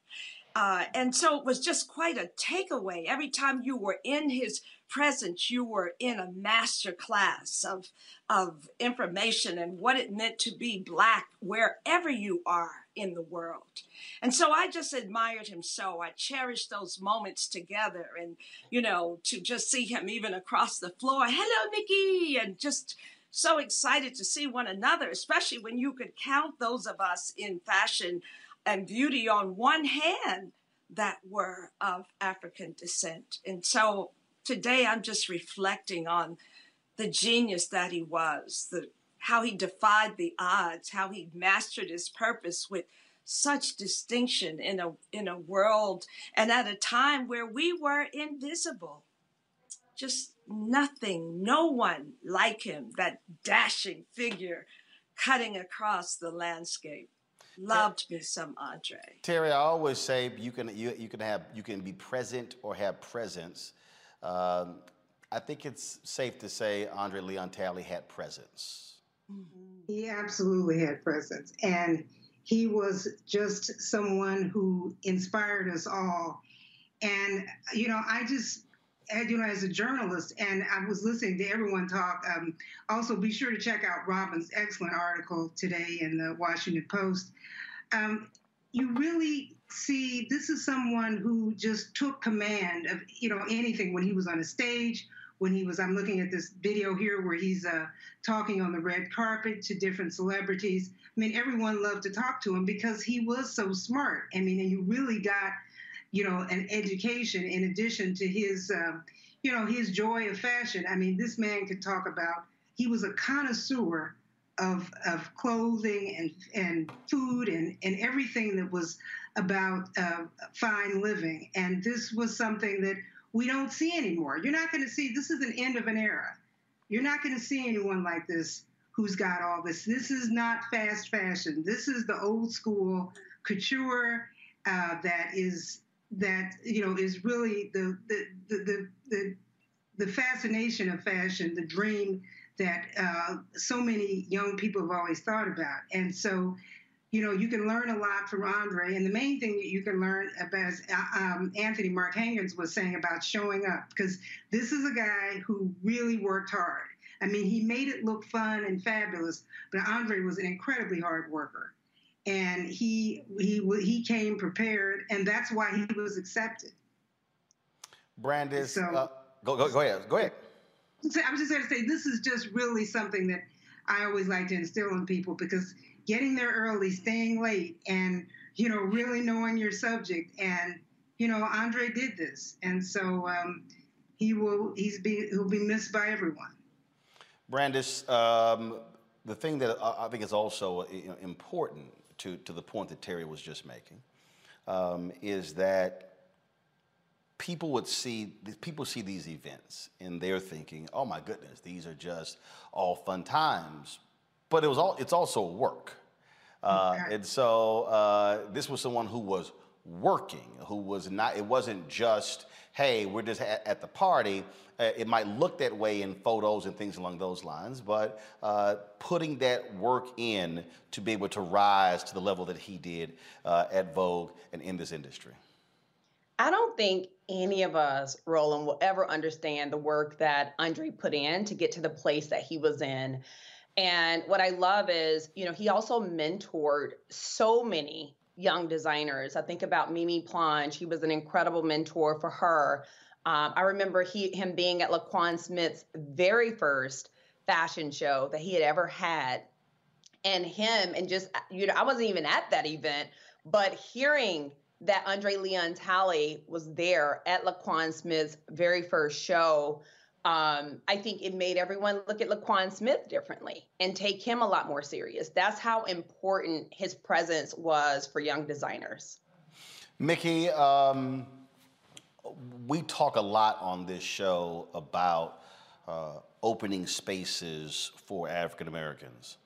Uh, and so it was just quite a takeaway. Every time you were in his presence you were in a master class of of information and what it meant to be black wherever you are in the world. And so I just admired him so. I cherished those moments together and, you know, to just see him even across the floor, hello, Nikki, and just so excited to see one another, especially when you could count those of us in fashion and beauty on one hand that were of African descent. And so today I'm just reflecting on the genius that he was, the how he defied the odds, how he mastered his purpose with such distinction in a in a world and at a time where we were invisible. Just nothing, no one like him, that dashing figure cutting across the landscape. Loved me some Andre. Teri, I always say you can you, you can have you can be present or have presence. Um, I think it's safe to say Andre Leon Talley had presence. He absolutely had presence. And he was just someone who inspired us all. And, you know, I just, you know, as a journalist, and I was listening to everyone talk. Um, also, be sure to check out Robin's excellent article today in the Washington Post. Um, you really see this is someone who just took command of, you know, anything when he was on a stage when he was, I'm looking at this video here where he's uh, talking on the red carpet to different celebrities. I mean, everyone loved to talk to him because he was so smart. I mean, and you really got, you know, an education in addition to his, uh, you know, his joy of fashion. I mean, this man could talk about, he was a connoisseur of, of clothing and, and food and, and everything that was about uh, fine living. And this was something that we don't see anymore. You're not going to see, this is an end of an era. You're not going to see anyone like this who's got all this. This is not fast fashion. This is the old school couture uh, that is that you know is really the the the the, the fascination of fashion, the dream that uh, so many young people have always thought about. And so you know, you can learn a lot from Andre. And the main thing that you can learn about, uh, um, Anthony Mark Hankins was saying about showing up, because this is a guy who really worked hard. I mean, he made it look fun and fabulous, but Andre was an incredibly hard worker. And he he he came prepared, and that's why he was accepted. Brandice, so, uh, go, go, go ahead. Go ahead. I was just going to say, this is just really something that I always like to instill in people because getting there early, staying late, and you know really knowing your subject. And you know Andre did this, and so um, he will he's be he'll be missed by everyone. Brandice, um, the thing that I think is also important to to the point that Teri was just making um, is that people would see people see these events and they're thinking, "Oh my goodness, these are just all fun times." But it was all it's also work. Uh, and so uh, this was someone who was working, who was not, it wasn't just, hey, we're just at, at the party. Uh, it might look that way in photos and things along those lines, but uh, putting that work in to be able to rise to the level that he did uh, at Vogue and in this industry. I don't think any of us, Roland, will ever understand the work that Andre put in to get to the place that he was in. And what I love is, you know, he also mentored so many young designers. I think about Mimi Plange. He was an incredible mentor for her. Um, I remember he him being at Laquan Smith's very first fashion show that he had ever had. And him, and just, you know, I wasn't even at that event, but hearing that Andre Leon Talley was there at Laquan Smith's very first show, um, I think it made everyone look at Laquan Smith differently and take him a lot more serious. That's how important his presence was for young designers. Mikki, um, we talk a lot on this show about uh, opening spaces for African Americans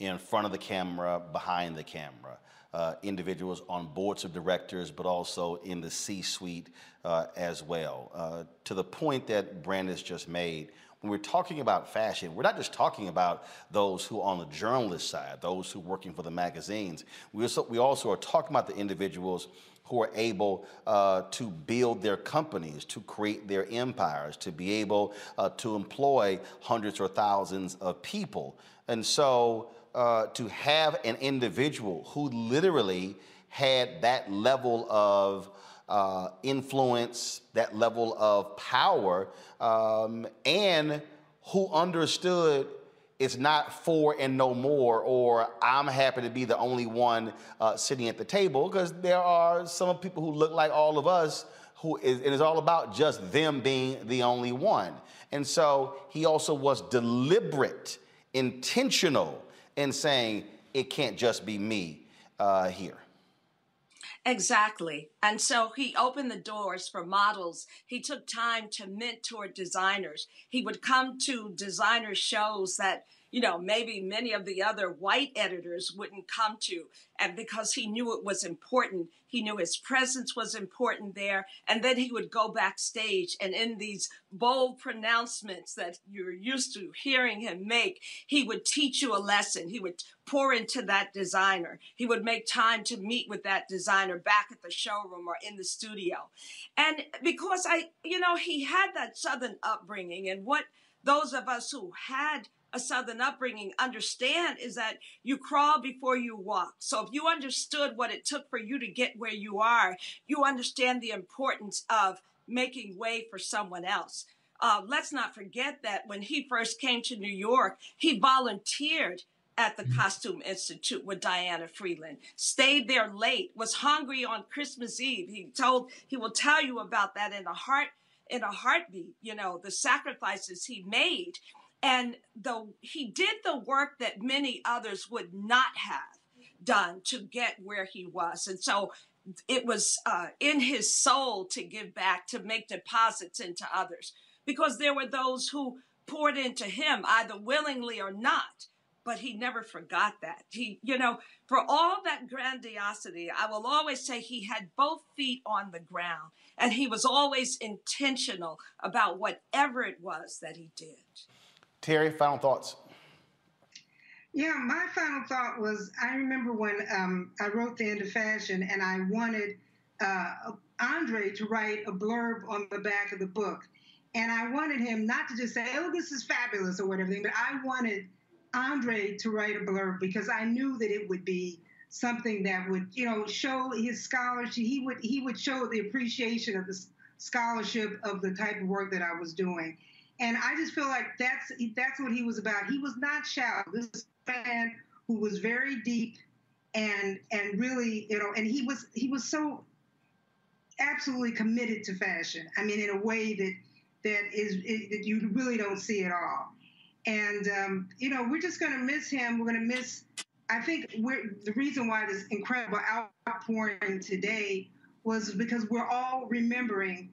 in front of the camera, behind the camera. Uh, individuals on boards of directors, but also in the C-suite uh, as well. Uh, to the point that Brandice just made, when we're talking about fashion, we're not just talking about those who are on the journalist side, those who are working for the magazines. We also, we also are talking about the individuals who are able uh, to build their companies, to create their empires, to be able uh, to employ hundreds or thousands of people. And so uh, to have an individual who literally had that level of uh, influence, that level of power, um, and who understood it's not for and no more, or I'm happy to be the only one uh, sitting at the table, because there are some people who look like all of us who is, it is all about just them being the only one. And so he also was deliberate, intentional in saying, it can't just be me uh, here. Exactly. And so he opened the doors for models. He took time to mentor designers. He would come to designer shows that you know, maybe many of the other white editors wouldn't come to. And because he knew it was important, he knew his presence was important there. And then he would go backstage and in these bold pronouncements that you're used to hearing him make, he would teach you a lesson. He would pour into that designer. He would make time to meet with that designer back at the showroom or in the studio. And because I, you know, he had that Southern upbringing and what those of us who had a Southern upbringing understand is that you crawl before you walk. So if you understood what it took for you to get where you are, you understand the importance of making way for someone else. Uh, let's not forget that when he first came to New York, he volunteered at the mm-hmm. Costume Institute with Diana Vreeland, stayed there late, was hungry on Christmas Eve. He told, he will tell you about that in a heart, in a heartbeat, you know, the sacrifices he made and the he did the work that many others would not have done to get where he was. And so it was uh, in his soul to give back to make deposits into others because there were those who poured into him either willingly or not but he never forgot that. He you know for all that grandiosity i will always say he had both feet on the ground and he was always intentional about whatever it was that he did Teri, final thoughts. Yeah, my final thought was I remember when um, I wrote The End of Fashion and I wanted uh, Andre to write a blurb on the back of the book. And I wanted him not to just say, oh, this is fabulous or whatever, but I wanted Andre to write a blurb because I knew that it would be something that would, you know, show his scholarship. He would he would show the appreciation of the scholarship of the type of work that I was doing. And I just feel like that's that's what he was about. He was not shallow. This fan who was very deep and and really, you know, and he was he was so absolutely committed to fashion. I mean, in a way that that is it, that you really don't see at all. And um, you know, we're just going to miss him. We're going to miss. I think the reason why this incredible outpouring today was because we're all remembering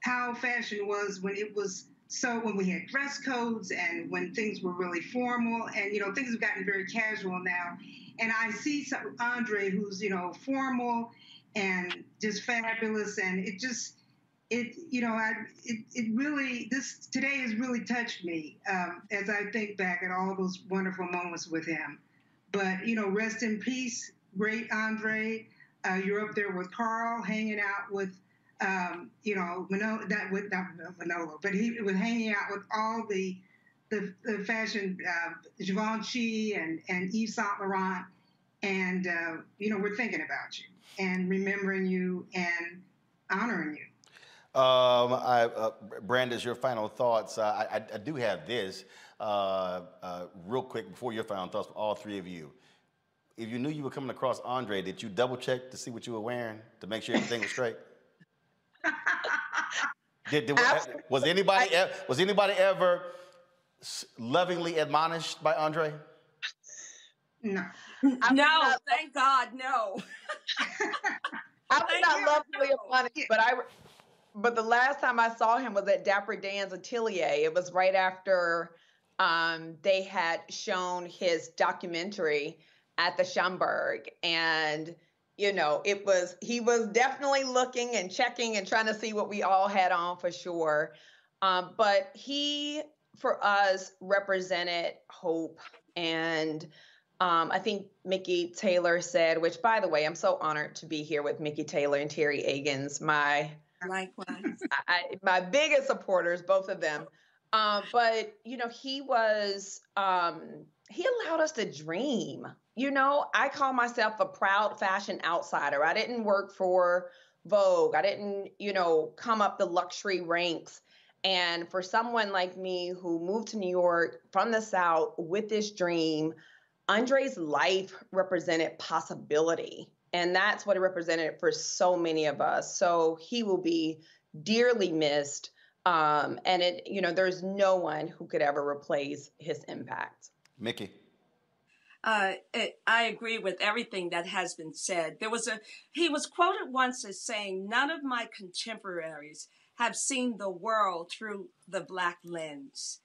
how fashion was when it was so when we had dress codes and when things were really formal, and you know things have gotten very casual now, and I see some, Andre who's you know formal and just fabulous, and it just it you know I it, it really this today has really touched me um, as I think back at all those wonderful moments with him. But you know, rest in peace, great Andre. Uh, you're up there with Karl, hanging out with um, you know, Manolo, that with not Manolo, but he was hanging out with all the the, the fashion uh, Givenchy and and Yves Saint Laurent, and uh, you know, we're thinking about you and remembering you and honoring you. Um, I, uh, your final thoughts. Uh, I, I, do have this. uh, uh, real quick before your final thoughts, for all three of you. If you knew you were coming across Andre, did you double check to see what you were wearing to make sure everything was straight? Did, did was anybody was anybody ever lovingly admonished by Andre? No. no, thank God, no. I was not lovingly admonished, but I but the last time I saw him was at Dapper Dan's Atelier. It was right after um, they had shown his documentary at the Schomburg, and you know, it was he was definitely looking and checking and trying to see what we all had on for sure. Um, but he, for us, represented hope and. Um, I think Mikki Taylor said, which by the way, I'm so honored to be here with Mikki Taylor and Teri Agins, my Likewise. I, my biggest supporters, both of them. Um, but you know, he was um, he allowed us to dream. You know, I call myself a proud fashion outsider. I didn't work for Vogue. I didn't, you know, come up the luxury ranks. And for someone like me who moved to New York from the South with this dream, Andre's life represented possibility. And that's what it represented for so many of us. So he will be dearly missed. Um, and it, you know, there's no one who could ever replace his impact. Mikki. Uh, I agree with everything that has been said. There was a he was quoted once as saying, "None of my contemporaries have seen the world through the black lens."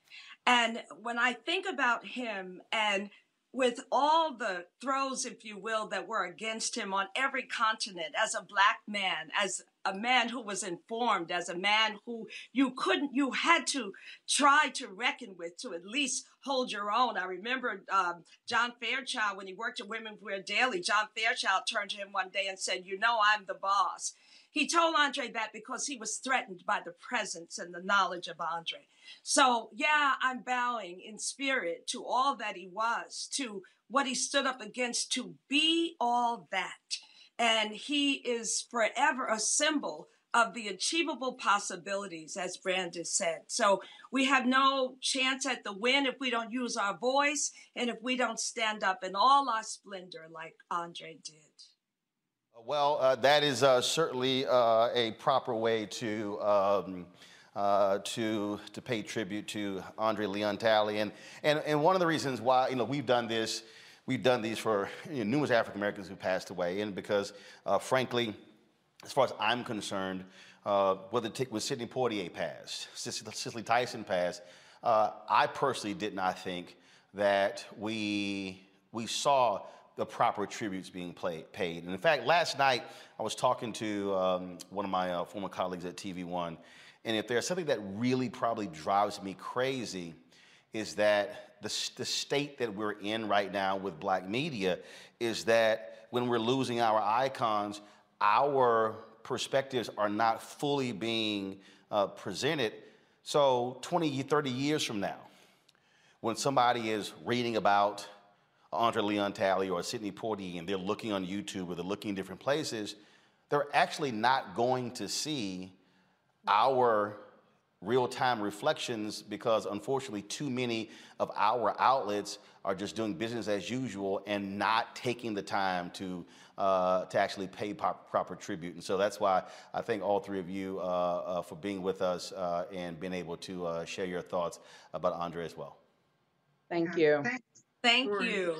And when I think about him and with all the throws, if you will, that were against him on every continent as a black man, as a man who was informed, as a man who you couldn't, you had to try to reckon with to at least hold your own. I remember um, John Fairchild, when he worked at Women Wear Daily, John Fairchild turned to him one day and said, You know, I'm the boss. He told Andre that because he was threatened by the presence and the knowledge of Andre. So, yeah, I'm bowing in spirit to all that he was, to what he stood up against, to be all that. And he is forever a symbol of the achievable possibilities, as Brandice said. So we have no chance at the win if we don't use our voice and if we don't stand up in all our splendor like Andre did. Well, uh, that is uh, certainly uh, a proper way to. Um, uh, to, to pay tribute to Andre Leon Talley. And, and, and one of the reasons why, you know, we've done this, we've done these for you know, numerous African Americans who passed away. And because, uh, frankly, as far as I'm concerned, uh, whether t- when Sidney Poitier passed, Cicely Tyson passed, uh, I personally did not think that we, we saw the proper tributes being paid. And in fact, last night I was talking to um, one of my uh, former colleagues at TV One, and if there's something that really probably drives me crazy, is that the, the state that we're in right now with black media is that when we're losing our icons, our perspectives are not fully being uh, presented. So 20, 30 years from now, when somebody is reading about Andre Leon Talley or Sidney Poitier and they're looking on YouTube or they're looking in different places, they're actually not going to see our real time reflections because unfortunately, too many of our outlets are just doing business as usual and not taking the time to. Uh, to actually pay pop- proper tribute. And so that's why I thank all three of you uh, uh, for being with us uh, and being able to uh, share your thoughts about Andre as well. Thank you. Thank you.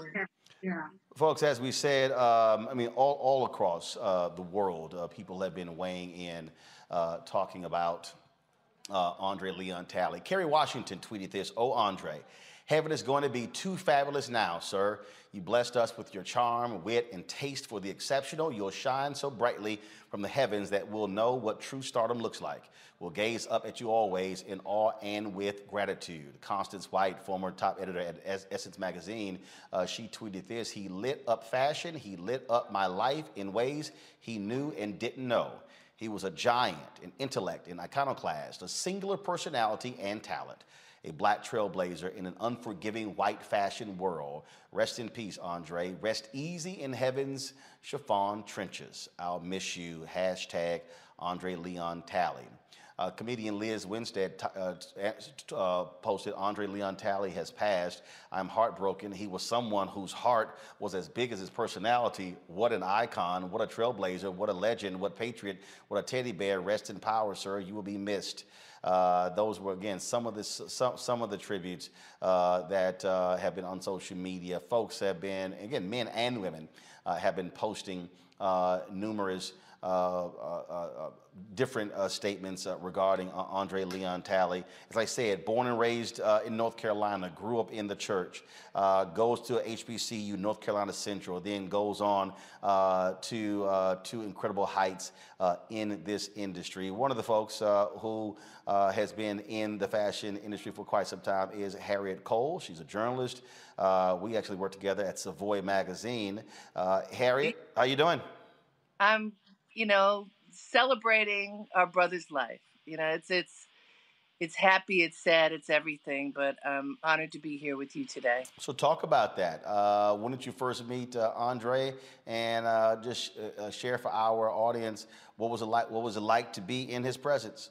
Yeah. Folks, as we said, um, I mean, all, all across uh, the world, people have been weighing in uh, talking about uh, Andre Leon Talley. Kerry Washington tweeted this Oh, Andre, heaven is going to be too fabulous now, sir. You blessed us with your charm, wit, and taste for the exceptional. You'll shine so brightly from the heavens that we'll know what true stardom looks like. We'll gaze up at you always in awe and with gratitude. Constance White, former top editor at Essence Magazine, uh, she tweeted this He lit up fashion, he lit up my life in ways he knew and didn't know. He was a giant in intellect and iconoclast, a singular personality and talent, a black trailblazer in an unforgiving white fashion world. Rest in peace, Andre. Rest easy in heaven's chiffon trenches. I'll miss you. Hashtag Andre Leon Talley. Uh, comedian Lizz Winstead t- uh, uh, posted, Andre Leon Talley has passed. I'm heartbroken. He was someone whose heart was as big as his personality. What an icon, what a trailblazer, what a legend, what patriot, what a teddy bear. Rest in power, sir. You will be missed. Uh, those were again some of the some, some of the tributes uh, that uh, have been on social media. Folks have been again men and women uh, have been posting uh, numerous uh, uh, uh, Uh, uh, uh, different statements regarding Andre Leon Talley. As I said, born and raised in North Carolina, grew up in the church, goes to HBCU, North Carolina Central, then goes on to, to incredible heights in this industry. One of the folks who has been in the fashion industry for quite some time is Harriette Cole. She's a journalist. Uh, we actually work together at Savoy Magazine. Uh, Harriette, how you doing? I'm you know, celebrating our brother's life. You know, it's it's it's happy, it's sad, it's everything. But I'm honored to be here with you today. So talk about that. Uh, when did you first meet uh, Andre? And uh, just uh, uh, share for our audience what was it like? What was it like to be in his presence?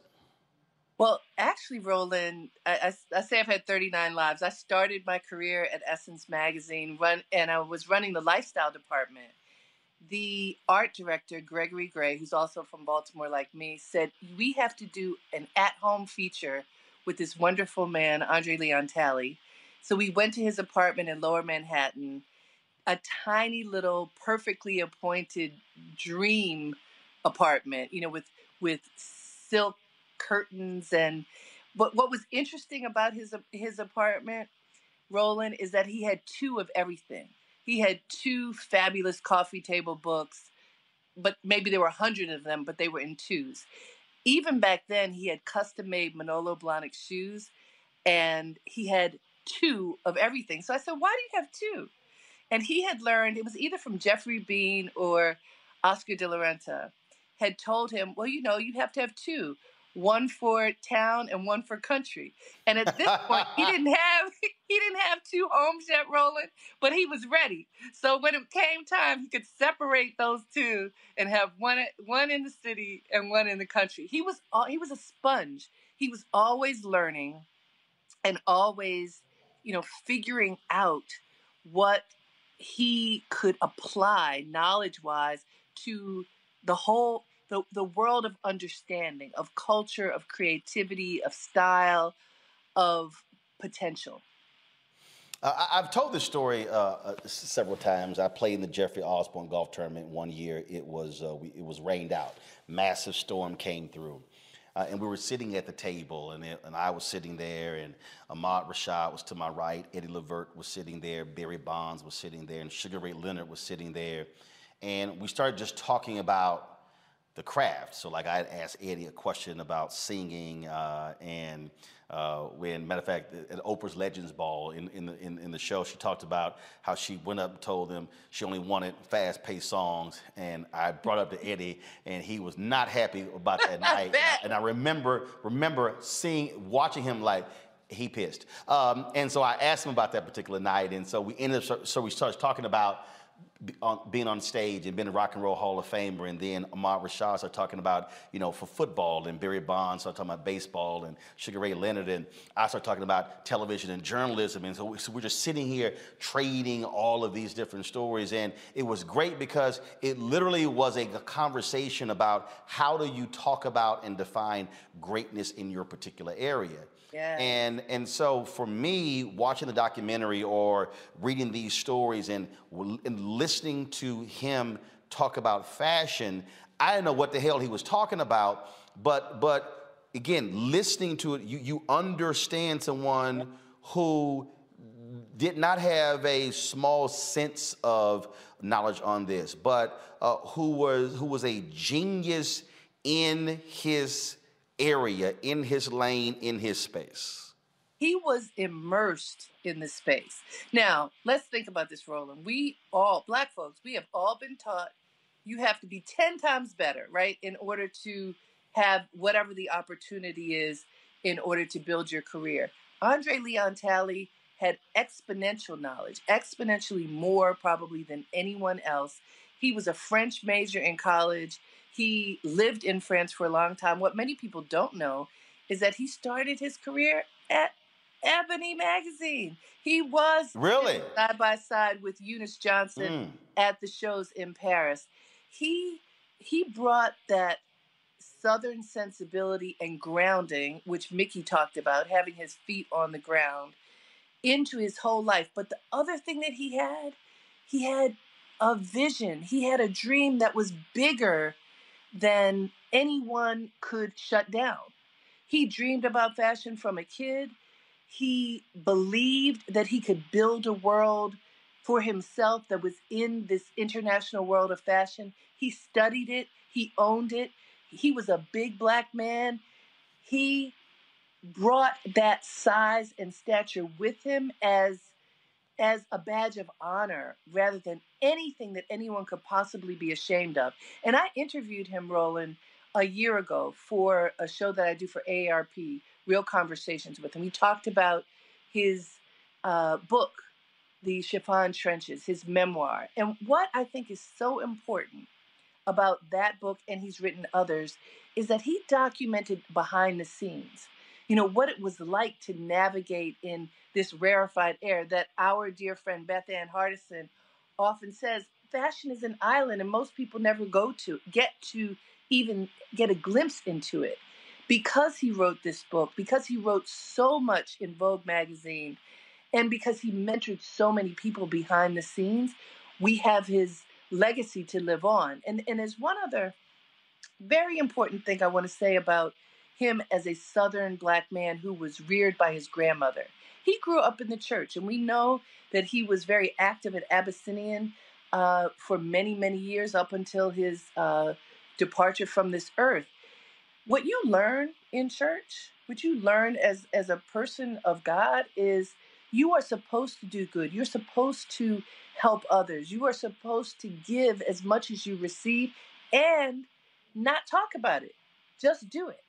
Well, actually, Roland, I, I, I, say I've had 39 lives. I started my career at Essence Magazine, run, and I was running the lifestyle department the art director, Gregory Gray, who's also from Baltimore like me, said, We have to do an at home feature with this wonderful man, Andre Leon Talley. So we went to his apartment in lower Manhattan, a tiny little, perfectly appointed dream apartment, you know, with, with silk curtains and but what was interesting about his his apartment, Roland, is that he had two of everything. He had two fabulous coffee table books, but maybe there were a hundred of them, but they were in twos. Even back then, he had custom made Manolo Blahnik shoes, and he had two of everything. So I said, Why do you have two? And he had learned, it was either from Geoffrey Beene or Oscar de la Renta, had told him, Well, you know, you have to have two one for town and one for country. And at this point, he didn't have he didn't have two homes yet Roland, but he was ready. So when it came time, he could separate those two and have one one in the city and one in the country. He was he was a sponge. He was always learning and always, you know, figuring out what he could apply knowledge-wise to the whole the, the world of understanding, of culture, of creativity, of style, of potential. Uh, I've told this story uh, uh, several times. I played in the Jeffrey Osborne golf tournament one year. It was uh, we, it was rained out. Massive storm came through, uh, and we were sitting at the table, and it, and I was sitting there, and Ahmad Rashad was to my right, Eddie Levert was sitting there, Barry Bonds was sitting there, and Sugar Ray Leonard was sitting there, and we started just talking about the craft. So, like, I had asked Eddie a question about singing, uh, and uh, when, matter of fact, at Oprah's Legends Ball in, in, the, in, in, the show, she talked about how she went up and told them she only wanted fast paced songs. And I brought up to Eddie, and he was not happy about that night. And I remember, remember seeing, watching him like, he pissed. Um, and so I asked him about that particular night. And so we ended up, so we started talking about being on stage and being a rock and roll Hall of Famer, and then Ahmad Rashad started talking about, you know, for football, and Barry Bonds started talking about baseball, and Sugar Ray Leonard, and I started talking about television and journalism, and so, so we're just sitting here trading all of these different stories, and it was great because it literally was a conversation about how do you talk about and define greatness in your particular area. Yeah. And and so for me, watching the documentary or reading these stories and, and listening to him talk about fashion, I didn't know what the hell he was talking about. But but again, listening to it, you you understand someone who did not have a small sense of knowledge on this, but uh, who was who was a genius in his area, in his lane, in his space. He was immersed in the space. Now, let's think about this, Roland. We all, black folks, we have all been taught you have to be 10 times better, right, in order to have whatever the opportunity is in order to build your career. Andre Leon Talley had exponential knowledge, exponentially more probably than anyone else. He was a French major in college. He lived in France for a long time. What many people don't know is that he started his career at Ebony magazine. He was really side by side with Eunice Johnson Mm. at the shows in Paris. He he brought that southern sensibility and grounding, which Mikki talked about, having his feet on the ground, into his whole life. But the other thing that he had, he had a vision. He had a dream that was bigger than anyone could shut down. He dreamed about fashion from a kid. He believed that he could build a world for himself that was in this international world of fashion. He studied it, he owned it. He was a big black man. He brought that size and stature with him as as a badge of honor rather than anything that anyone could possibly be ashamed of. And I interviewed him, Roland, a year ago for a show that I do for AARP, Real Conversations with him. We talked about his uh, book, The Chiffon Trenches, his memoir. And what I think is so important about that book, and he's written others, is that he documented behind the scenes. You know, what it was like to navigate in this rarefied air that our dear friend Bethann Hardison often says fashion is an island and most people never go to, get to even get a glimpse into it. Because he wrote this book, because he wrote so much in Vogue magazine, and because he mentored so many people behind the scenes, we have his legacy to live on. And, and there's one other very important thing I want to say about him as a Southern black man who was reared by his grandmother. He grew up in the church, and we know that he was very active at Abyssinian uh, for many, many years up until his uh, departure from this earth. What you learn in church, what you learn as, as a person of God, is you are supposed to do good. You're supposed to help others. You are supposed to give as much as you receive and not talk about it. Just do it.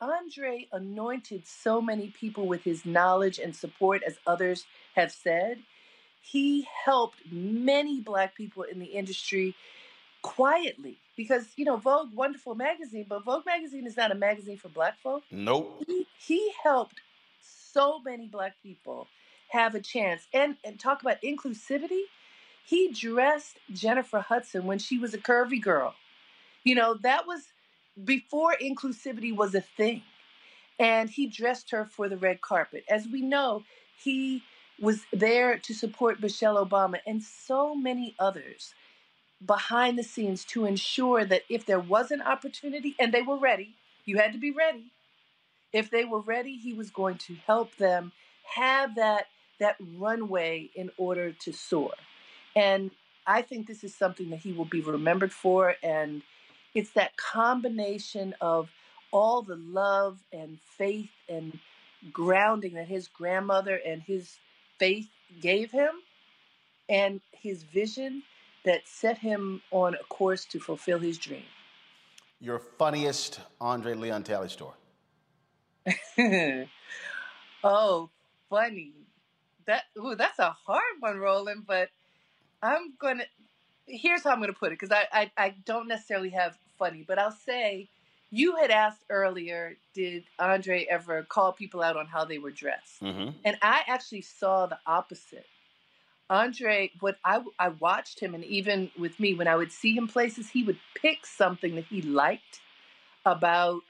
Andre anointed so many people with his knowledge and support, as others have said. He helped many Black people in the industry quietly because, you know, Vogue, wonderful magazine, but Vogue magazine is not a magazine for Black folk. Nope. He, he helped so many Black people have a chance. And, and talk about inclusivity. He dressed Jennifer Hudson when she was a curvy girl. You know, that was before inclusivity was a thing. And he dressed her for the red carpet. As we know, he was there to support Michelle Obama and so many others behind the scenes to ensure that if there was an opportunity, and they were ready, you had to be ready. If they were ready, he was going to help them have that that runway in order to soar. And I think this is something that he will be remembered for. And it's that combination of all the love and faith and grounding that his grandmother and his faith gave him and his vision that set him on a course to fulfill his dream. Your funniest Andre Leon Talley story. oh, funny. That ooh, that's a hard one, Roland, but I'm gonna here's how I'm gonna put it, because I, I I don't necessarily have funny, but I'll say you had asked earlier, did Andre ever call people out on how they were dressed? Mm-hmm. And I actually saw the opposite. Andre, what I, I watched him, and even with me, when I would see him places, he would pick something that he liked about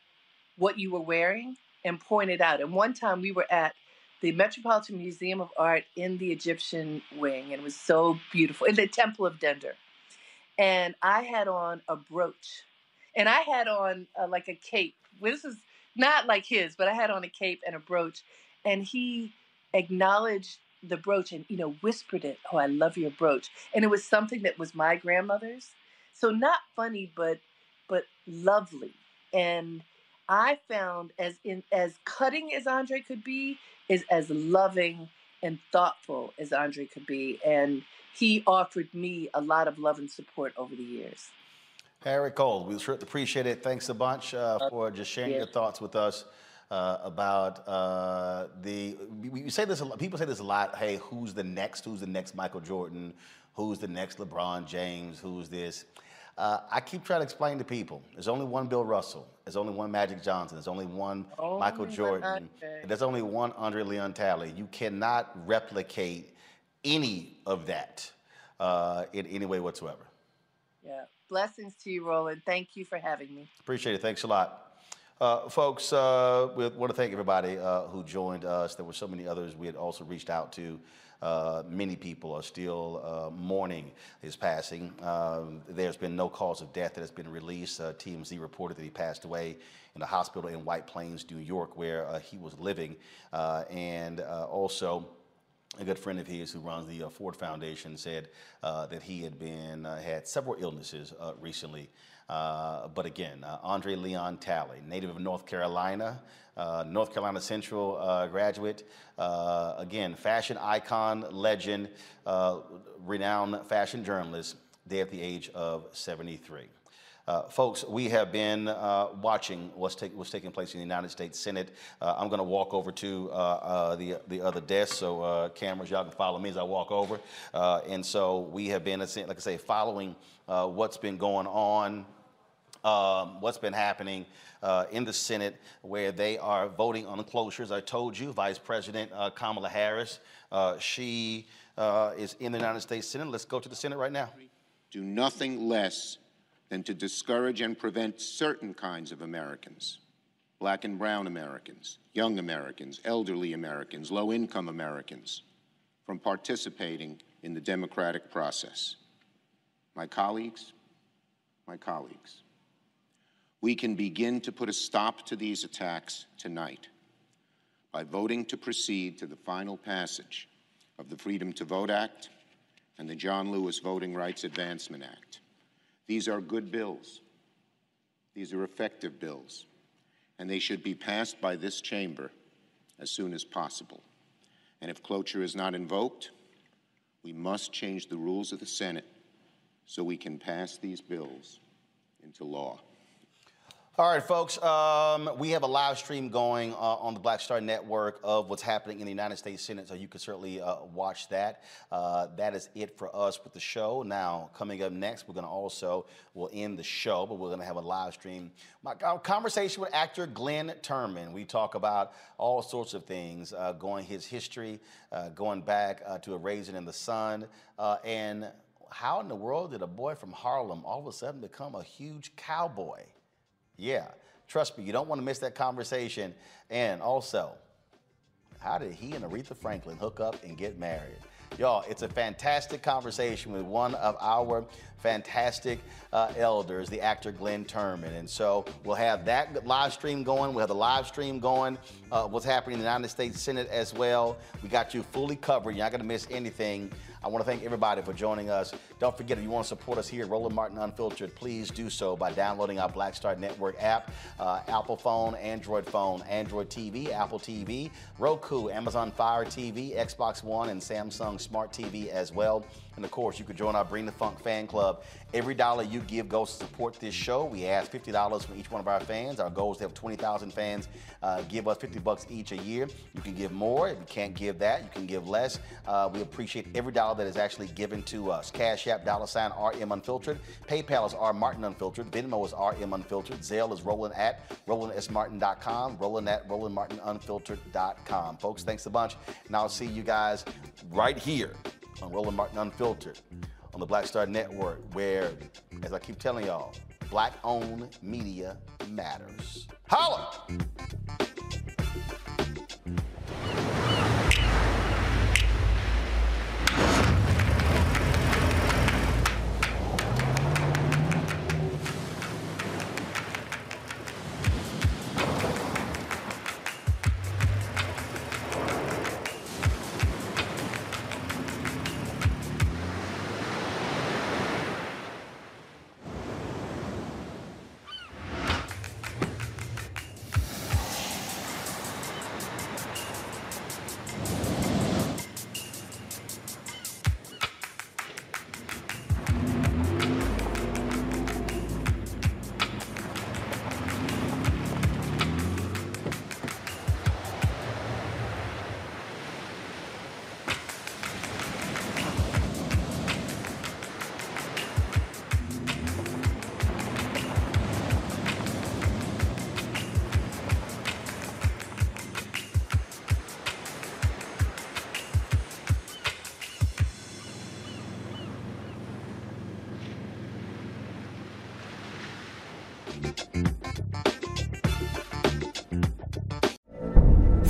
what you were wearing and point it out. And one time we were at the Metropolitan Museum of Art in the Egyptian wing, and it was so beautiful, in the Temple of Dendur. And I had on a brooch, and I had on uh, like a cape. This is not like his, but I had on a cape and a brooch. And he acknowledged the brooch and you know whispered it oh i love your brooch. And it was something that was my grandmother's. So not funny but but lovely. And i found as in as cutting as andre could be is as loving and thoughtful as andre could be. And he offered me a lot of love and support over the years Harry Cole, we sure appreciate it. Thanks a bunch uh, for just sharing your thoughts with us uh, about uh, the. We, we say this a lot. People say this a lot. Hey, who's the next? Who's the next Michael Jordan? Who's the next LeBron James? Who's this? Uh, I keep trying to explain to people there's only one Bill Russell, there's only one Magic Johnson, there's only one Only Michael Jordan, there's only one Andre Leon Talley. You cannot replicate any of that uh, in any way whatsoever. Yeah. Blessings to you, Roland. Thank you for having me. Appreciate it. Thanks a lot. Uh, folks, uh, we want to thank everybody uh, who joined us. There were so many others we had also reached out to. Uh, many people are still uh, mourning his passing. Um, there's been no cause of death that has been released. Uh, TMZ reported that he passed away in a hospital in White Plains, New York, where he was living. And also, a good friend of his who runs the uh, Ford Foundation said uh, that he had been uh, had several illnesses uh, recently. Uh, but again, uh, Andre Leon Talley, native of North Carolina, North Carolina Central graduate, again, fashion icon, legend, renowned fashion journalist, dead at the age of 73. Uh, folks, we have been uh, watching what's, take, what's taking place in the United States Senate. Uh, I'm going to walk over to uh, uh, the, the other desk, so uh, cameras, y'all can follow me as I walk over. And so we have been, like I say, following what's been going on um, what's been happening uh, in the Senate where they are voting on clotures. I told you, Vice President uh, Kamala Harris, uh, she is in the United States Senate. Let's go to the Senate right now. do nothing less than to discourage and prevent certain kinds of Americans black and brown Americans, young Americans, elderly Americans, low income Americans from participating in the democratic process. My colleagues, my colleagues, we can begin to put a stop to these attacks tonight by voting to proceed to the final passage of the Freedom to Vote Act and the John Lewis Voting Rights Advancement Act. These are good bills. These are effective bills, and they should be passed by this chamber as soon as possible. And if cloture is not invoked, we must change the rules of the Senate so we can pass these bills into law. All right, folks. Um, we have a live stream going uh, on the Black Star Network of what's happening in the United States Senate, so you can certainly uh, watch that. Uh, that is it for us with the show. Now, coming up next, we're going to also we'll end the show, but we're going to have a live stream. My conversation with actor Glynn Turman. We talk about all sorts of things, uh, going his history, uh, going back uh, to a Raisin in the Sun, and how in the world did a boy from Harlem all of a sudden become a huge cowboy? Yeah, trust me, you don't want to miss that conversation. And also, how did he and Aretha Franklin hook up and get married? Y'all, it's a fantastic conversation with one of our fantastic uh, elders, the actor Glynn Turman. And so we'll have that live stream going. We'll have the live stream going, uh, what's happening in the United States Senate as well. We got you fully covered. You're not going to miss anything. I want to thank everybody for joining us. Don't forget, if you want to support us here at Roland Martin Unfiltered, please do so by downloading our Black Star Network app, uh, Apple phone, Android phone, Android TV, Apple TV, Roku, Amazon Fire TV, Xbox One, and Samsung Smart TV as well. And of course, you can join our Bring the Funk fan club. Every dollar you give goes to support this show. We ask $50 from each one of our fans. Our goal is to have 20,000 fans uh, give us 50 bucks each a year. You can give more. If you can't give that, you can give less. Uh, we appreciate every dollar that is actually given to us. Cash App, dollar sign RM Unfiltered. PayPal is R Martin Unfiltered. Venmo is RM Unfiltered. Zelle is Roland at RolandSMartin.com. Roland at RolandMartinUnfiltered.com. Folks, thanks a bunch. And I'll see you guys right here on Roland Martin Unfiltered on the Black Star Network, where, as I keep telling y'all, black owned media matters. Holla!